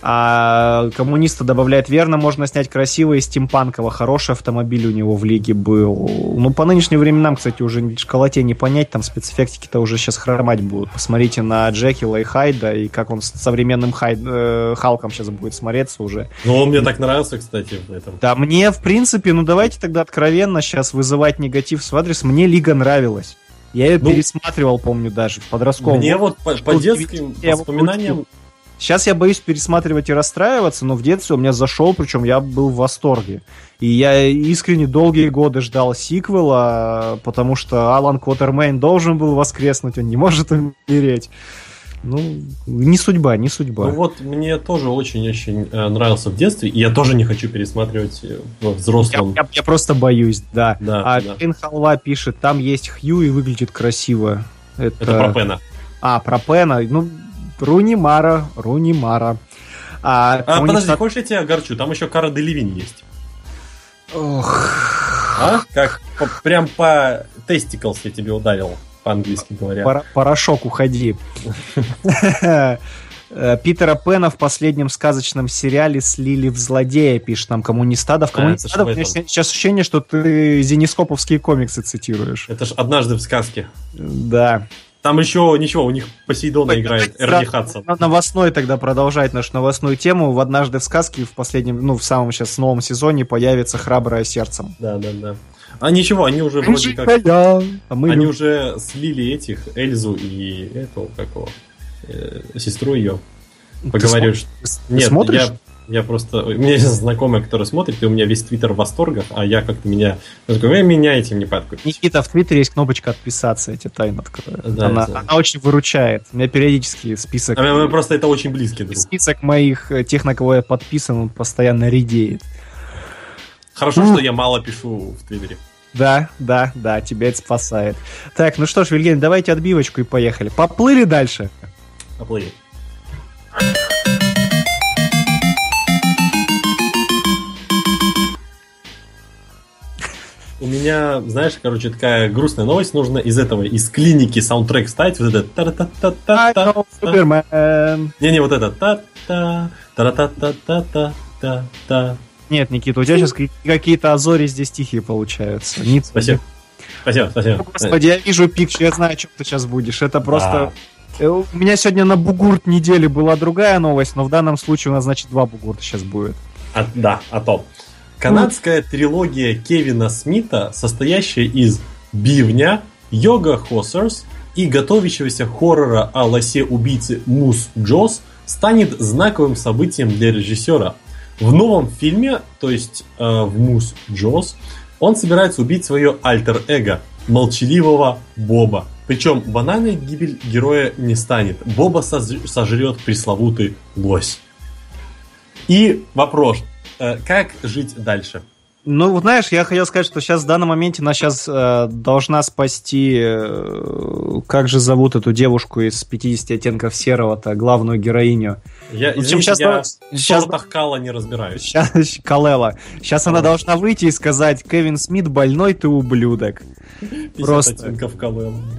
А коммуниста добавляет, верно, можно снять красиво и стимпанково. Хороший автомобиль у него в лиге был. Ну, по нынешним временам, кстати, уже школоте не понять, там спецэффектики-то уже сейчас хромать будут. Посмотрите на Джекила и Хайда, и как он с современным Хайд, э, Халком сейчас будет смотреться уже. Но он мне так нравился, кстати, в этом. Да, мне, в принципе, ну давайте тогда откровенно сейчас вызывать негатив свой адрес. Мне Лига нравилась. Я ее Ну, пересматривал, помню, даже в подростковом. Мне вот по, по детским воспоминаниям... Сейчас я боюсь пересматривать и расстраиваться, но в детстве у меня зашел, причем я был в восторге. И я искренне долгие годы ждал сиквела, потому что Алан Квотермейн должен был воскреснуть, он не может умереть. Ну, не судьба, не судьба. Ну вот, мне тоже очень-очень э, нравился в детстве, и я тоже не хочу пересматривать э, во я, взрослом. я- я просто боюсь, да. Да, а да. Халва пишет, там есть Хью и выглядит красиво. Это, Это про Пена. А, про Пена. Ну, Руни Мара, Руни Мара. А, А, подожди, хочешь я тебя огорчу? Там еще Кара Делевин есть. Ох, А? Как по- прям по testicles я тебе ударил, по-английски говоря. Пора- порошок, уходи. Э, Питера Пена в последнем сказочном сериале слили в злодея, пишет нам коммунистадов. А, Коммунистадов, этом. сейчас ощущение, что ты зенископовские комиксы цитируешь. Это ж однажды в сказке. Да. Там еще ничего, у них Посейдона Ой, играет Эрни Хадсон. на- Новостной тогда продолжать нашу новостную тему. В «Однажды в сказке» в последнем, ну, в самом сейчас новом сезоне появится «Храброе сердцем». Да, да, да. А ничего, они уже вроде как... А мы Они любим. уже слили этих, Эльзу и эту, как его, э, сестру ее. Поговорю, что... Ты Нет, смотришь? я, я просто... У меня есть знакомая, которая смотрит, и у меня весь твиттер в восторгах, а я как-то меня... Я такой, вы меня этим не подкупите. Никита, в Твиттере есть кнопочка «Отписаться», эти тайны открою. Да, она, это- она очень выручает. У меня периодически список... А мы- просто это очень близкий друг. Список моих, э, тех, на кого я подписан, он постоянно редеет. Хорошо, что я мало пишу в твиттере. Да, да, да, тебя это спасает. Так, ну что ж, Вильгельм, давайте отбивочку и поехали. Поплыли дальше. Оплыли. У меня, знаешь, короче, такая грустная новость. Нужно из этого, из клиники саундтрек ставить. Вот это та та та та та Superman. Не-не, вот это та-та, та-та-та-та-та-та-та. Нет, Никита, у тебя сейчас какие-то азори здесь тихие получаются. Нет, Спасибо. Спасибо, спасибо. Господи, я вижу пикчу, я знаю, о чем ты сейчас будешь. Это просто... Э, У меня сегодня на бугурт недели была другая новость, но в данном случае у нас, значит, два бугурта сейчас будет. А, да, а то. Канадская трилогия Кевина Смита, состоящая из бивня, йога Хоссерс и готовящегося хоррора о лосе-убийце Мус Джос, станет знаковым событием для режиссера. В новом фильме, то есть э, в Мус Джос, он собирается убить свое альтер-эго, молчаливого Боба. Причем банальной гибель героя не станет. Боба сож- сожрет пресловутый лось. И вопрос, как жить дальше? Ну, знаешь, я хотел сказать, что сейчас в данном моменте нас сейчас э, должна спасти, э, как же зовут эту девушку из 50 оттенков серого-то, главную героиню. Я, общем, извините, щас я давай- в сортах кала не разбираюсь. Сейчас, Калела. Сейчас она должна выйти и сказать, Кевин Смит, больной ты ублюдок. 50 просто.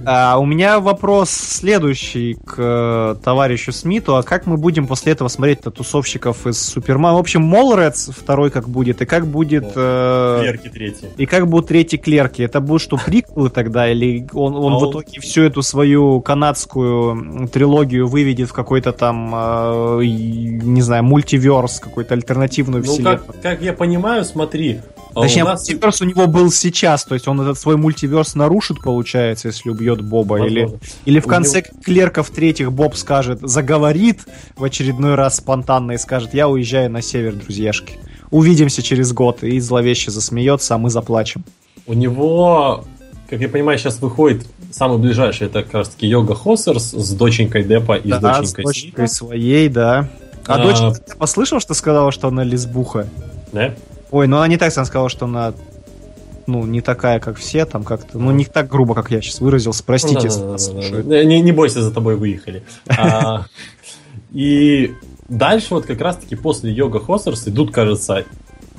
А у меня вопрос следующий к э, товарищу Смиту. А как мы будем после этого смотреть на тусовщиков из Супермана? В общем, Молрец второй как будет, и как будет... э, Клерки третьи. и как будут третьи клерки? Это будут что, приквелы тогда? Или он, он А в он- итоге всю эту свою канадскую трилогию выведет в какой-то там, э, не знаю, мультиверс, какую-то альтернативную Ну, вселенную? как, как я понимаю, смотри, а Точнее, у нас... мультиверс у него был сейчас, то есть он этот свой мультиверс нарушит, получается, если убьет Боба. Или, Возможно. или в У конце клерков третьих Боб скажет, заговорит в очередной раз спонтанно и скажет, я уезжаю на север, друзьяшки. Увидимся через год, и зловеще засмеется, а мы заплачем. У него, как я понимаю, сейчас выходит самый ближайший, это как раз таки Йога Хоссерс с доченькой Деппа и с да, с доченькой дочкой своей, да. А, А, дочка, ты послышал, что сказала, что она лесбуха? Да? Ой, ну она не так, она сказала, что она ну, не такая, как все, там как-то, ну, не так грубо, как я сейчас выразился, простите. Ну, да, да, да, да, да. Не, не бойся, за тобой выехали. А, И дальше вот как раз-таки после Йога Хоссерс идут, кажется,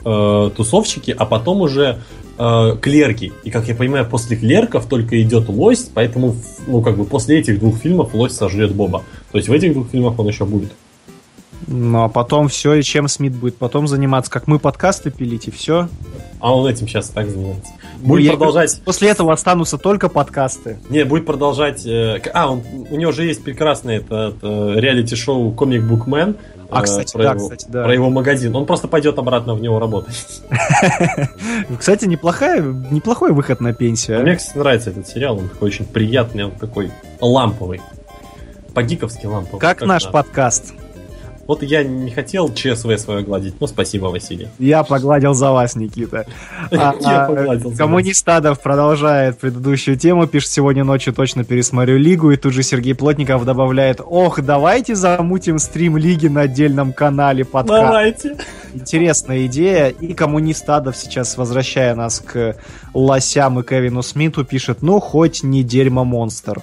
э, тусовщики, а потом уже э, клерки. И, как я понимаю, после клерков только идет лось, поэтому, ну, как бы после этих двух фильмов лось сожрет Боба. То есть в этих двух фильмах он еще будет. Ну, а потом все, и чем Смит будет потом заниматься, как мы подкасты пилить, и все. А он этим сейчас так занимается. Будет Я- продолжать. После этого останутся только подкасты. Не, будет продолжать. э, а, он, у него же есть прекрасное это, это, реалити-шоу Comic Book Man. А, э, кстати, про да, его, кстати, да. Про его магазин. Он просто пойдет обратно в него работать. Кстати, неплохая, неплохой выход на пенсию. а? Мне, кстати, нравится этот сериал. Он такой очень приятный, он такой ламповый. По-гиковски ламповый. Как наш надо. подкаст. Вот я не хотел ЧСВ свое гладить. Ну, спасибо, Василий. Я погладил за вас, Никита. А, а, погладил за Коммунист Адов продолжает предыдущую тему, пишет, сегодня ночью точно пересмотрю Лигу, и тут же Сергей Плотников добавляет, ох, давайте замутим стрим Лиги на отдельном канале подкаст. Давайте. Интересная идея. И коммунист Адов сейчас, возвращая нас к лосям и Кевину Смиту, пишет, ну, хоть не дерьмо-монстр.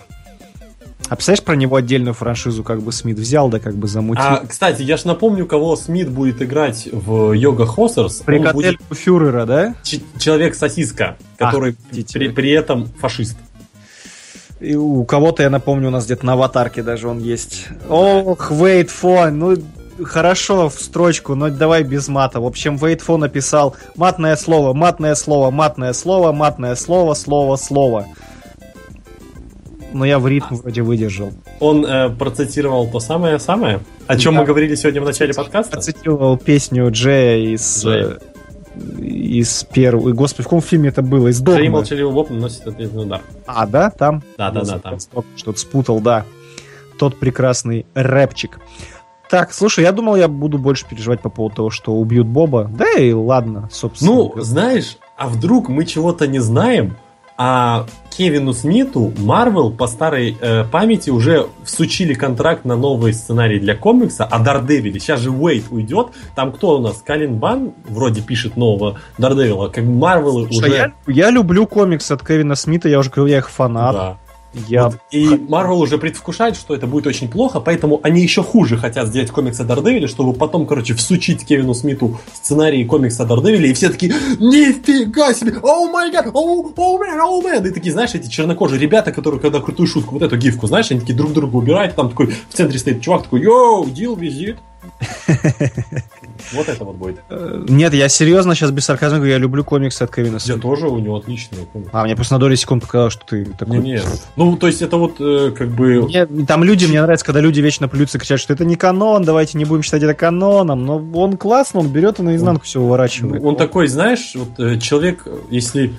А представляешь, про него отдельную франшизу как бы Смит взял, да как бы замутил? А, кстати, я ж напомню, кого Смит будет играть в Йога Хоссерс. Он будет фюрера, да? ч- человек-сосиска, который видите при, при этом фашист. И у кого-то, я напомню, у нас где-то на аватарке даже он есть. Ох, wait for, ну хорошо в строчку, но давай без мата. В общем, for написал матное слово, матное слово, матное слово, матное слово, слово, слово. Но я в ритм вроде выдержал. Он э, процитировал то самое-самое, о чем Да. мы говорили сегодня в начале подкаста. Процитировал песню Джея из... Джея. э, Из первого... Господи, в каком фильме это было? Из Джей Догмы. молчаливый Боб наносит ответный удар. А, да, там? Да, да, да, там. Что-то спутал, да. Тот прекрасный рэпчик. Так, слушай, я думал, я буду больше переживать по поводу того, что убьют Боба. Да и ладно, собственно. Ну, знаешь, а вдруг мы чего-то не знаем, а Кевину Смиту Марвел по старой э, памяти уже всучили контракт на новый сценарий для комикса о Дардевиле. Сейчас же Уэйт уйдет. Там кто у нас? Калин Бан вроде пишет нового Дардевила. Как Марвелы Слушай, уже... я, я люблю комиксы от Кевина Смита, я уже говорил, я их фанат. Да. Я... Вот, и Marvel уже предвкушает, что это будет очень плохо, поэтому они еще хуже хотят сделать комикс о Дардевиле, чтобы потом, короче, всучить Кевину Смиту сценарий комикса о Дардевиле, и все такие, нифига себе, оу май гад, оу, оу мэн, оу мэн, и такие, знаешь, эти чернокожие ребята, которые, когда крутую шутку, вот эту гифку, знаешь, они такие друг друга убирают, там такой в центре стоит чувак, такой, йоу, дил визит. Вот это вот будет. Э, Нет, я серьезно сейчас без сарказма говорю, я люблю комиксы от Кевина Я тоже, у него отличные комиксы. А, мне просто на долю секунд показалось, что ты такой... Не, не. Ну, то есть это вот э, как бы... Мне- там люди, мне нравится, когда люди вечно плюются и кричат, что это не канон, давайте не будем считать это каноном. Но он классно, он берет и наизнанку все выворачивает. Он такой, знаешь, вот э, человек, если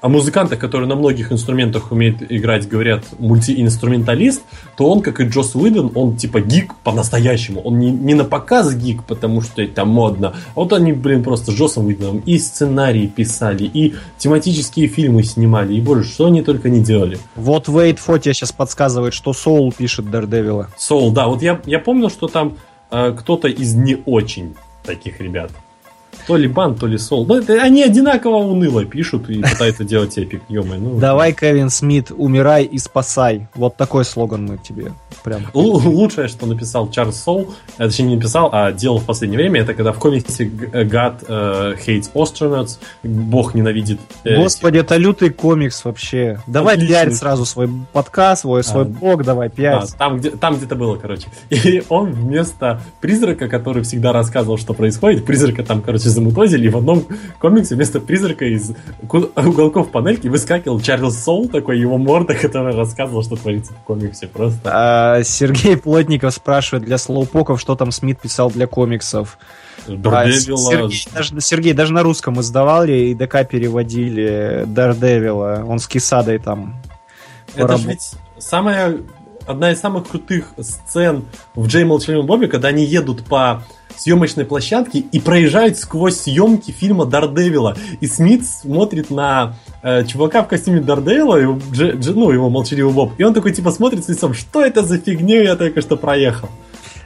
о музыкантах, которые на многих инструментах умеет играть, говорят мультиинструменталист, то он, как и Джос Уидон, он типа гик по-настоящему. Он не, не на показ гик, потому что это модно. А вот они, блин, просто с Джосом Уидоном и сценарии писали, и тематические фильмы снимали, и боже, что они только не делали. Вот Вейт Фотия сейчас подсказывает, что Соул пишет Дардевила. Соул, да, вот я, я помню, что там э, кто-то из не очень таких ребят. То ли Бан, то ли Сол. Ну, это, они одинаково уныло пишут и пытаются делать эпик. ё ну. Давай, Кевин Смит, умирай и спасай. Вот такой слоган мы тебе прям. Лучшее, что написал Чарльз Соул, э, точнее не написал, а делал в последнее время, это когда в комиксе God э, hates astronauts, Бог ненавидит... э, Господи, это лютый комикс вообще. Давай Отличный. пиарить сразу свой подкаст, свой, свой А. блог, давай Да, пиарить. там, где, там где-то было, короче. И он вместо призрака, который всегда рассказывал, что происходит, призрака там, короче, замутозили, и в одном комиксе вместо призрака из уголков панельки выскакивал Чарльз Соул, такой его морда, который рассказывал, что творится в комиксе. Просто. А, Сергей Плотников спрашивает для слоупоков, что там Смит писал для комиксов. А, Дардевила. Сергей, даже, Сергей, даже на русском издавали и ДК переводили Дардевила. Он с Кисадой там. Это же ведь самая одна из самых крутых сцен в Джей Молчаливом Бобе, когда они едут по съемочной площадке и проезжают сквозь съемки фильма Дардевила. И Смит смотрит на э, чувака в костюме Дардевила, его, Дже- Дже- ну, его Молчаливый Боб, и он такой типа смотрит с лицом, что это за фигню я только что проехал.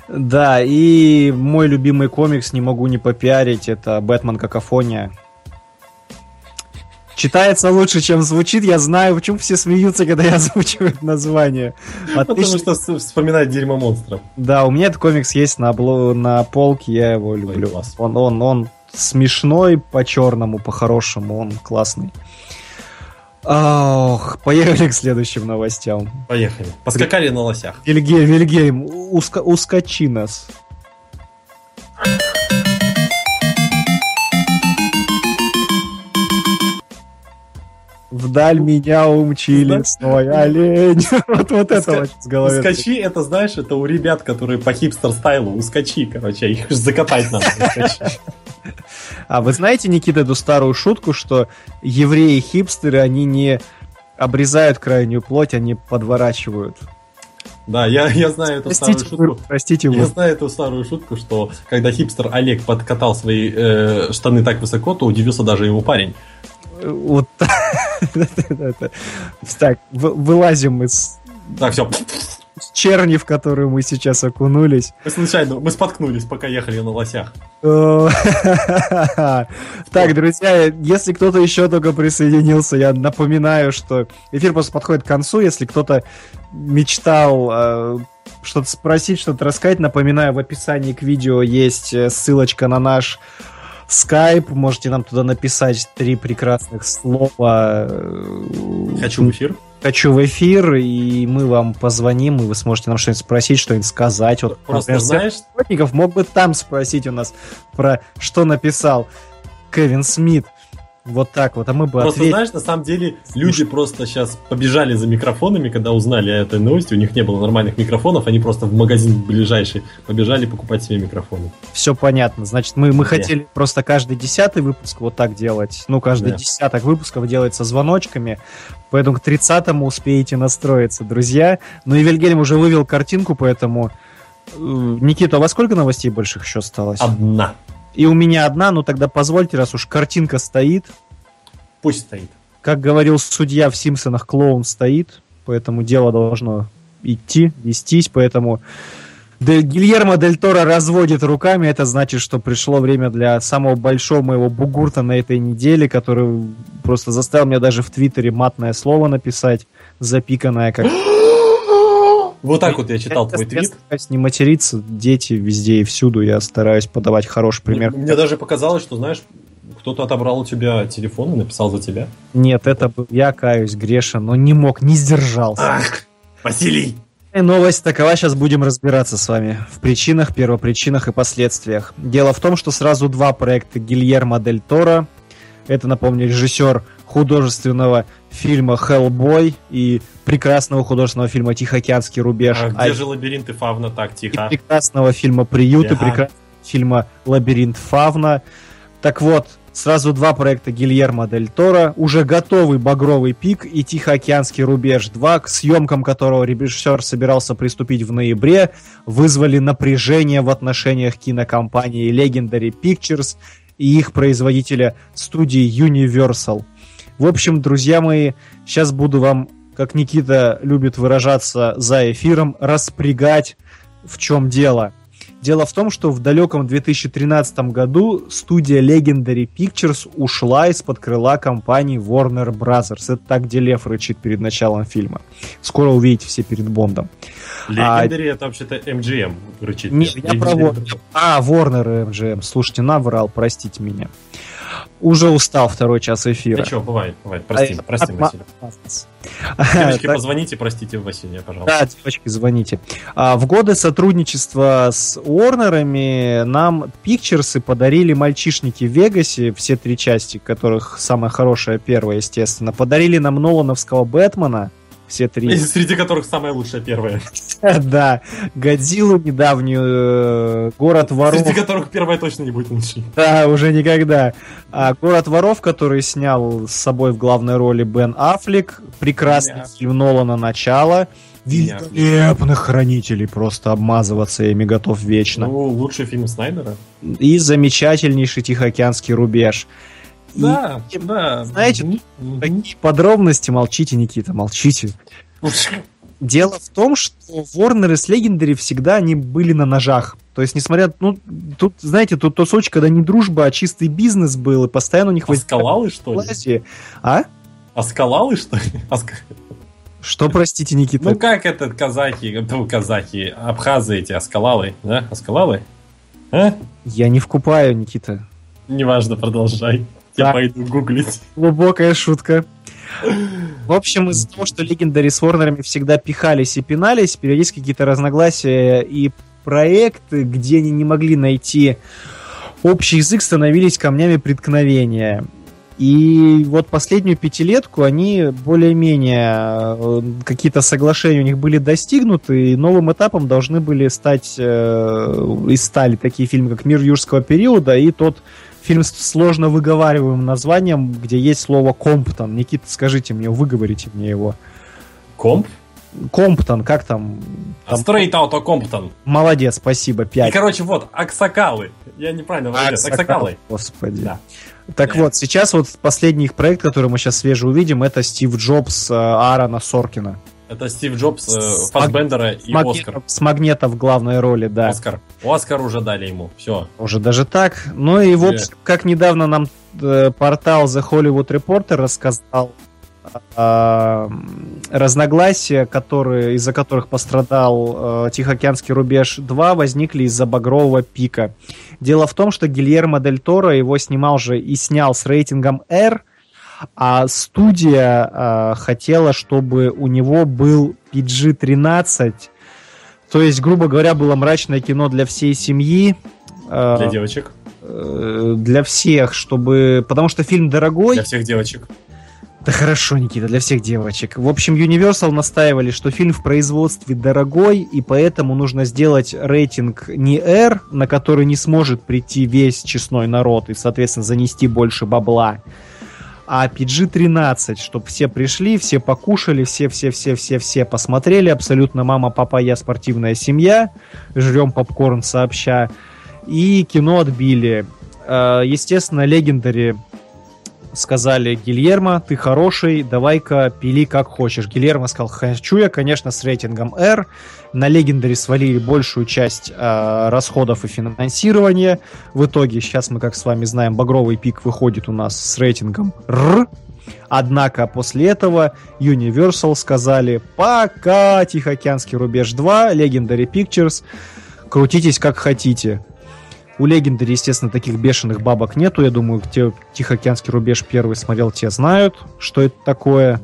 Да, и мой любимый комикс, не могу не попиарить, это Бэтмен Какофония. Читается лучше, чем звучит. Я знаю, почему все смеются, когда я озвучиваю название. Потому Отлично. что вспоминает дерьмо монстра. Да, у меня этот комикс есть на, обло- на полке, я его люблю. класс. он, он, он смешной по-черному, по-хорошему, он классный. Ох, поехали к следующим новостям. Поехали. Поскакали на лосях. Вильгельм, Вильгельм, уска- ускочи нас. Вдаль меня умчили свой олень. Вот, вот это вот с головы. Ускочи, это знаешь, это у ребят, которые по хипстер-стайлу, ускочи, короче, их ж закопать надо. А вы знаете, Никита, эту старую шутку, что евреи-хипстеры, они не обрезают крайнюю плоть, они подворачивают. Да, я, я знаю эту старую Простите, вы, шутку. простите, Я вы. знаю эту старую шутку, что когда хипстер Олег подкатал свои э, штаны так высоко, то удивился даже его парень. Вот Так, вы- вылазим из Так, все. черни, в которую мы сейчас окунулись. Мы случайно, мы споткнулись, пока ехали на лосях. Так, друзья, если кто-то еще только присоединился, я напоминаю, что эфир просто подходит к концу. Если кто-то мечтал э, что-то спросить, что-то рассказать, напоминаю, в описании к видео есть э, ссылочка на наш скайп. Можете нам туда написать три прекрасных слова. э, Хочу в эфир. хочу в эфир, и мы вам позвоним, и вы сможете нам что-нибудь спросить, что-нибудь сказать. Вот, Просто например, знаешь, Охотников мог бы там спросить у нас про что написал Кевин Смит. Вот так вот, а мы бы просто ответили. знаешь, на самом деле люди просто сейчас побежали за микрофонами, когда узнали о этой новости, у них не было нормальных микрофонов, они просто в магазин ближайший побежали покупать себе микрофоны. Все понятно. Значит, мы, мы Да. хотели просто каждый десятый выпуск вот так делать. Ну, каждый Да. десяток выпусков делать со звоночками. Поэтому к 30-му успеете настроиться, друзья. Ну и Вильгельм уже вывел картинку, поэтому... э, Никита, а во сколько новостей больших еще осталось? Одна. И у меня одна, ну тогда позвольте, раз уж картинка стоит. Пусть стоит. Как говорил судья в Симпсонах, клоун стоит, поэтому дело должно идти, вестись, поэтому Дель- Гильермо Дель Торо разводит руками, это значит, что пришло время для самого большого моего бугурта на этой неделе, который просто заставил меня даже в Твиттере матное слово написать. запиканная как... Вот так вот я читал твой твит. стараюсь не материться, дети везде и всюду, я стараюсь подавать хороший пример. Мне, мне даже показалось, что, знаешь, кто-то отобрал у тебя телефон и написал за тебя. Нет, это был я, каюсь, грешен, но не мог, не сдержался. Ах, Василий! И новость такова, сейчас будем разбираться с вами в причинах, первопричинах и последствиях. Дело в том, что сразу два проекта Гильермо Дель Торо, это, напомню, режиссер художественного фильма «Хеллбой» и прекрасного художественного фильма «Тихоокеанский рубеж», А а где же лабиринты Фавна? Так, и тихо. прекрасного фильма «Приют» и Ага. прекрасного фильма «Лабиринт Фавна». Так вот, сразу два проекта Гильермо Дель Торо, уже готовый «Багровый пик» и «Тихоокеанский рубеж 2», к съемкам которого режиссер собирался приступить в ноябре, вызвали напряжение в отношениях кинокомпании Legendary Pictures и их производителя студии Universal. В общем, друзья мои, сейчас буду вам, как Никита любит выражаться за эфиром, распрягать, в чем дело. Дело в том, что в далеком 2013 году студия Legendary Pictures ушла из-под крыла компании Warner Brothers. Это так, где лев рычит перед началом фильма. Скоро увидите все перед Бондом. Легендари это вообще-то MGM рычит. Не, я Legendary про Warner. А, Warner и MGM. Слушайте, наврал, простите меня. Уже устал второй час эфира. Ничего, бывает, бывает. Прости, А, прости, а, Василий. Девочки, Так, позвоните, простите Василия, пожалуйста. Да, девочки, звоните. А, в годы сотрудничества с Уорнерами нам Пикчерсы подарили «Мальчишники в Вегасе», все три части, которых самая хорошая первая, естественно. Подарили нам Нолановского Бэтмена, все три. Среди которых самая лучшая первая. Да, Годзиллу недавнюю, э, «Город воров». Среди которых первая точно не будет лучшей. Да, уже никогда. А «Город воров», который снял с собой в главной роли Бен Аффлек, прекрасный Бен фильм Нолана «Начало», великолепных хранителей, просто обмазываться ими готов вечно. Ну, лучший фильм Снайдера. И замечательнейший Тихоокеанский рубеж. И Да, да. знаете, Мгм. такие подробности, молчите, Никита, молчите. Дело в том, что Warner с Legendary всегда они были на ножах. То есть, несмотря, ну, тут, знаете, тут тот случай, когда не дружба, а чистый бизнес был, и постоянно у них Аскалалы, что ли? А? Аскалалы, что ли? Аск- Что, простите, Никита? Ну, как этот казахи, ну, казахи, абхазы эти, аскалалы, да? Аскалалы? А? Я не вкупаю, Никита. Неважно, продолжай. Я пойду гуглить. Глубокая шутка. В общем, из-за того, что Legendary с Warner'ами всегда пихались и пинались, периодически какие-то разногласия и проекты, где они не могли найти общий язык, становились камнями преткновения. И вот последнюю пятилетку они более-менее э, какие-то соглашения у них были достигнуты, и новым этапом должны были стать э, и стали такие фильмы, как «Мир юрского периода» и тот фильм с сложно выговариваемым названием, где есть слово «Комптон». Никита, скажите мне, выговорите мне его. Комп? Комптон, как там? там Straight Outta Compton. Молодец, спасибо, И, 5. короче, вот, Аксакалы. Я неправильно молодец. Аксакалы. Господи. Да. Так Да. вот, сейчас вот последний их проект, который мы сейчас свеже увидим, это Стив Джобс э, Аарона Соркина. Это Стив Джобс, э, С Фассбендера и Магнета- Оскар. С Магнета в главной роли, да. Оскар. Оскар уже дали ему. Все. Уже даже так. Ну и, в Да. общем, как недавно нам э, портал The Hollywood Reporter рассказал, э, разногласия, которые, из-за которых пострадал э, Тихоокеанский рубеж 2, возникли из-за багрового пика. Дело в том, что Гильермо Дель Торо его снимал же и снял с рейтингом R, а студия э, хотела, чтобы у него был PG-13, то есть, грубо говоря, было мрачное кино для всей семьи. э, Для девочек. э, для всех, чтобы... Потому что фильм дорогой. Для всех девочек. Да хорошо, Никита, для всех девочек. В общем, Universal настаивали, что фильм в производстве дорогой, и поэтому нужно сделать рейтинг не R, на который не сможет прийти весь честной народ и, соответственно, занести больше бабла, а PG-13, чтобы все пришли, все покушали, все-все-все-все-все посмотрели, абсолютно мама, папа, я спортивная семья, жрем попкорн сообща, и кино отбили. Э, Естественно, Legendary сказали, Гильермо, ты хороший, давай-ка пили как хочешь. Гильермо сказал, хочу я, конечно, с рейтингом R. На Legendary свалили большую часть э, расходов и финансирования. В итоге, сейчас мы, как с вами знаем, багровый пик выходит у нас с рейтингом R. Однако после этого Universal сказали «Пока, Тихоокеанский рубеж 2, Legendary Pictures, крутитесь как хотите». У Legendary, естественно, таких бешеных бабок нету. Я думаю, те Тихоокеанский рубеж первый смотрел, те знают, что это такое.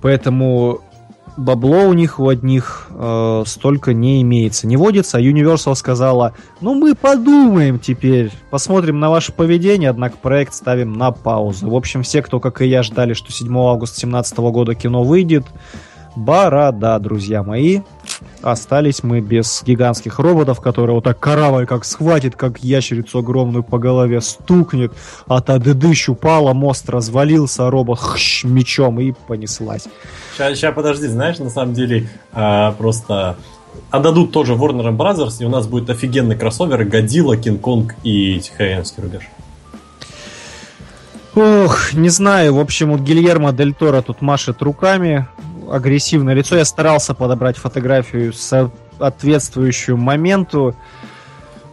Поэтому бабло у них у одних э, столько не имеется, не водится. А Universal сказала, ну мы подумаем теперь, посмотрим на ваше поведение, однако проект ставим на паузу. В общем, все, кто, как и я, ждали, что 7 августа 2017 года кино выйдет, борода, друзья мои. Остались мы без гигантских роботов, которые вот так корабль как схватит, как ящерицу огромную по голове стукнет, а та дыдыщ упала, мост развалился, а робот хщ, мечом и понеслась. Сейчас, подожди, знаешь, на самом деле а, просто отдадут тоже Warner Brothers, и у нас будет офигенный кроссовер Годзилла, Кинг-Конг и Тихоокеанский рубеж. Ох, не знаю, в общем, вот Гильермо Дель Торо тут машет руками, агрессивное лицо. Я старался подобрать фотографию соответствующую моменту.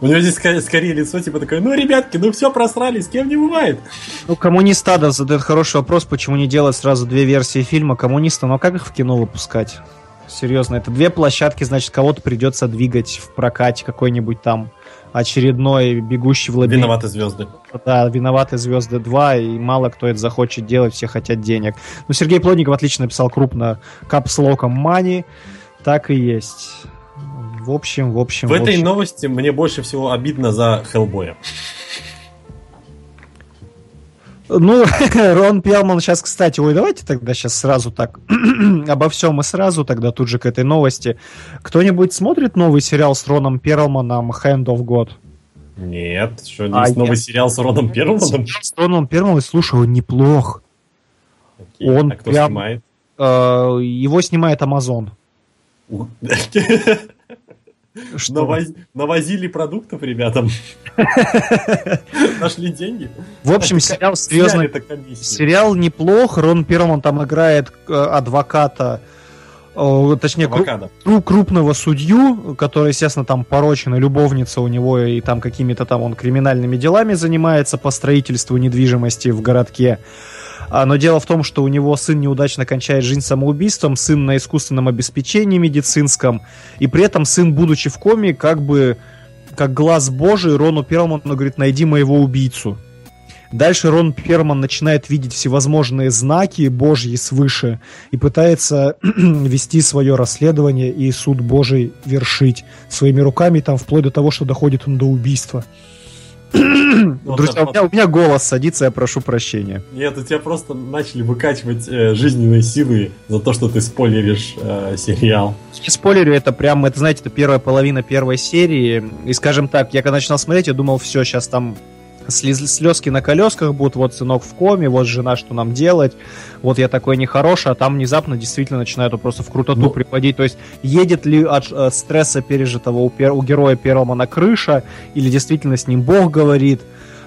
У него здесь скорее, скорее лицо типа такое, ну, ребятки, ну все просрали, с кем не бывает. Ну, коммунистада задает хороший вопрос, почему не делать сразу две версии фильма коммуниста, но как их в кино выпускать? Серьезно, это две площадки, значит, кого-то придется двигать в прокате какой-нибудь там очередной бегущий в лабиринт. Виноваты звезды. Да, виноваты звезды 2, и мало кто это захочет делать, все хотят денег. Ну, Сергей Плотников отлично написал крупно капслоком Мани, так и есть. В общем, в общем. В, в этой общем. новости мне больше всего обидно за Хеллбоя. Ну, Рон Пелман сейчас, кстати, ой, давайте тогда сейчас сразу так обо всем и сразу тогда тут же к этой новости. Кто-нибудь смотрит новый сериал с Роном Перлманом «Hand of God»? Нет, что А, есть новый нет. сериал с Роном Перлманом? С Роном Перлманом, слушай, он неплох. Окей, Он а кто прям- снимает? Э, Его снимает Amazon. Что? Навоз- Навозили продуктов ребятам. Нашли деньги. В общем, сериал серьезно. Сериал неплох. Рон Перлман там играет э, адвоката, э, точнее, кру- Авокадо. кру- крупного судью, который, естественно, там порочена любовница у него, и там какими-то там он криминальными делами занимается по строительству недвижимости в городке. Но дело в том, что у него сын неудачно кончает жизнь самоубийством, сын на искусственном обеспечении медицинском, и при этом сын, будучи в коме, как бы как глаз божий, Рону Перлману говорит, найди моего убийцу. Дальше Рон Перман начинает видеть всевозможные знаки божьи свыше и пытается вести свое расследование и суд божий вершить своими руками, там вплоть до того, что доходит он до убийства. Друзья, у меня, у меня голос садится, я прошу прощения. Нет, у тебя просто начали выкачивать э, жизненные силы за то, что ты спойлеришь э, сериал. Не спойлерю, это прям, это, знаете, это первая половина первой серии. И, скажем так, я когда начинал смотреть, я думал, все, сейчас там слез- слезки на колесках будут, вот сынок в коме, вот жена, что нам делать, вот я такой нехороший, а там внезапно действительно начинают просто в крутоту Ну. приводить, то есть едет ли от э, стресса пережитого у, пер- у героя Перлмана крыша, или действительно с ним Бог говорит,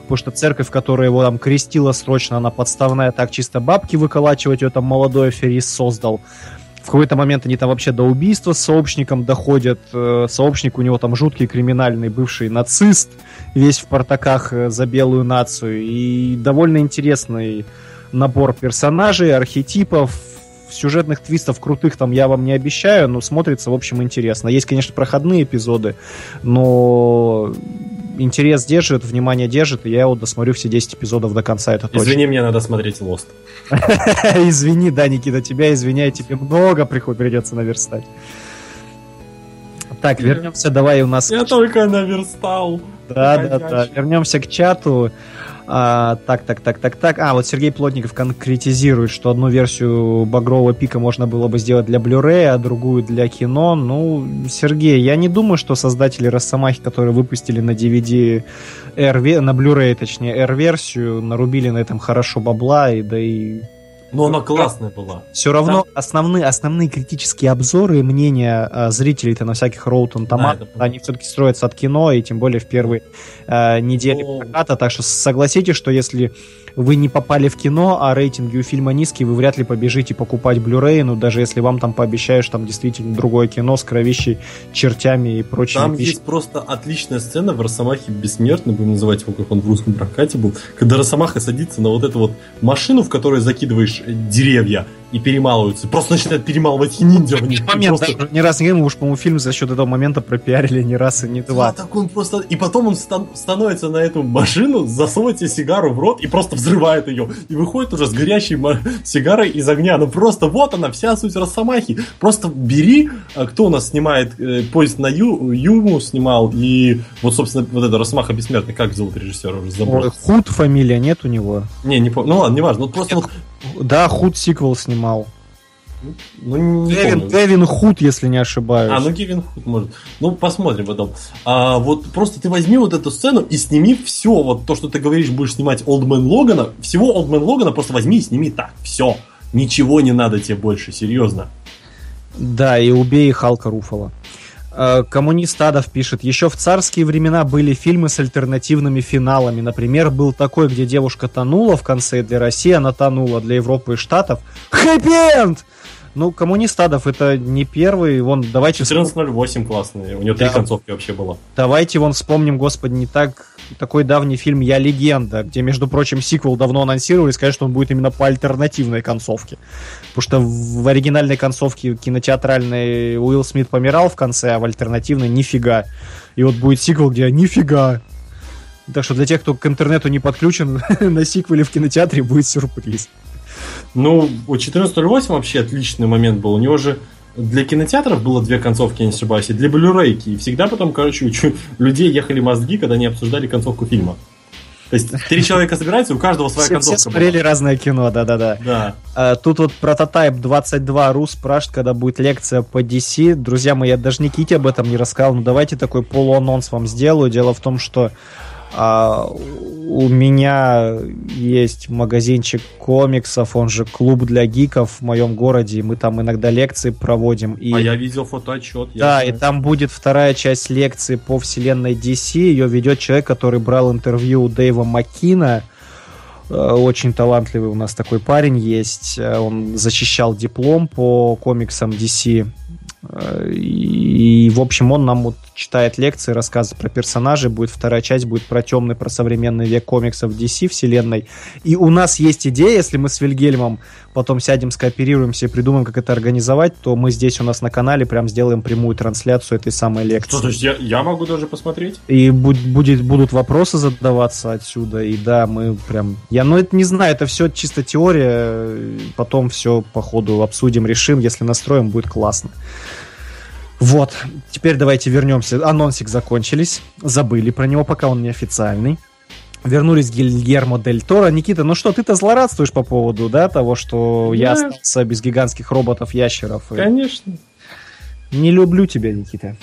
потому что церковь, которая его там крестила срочно, она подставная, так чисто бабки выколачивать, ее там молодой аферист создал. В какой-то момент они там вообще до убийства с сообщником доходят. Э, Сообщник у него там жуткий криминальный бывший нацист, весь в портаках э, за белую нацию. И довольно интересный набор персонажей, архетипов, сюжетных твистов крутых там я вам не обещаю, но смотрится, в общем, интересно. Есть, конечно, проходные эпизоды, но интерес держит, внимание держит, и я его досмотрю все 10 эпизодов до конца, это точно. Извини, мне надо смотреть Lost. Извини, да, Никита, тебя извиняй, тебе много приход придется наверстать. Так, вернемся, давай у нас... Я только наверстал. Да, да, да. Вернемся к чату. А, так, так, так, так, так. А, вот Сергей Плотников конкретизирует, что одну версию Багрового пика можно было бы сделать для Blu-ray, а другую для кино. Ну, Сергей, я не думаю, что создатели Росомахи, которые выпустили на DVD R, на Blu-ray, точнее, R-версию, нарубили на этом хорошо бабла, и да и Но она классная была. Все равно основные, основные критические обзоры и мнения э, зрителей-то на всяких Роутон Томат, это понятно. они все-таки строятся от кино, и тем более в первые э, недели Ну. проката. Так что согласитесь, что если вы не попали в кино, а рейтинги у фильма низкие, вы вряд ли побежите покупать Blu-ray, ну даже если вам там пообещаешь там действительно другое кино с кровищей, чертями и прочими Там вещами. есть просто отличная сцена в Росомахе Бессмертный, будем называть его, как он в русском прокате был, когда Росомаха садится на вот эту вот машину, в которой закидываешь деревья и перемалываются. Просто начинает перемалывать и ниндзя в них. Момент, просто- даже не раз не уж, по-моему, фильм за счет этого момента пропиарили не раз и не Да, два. так он просто... И потом он стан- становится на эту машину, засовывает себе сигару в рот и просто взрывает ее. И выходит уже с горящей ма- сигарой из огня. Ну просто вот она, вся суть Росомахи. Просто бери, а, кто у нас снимает, э, поезд на Ю, Юму снимал, и вот, собственно, вот это Росомаха Бессмертный, как зовут режиссера, уже забыл. Худ фамилия нет у него. Не, не помню. Ну ладно, неважно. Вот просто вот, Да, Худ сиквел снимал. ну не Кевин, помню. Худ, если не ошибаюсь. А, ну Кевин Худ может. Ну, посмотрим потом. А, вот просто ты возьми вот эту сцену и сними все. Вот то, что ты говоришь, будешь снимать Олдмен Логана. Всего Олдмен Логана просто возьми и сними так. Все. Ничего не надо тебе больше, серьезно. Да, и убей Халка Руфала. Э, Коммунист Адов пишет, еще в царские времена были фильмы с альтернативными финалами. Например, был такой, где девушка тонула в конце, для России она тонула, для Европы и Штатов. Хэппи-энд! Ну, коммунист Адов это не первый. Вон, давайте, вспом- 14.08 классный. У него три Да. концовки вообще было. давайте вон вспомним, господи, не так такой давний фильм «Я легенда», где, между прочим, сиквел давно анонсировали, сказать, что он будет именно по альтернативной концовке. Потому что в оригинальной концовке кинотеатральной Уилл Смит помирал в конце, а в альтернативной нифига. И вот будет сиквел, где нифига. Так что для тех, кто к интернету не подключен, на сиквеле в кинотеатре будет сюрприз. Ну, вот 14.08 вообще отличный момент был. У него же для кинотеатров было две концовки, я не ошибаюсь, и для блюрейки. И всегда потом, короче, у людей ехали мозги, когда они обсуждали концовку фильма. То есть три человека собираются, у каждого своя Все, все концовка смотрели была. разное кино, да-да-да. Да. А, Тут вот прототайп 22 Рус спрашивает, когда будет лекция по DC. Друзья мои, я даже Никите об этом не рассказал, но давайте такой полуанонс вам сделаю. Дело в том, что а, у меня есть магазинчик комиксов, он же клуб для гиков в моем городе, и мы там иногда лекции проводим. И... А я видел фотоотчет. Да, и там будет вторая часть лекции по вселенной DC. Ее ведет человек, который брал интервью у Дэйва Маккина. Э, Очень талантливый у нас такой парень есть. Э, Он защищал диплом по комиксам DC. Э, И, в общем, он нам вот читает лекции, рассказывает про персонажей. Будет вторая часть, будет про темный, про современный век комиксов DC вселенной. И у нас есть идея, если мы с Вильгельмом потом сядем, скооперируемся и придумаем, как это организовать, то мы здесь у нас на канале прям сделаем прямую трансляцию этой самой лекции. Что, то есть я, я могу даже посмотреть? И буд- будет, будут вопросы задаваться отсюда, и да, мы прям... Я, ну, это не знаю, это все чисто теория, потом все по ходу обсудим, решим, если настроим, будет классно. Вот, теперь давайте вернемся. Анонсик закончились, забыли про него, пока он не официальный. Вернулись Гильермо Дель Торо. Никита, ну что, ты-то злорадствуешь по поводу, да, того, что я Да. остался без гигантских роботов-ящеров? и- Конечно. Не люблю тебя, Никита.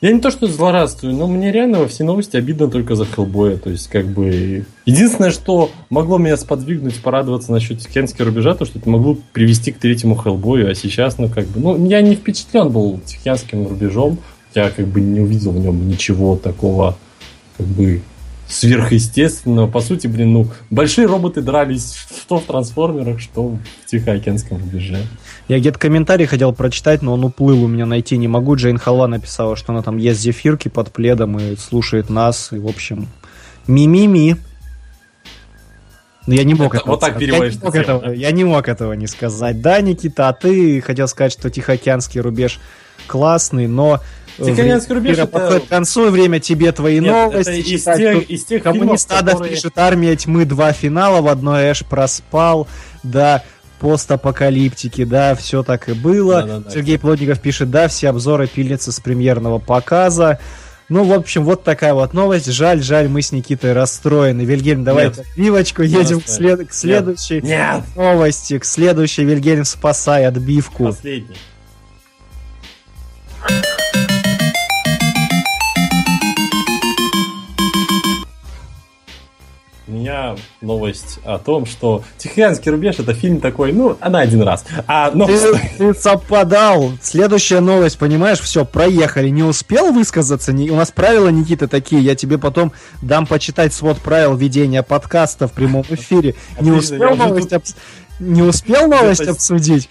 Я не то что злорадствую, но мне реально во все новости обидно только за Хеллбоя. То есть, как бы... Единственное, что могло меня сподвигнуть порадоваться насчет Тихоокеанского рубежа, то, что это могло привести к третьему Хеллбою, а сейчас, ну, как бы... Ну, я не впечатлен был Тихоокеанским рубежом. Я, как бы, не увидел в нем ничего такого, как бы, сверхъестественного. По сути, блин, ну, большие роботы дрались что в трансформерах, что в Тихоокеанском рубеже. Я где-то комментарий хотел прочитать, но он уплыл у меня найти не могу. Джейн Халла написала, что она там ест зефирки под пледом и слушает нас. И, в общем, ми-ми-ми. Но я не мог Это- этого вот так переводишь я не, мог тему, этого, я не мог этого не сказать. Да, Никита, а ты хотел сказать, что Тихоокеанский рубеж классный, но... Тихоокеанский рубеж это- подходит к концу, время тебе твои Нет, новости. это из читать. тех, из тех фильмов, Коммунист Адов которые... пишет «Армия тьмы» два финала, в одной Эш проспал, да, постапокалиптики, да, все так и было. Да-да-да. Сергей Плотников пишет, да, все обзоры пилятся с премьерного показа. Ну, в общем, вот такая вот новость. Жаль, жаль, мы с Никитой расстроены. Вильгельм, давай Нет. отбивочку, едем к, след- к следующей Нет! новости, к следующей. Вильгельм, спасай отбивку. Последний. У меня новость о том, что «Тихоокеанский рубеж» — это фильм такой, ну, на один раз. А новость... Ты, ты совпадал. Следующая новость, понимаешь, все, проехали. Не успел высказаться? Не... У нас правила, Никита, такие. Я тебе потом дам почитать свод правил ведения подкаста в прямом эфире. Не Отлично, успел новость, тут- не успел новость обсудить?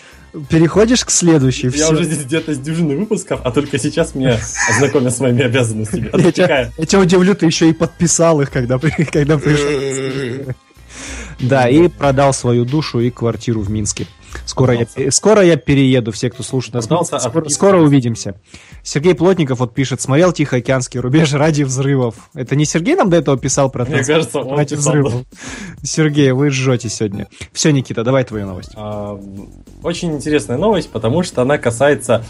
Переходишь к следующей. Я всё. уже здесь где-то с дюжины выпусков, а только сейчас меня ознакомят с моими обязанностями. Я тебя, я тебя удивлю, ты еще и подписал их, когда, когда пришел. Да, и продал свою душу и квартиру в Минске. Скоро я, скоро я перееду, все, кто слушает нас. Скоро, скоро увидимся. Сергей Плотников вот пишет, смотрел Тихоокеанский рубеж ради взрывов. Это не Сергей нам до этого писал про Мне кажется, он ради писал, взрывов? Сергей, вы жжете сегодня. Все, Никита, давай твою новость. А, Очень интересная новость, потому что она касается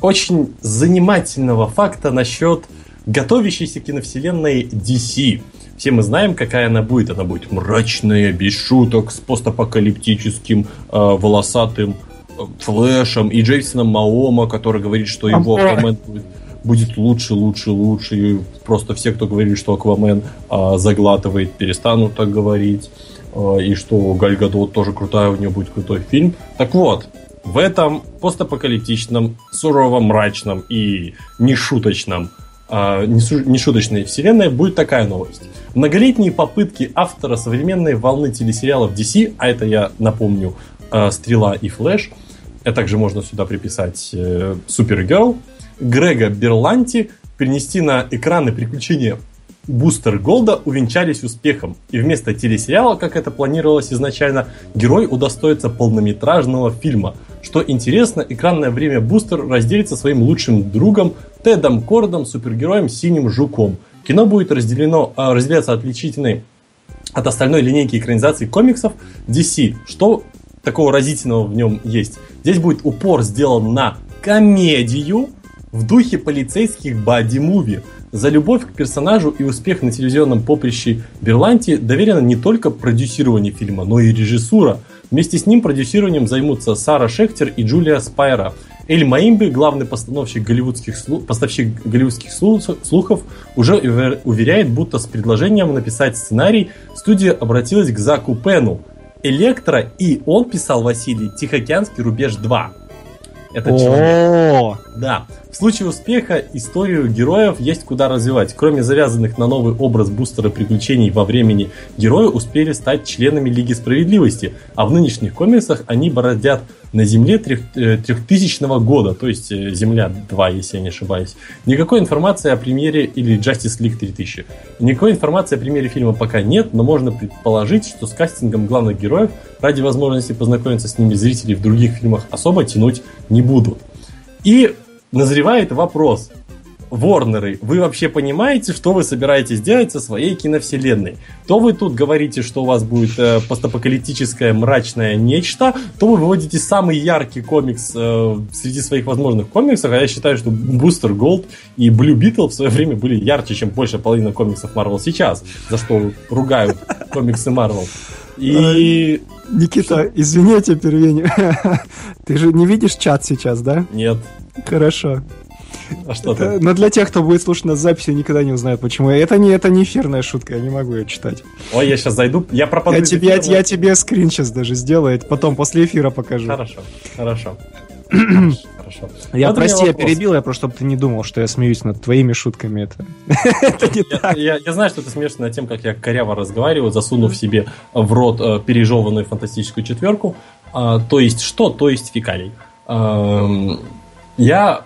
очень занимательного факта насчет готовящейся киновселенной DC. Все мы знаем, какая она будет. Она будет мрачная, без шуток, с постапокалиптическим, э, волосатым э, Флэшем и Джейсоном Маома, который говорит, что его. Аквамен будет, будет лучше, лучше, лучше. И просто все, кто говорит, что Аквамен а, заглатывает, перестанут так говорить. А, и что Галь Гадот тоже крутая, у нее будет крутой фильм. Так вот, в этом постапокалиптичном, суровом, мрачном и нешуточном несу- нешуточной вселенной будет такая новость. Многолетние попытки автора современной волны телесериалов DC, а это я напомню, а, Стрела и Флэш, а также можно сюда приписать э, Супергерл, Грега Берланти перенести на экраны приключения Бустер Голда увенчались успехом. И вместо телесериала, как это планировалось изначально, герой удостоится полнометражного фильма. Что интересно, экранное время Бустер разделится своим лучшим другом Тедом Кордом, супергероем Синим Жуком. Кино будет разделено, а, разделяться отличительной от остальной линейки экранизаций комиксов DC. Что такого разительного в нем есть? Здесь будет упор сделан на комедию в духе полицейских боди-муви. За любовь к персонажу и успех на телевизионном поприще Берланти доверено не только продюсирование фильма, но и режиссура. Вместе с ним продюсированием займутся Сара Шехтер и Джулия Спайра. Эль Маимби, главный постановщик голливудских слу- поставщик голливудских слу- слухов, уже увер- уверяет, будто с предложением написать сценарий студия обратилась к Заку Пену. Электро и он писал Василий Тихоокеанский рубеж 2. Это человек. Да. В случае успеха историю героев есть куда развивать. Кроме завязанных на новый образ бустера приключений во времени, герои успели стать членами Лиги Справедливости, а в нынешних комиксах они бородят на Земле трех- э, трехтысячного года, то есть э, Земля 2, если я не ошибаюсь. Никакой информации о премьере или Justice League 3000. Никакой информации о премьере фильма пока нет, но можно предположить, что с кастингом главных героев ради возможности познакомиться с ними зрители в других фильмах особо тянуть не будут. И назревает вопрос. Ворнеры, вы вообще понимаете, что вы собираетесь делать со своей киновселенной? То вы тут говорите, что у вас будет э, постапокалиптическое мрачное нечто, то вы выводите самый яркий комикс э, среди своих возможных комиксов, а я считаю, что Бустер Голд и Блю Битл в свое время были ярче, чем большая половина комиксов Марвел сейчас, за что ругают комиксы Марвел. И Никита, извини, я тебя перевиню. Ты же не видишь чат сейчас, да? нет, Хорошо. а что Это- ты? но для тех, кто будет слушать нас записи, никогда не узнают, почему. Это не, это не эфирная шутка, я не могу ее читать. Ой, я сейчас зайду, я пропаду. Я тебе, я, я тебе скрин сейчас даже сделаю, это потом после эфира покажу. Хорошо, хорошо. Хорошо. Я, Вот прости, я перебил, я просто, чтобы ты не думал, что я смеюсь над твоими шутками. Это, это не Я, так. я- я знаю, что ты смеешься над тем, как я коряво разговариваю, засунув себе в рот э, пережеванную фантастическую четверку. А, то есть что? То есть фекалий. Ам, я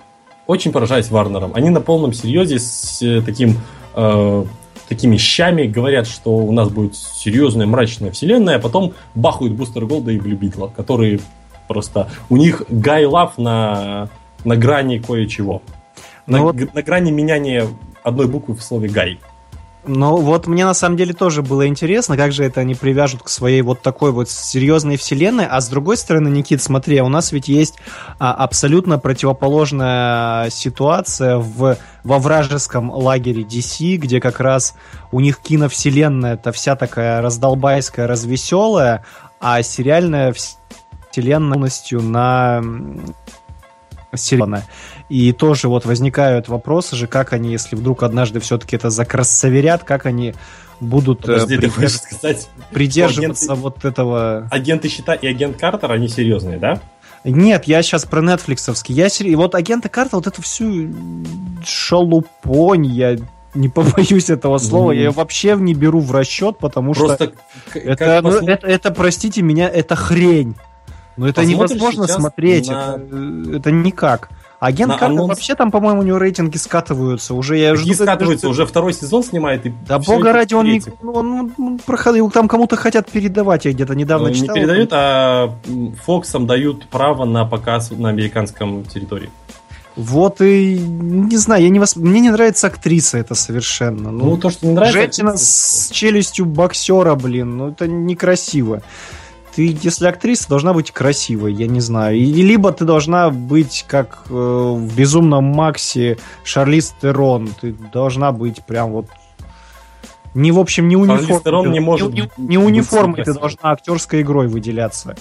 очень поражаюсь Варнером. Они на полном серьезе с э, таким э, такими щами говорят, что у нас будет серьезная мрачная вселенная, а потом бахают Бустер Голда и Блю Битла, которые просто... У них гай лав на, на грани кое-чего. На, Ну вот- г- на грани меняния одной буквы в слове гай. Ну вот мне на самом деле тоже было интересно, как же это они привяжут к своей вот такой вот серьезной вселенной, а с другой стороны, Никит, смотри, а у нас ведь есть а, абсолютно противоположная ситуация в, во вражеском лагере DC, где как раз у них киновселенная это вся такая раздолбайская, развеселая, а сериальная вс- вселенная полностью на Серьезно. И тоже вот возникают вопросы же, как они, если вдруг однажды все-таки это закрасоверят, как они будут э, Подожди, ты придерж- хочешь сказать, придерживаться агенты- вот этого... агенты щита и агент Картер, они серьезные, да? Нет, я сейчас про нетфликсовский. Я сер- Вот агенты карта, вот эту всю шалупонь, я не побоюсь этого слова, я ее вообще не беру в расчет, потому что Просто к- это, ну, посмо- это, это, простите меня, это хрень. Но это Посмотришь невозможно смотреть, на- это, это никак. Агент Картер анонс- вообще там, по-моему, у него рейтинги скатываются. Уже я Какие жду, скатываются, уже второй сезон снимает и Да бога ради, он не, ну, он, ну, проходил, там кому-то хотят передавать, я где-то недавно Ну, читал. Не передают, а Фоксам дают право на показ на американском территории. Вот и не знаю, я не вос... мне не нравится актриса это совершенно. Ну, Ну, то, что не нравится... женщина актрисе, с челюстью боксера, блин, ну это некрасиво. Ты, если актриса, должна быть красивой, я не знаю. И, либо ты должна быть, как э, в «Безумном Максе» Шарлиз Терон. Ты должна быть прям вот... Не, в общем, не униформой. Не может не, быть не униформой, ты должна актерской игрой выделяться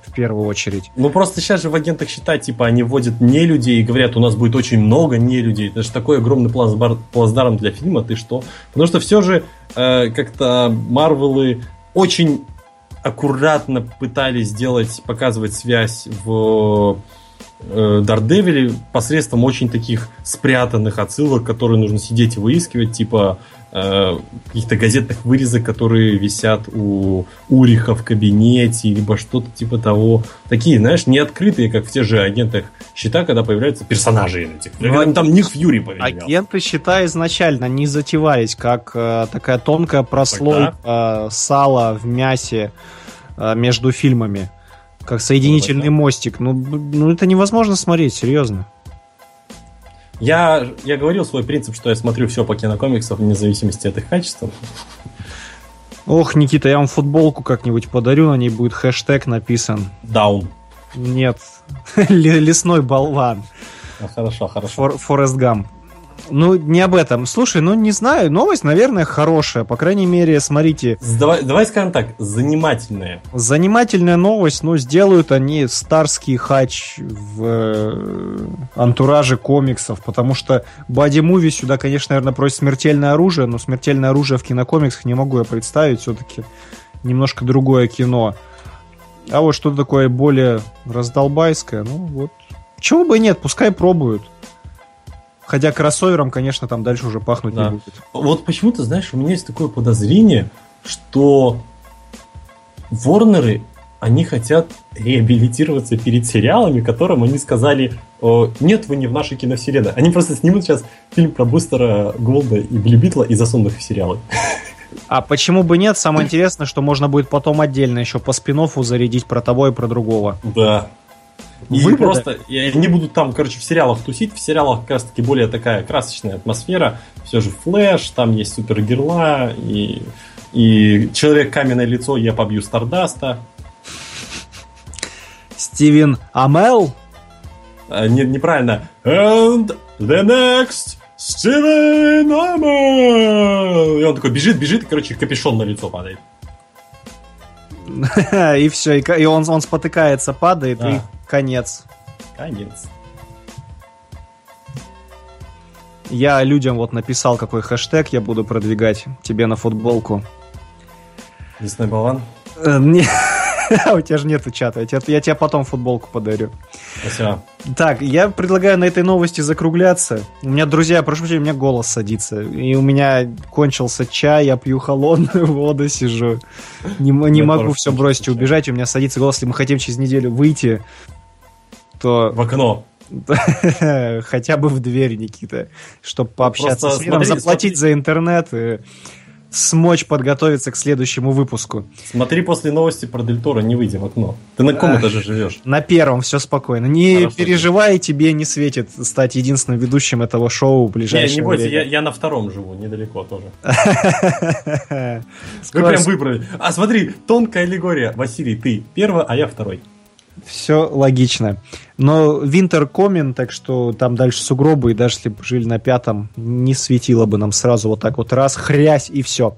в первую очередь. Ну просто сейчас же в агентах считать, типа, они вводят не людей и говорят, у нас будет очень много не людей. Это же такой огромный плацбар- плацдарм для фильма, ты что? Потому что все же э, как-то Марвелы очень аккуратно пытались сделать, показывать связь в э, Дардевиле посредством очень таких спрятанных отсылок, которые нужно сидеть и выискивать, типа э, каких-то газетных вырезок, которые висят у Уриха в кабинете, либо что-то типа того. Такие, знаешь, не открытые, как в тех же агентах щита, когда появляются персонажи этих. Ну, там Ник Фьюри появлялся. Агенты счета изначально не затевались как э, такая тонкая прослойка э, сала в мясе э, между фильмами. Как соединительный мостик. Ну, б- ну, это невозможно смотреть, серьезно. Я, я говорил свой принцип, что я смотрю все по кинокомиксам, вне зависимости от их качества. Ох, Никита, я вам футболку как-нибудь подарю, на ней будет хэштег написан. Даун. Нет, Ле- лесной болван. А, хорошо, хорошо. Фор- Форест Гам. Ну, не об этом. Слушай, ну не знаю, новость, наверное, хорошая. По крайней мере, смотрите, Давай, давай скажем так, занимательные. Занимательная новость, но сделают они старский хач в э, антураже комиксов, потому что Бади Муви сюда, конечно, наверное, просит смертельное оружие, но смертельное оружие в кинокомиксах не могу я представить, все-таки немножко другое кино. А вот что-то такое более раздолбайское, ну вот. Чего бы и нет, пускай пробуют. Хотя кроссовером, конечно, там дальше уже пахнуть Да. не будет. Вот почему-то, знаешь, у меня есть такое подозрение, что Ворнеры, они хотят реабилитироваться перед сериалами, которым они сказали, «О, нет, вы не в нашей киновселенной. Они просто снимут сейчас фильм про Бустера Голда и Билли Битла и засунут их в сериалы. А почему бы нет? Самое интересное, что можно будет потом отдельно еще по спин зарядить про того и про другого. Да. И Выгода. просто и они будут там, короче, в сериалах тусить. В сериалах как раз таки более такая красочная атмосфера. Все же флэш, там есть супергерла и, и человек каменное лицо, я побью Стардаста. Стивен Амел? А, не- неправильно. And the next Steven Amell. И он такой бежит, бежит, и, короче, капюшон на лицо падает. и все, и он, он спотыкается, падает, Да. и конец. Конец. Я людям вот написал, какой хэштег я буду продвигать тебе на футболку. Лесной болван. Э, не- У тебя же нету чата, я тебе, я тебе потом футболку подарю. Спасибо. Так, я предлагаю на этой новости закругляться. У меня, друзья, прошу прощения, у меня голос садится. И у меня кончился чай, я пью холодную воду, сижу. Не, не могу все бросить и убежать, у меня садится голос. Если мы хотим через неделю выйти, то В окно. хотя бы в дверь, Никита, чтобы пообщаться Просто с миром, смотри, заплатить смотри. за интернет и смочь подготовиться к следующему выпуску. Смотри, после новости про Дель Торо не выйди в окно. Ты на каком этаже живешь? На первом все спокойно. Не Хорошо. переживай, тебе не светит стать единственным ведущим этого шоу в Не, ближайшее не бойся, я, время. я на втором живу, недалеко тоже. Вы прям выбрали. А смотри, тонкая аллегория. Василий, ты первый, а я второй. Все логично. Но Винтер Комин, так что там дальше сугробы, и даже если бы жили на пятом, не светило бы нам сразу вот так вот раз, хрясь и все.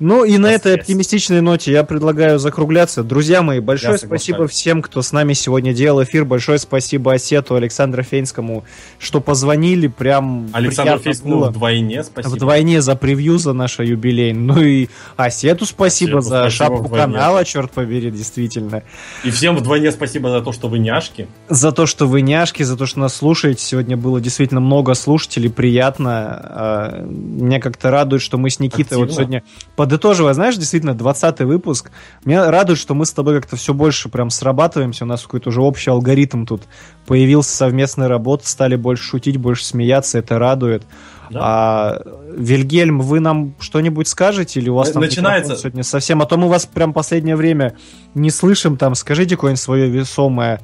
Ну и на этой оптимистичной ноте я предлагаю закругляться. Друзья мои, большое Я спасибо всем, кто с нами сегодня делал эфир. Большое спасибо Осету, Александру Фейнскому, что позвонили. Прям Александру Фейскому было. вдвойне спасибо. Вдвойне за превью за наше юбилей. Ну и Осету спасибо Осету за спасибо шапку вдвойне. канала, черт побери, действительно. И всем вдвойне спасибо за то, что вы няшки. За то, что вы няшки, за то, что нас слушаете. Сегодня было действительно много слушателей, приятно. А, Меня как-то радует, что мы с Никитой вот Активно. сегодня подытоживая, знаешь, действительно, 20 выпуск. Меня радует, что мы с тобой как-то все больше прям срабатываемся. У нас какой-то уже общий алгоритм тут появился совместной работы, стали больше шутить, больше смеяться, это радует. Да. А Вильгельм, вы нам что-нибудь скажете или у вас там начинается- сегодня совсем? А то мы вас прям последнее время не слышим. Там скажите какое-нибудь свое весомое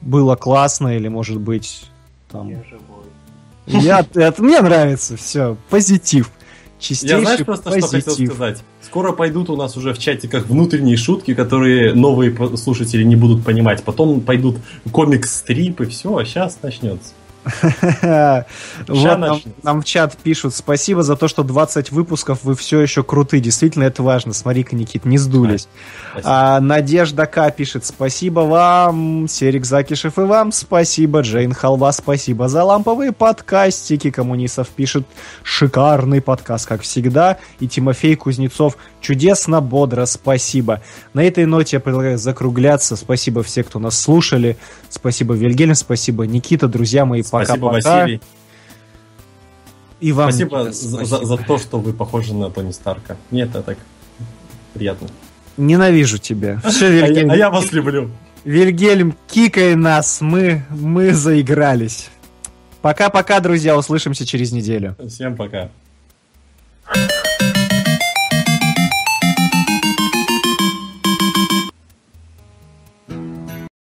было классно или может быть там. Я, это, мне нравится, все, позитив. Чистейший Я знаешь просто, что хотел позитив. сказать? Скоро пойдут у нас уже в чатиках внутренние шутки, которые новые слушатели не будут понимать. Потом пойдут комикс-стрип и все, а сейчас начнется. Вот нам, нам в чат пишут спасибо за то, что 20 выпусков вы все еще круты. Действительно, это важно. Смотри-ка, Никит, не сдулись. А, Надежда К. пишет спасибо вам, Серик Закишев и вам спасибо, Джейн Халва спасибо за ламповые подкастики, Коммунисов пишет шикарный подкаст, как всегда, и Тимофей Кузнецов чудесно, бодро, спасибо. На этой ноте я предлагаю закругляться, спасибо всем, кто нас слушали, спасибо Вильгельм, спасибо Никита, друзья мои, Спасибо, пока-пока. Василий. И вам, Спасибо Никита, за, спасибо. за- за то, что вы похожи на Тони Старка. Мне это так приятно. Ненавижу тебя. Все, А я, Вильгельм, а я вас люблю. Вильгельм, кикай нас, мы, мы заигрались. Пока-пока, друзья, услышимся через неделю. Всем пока.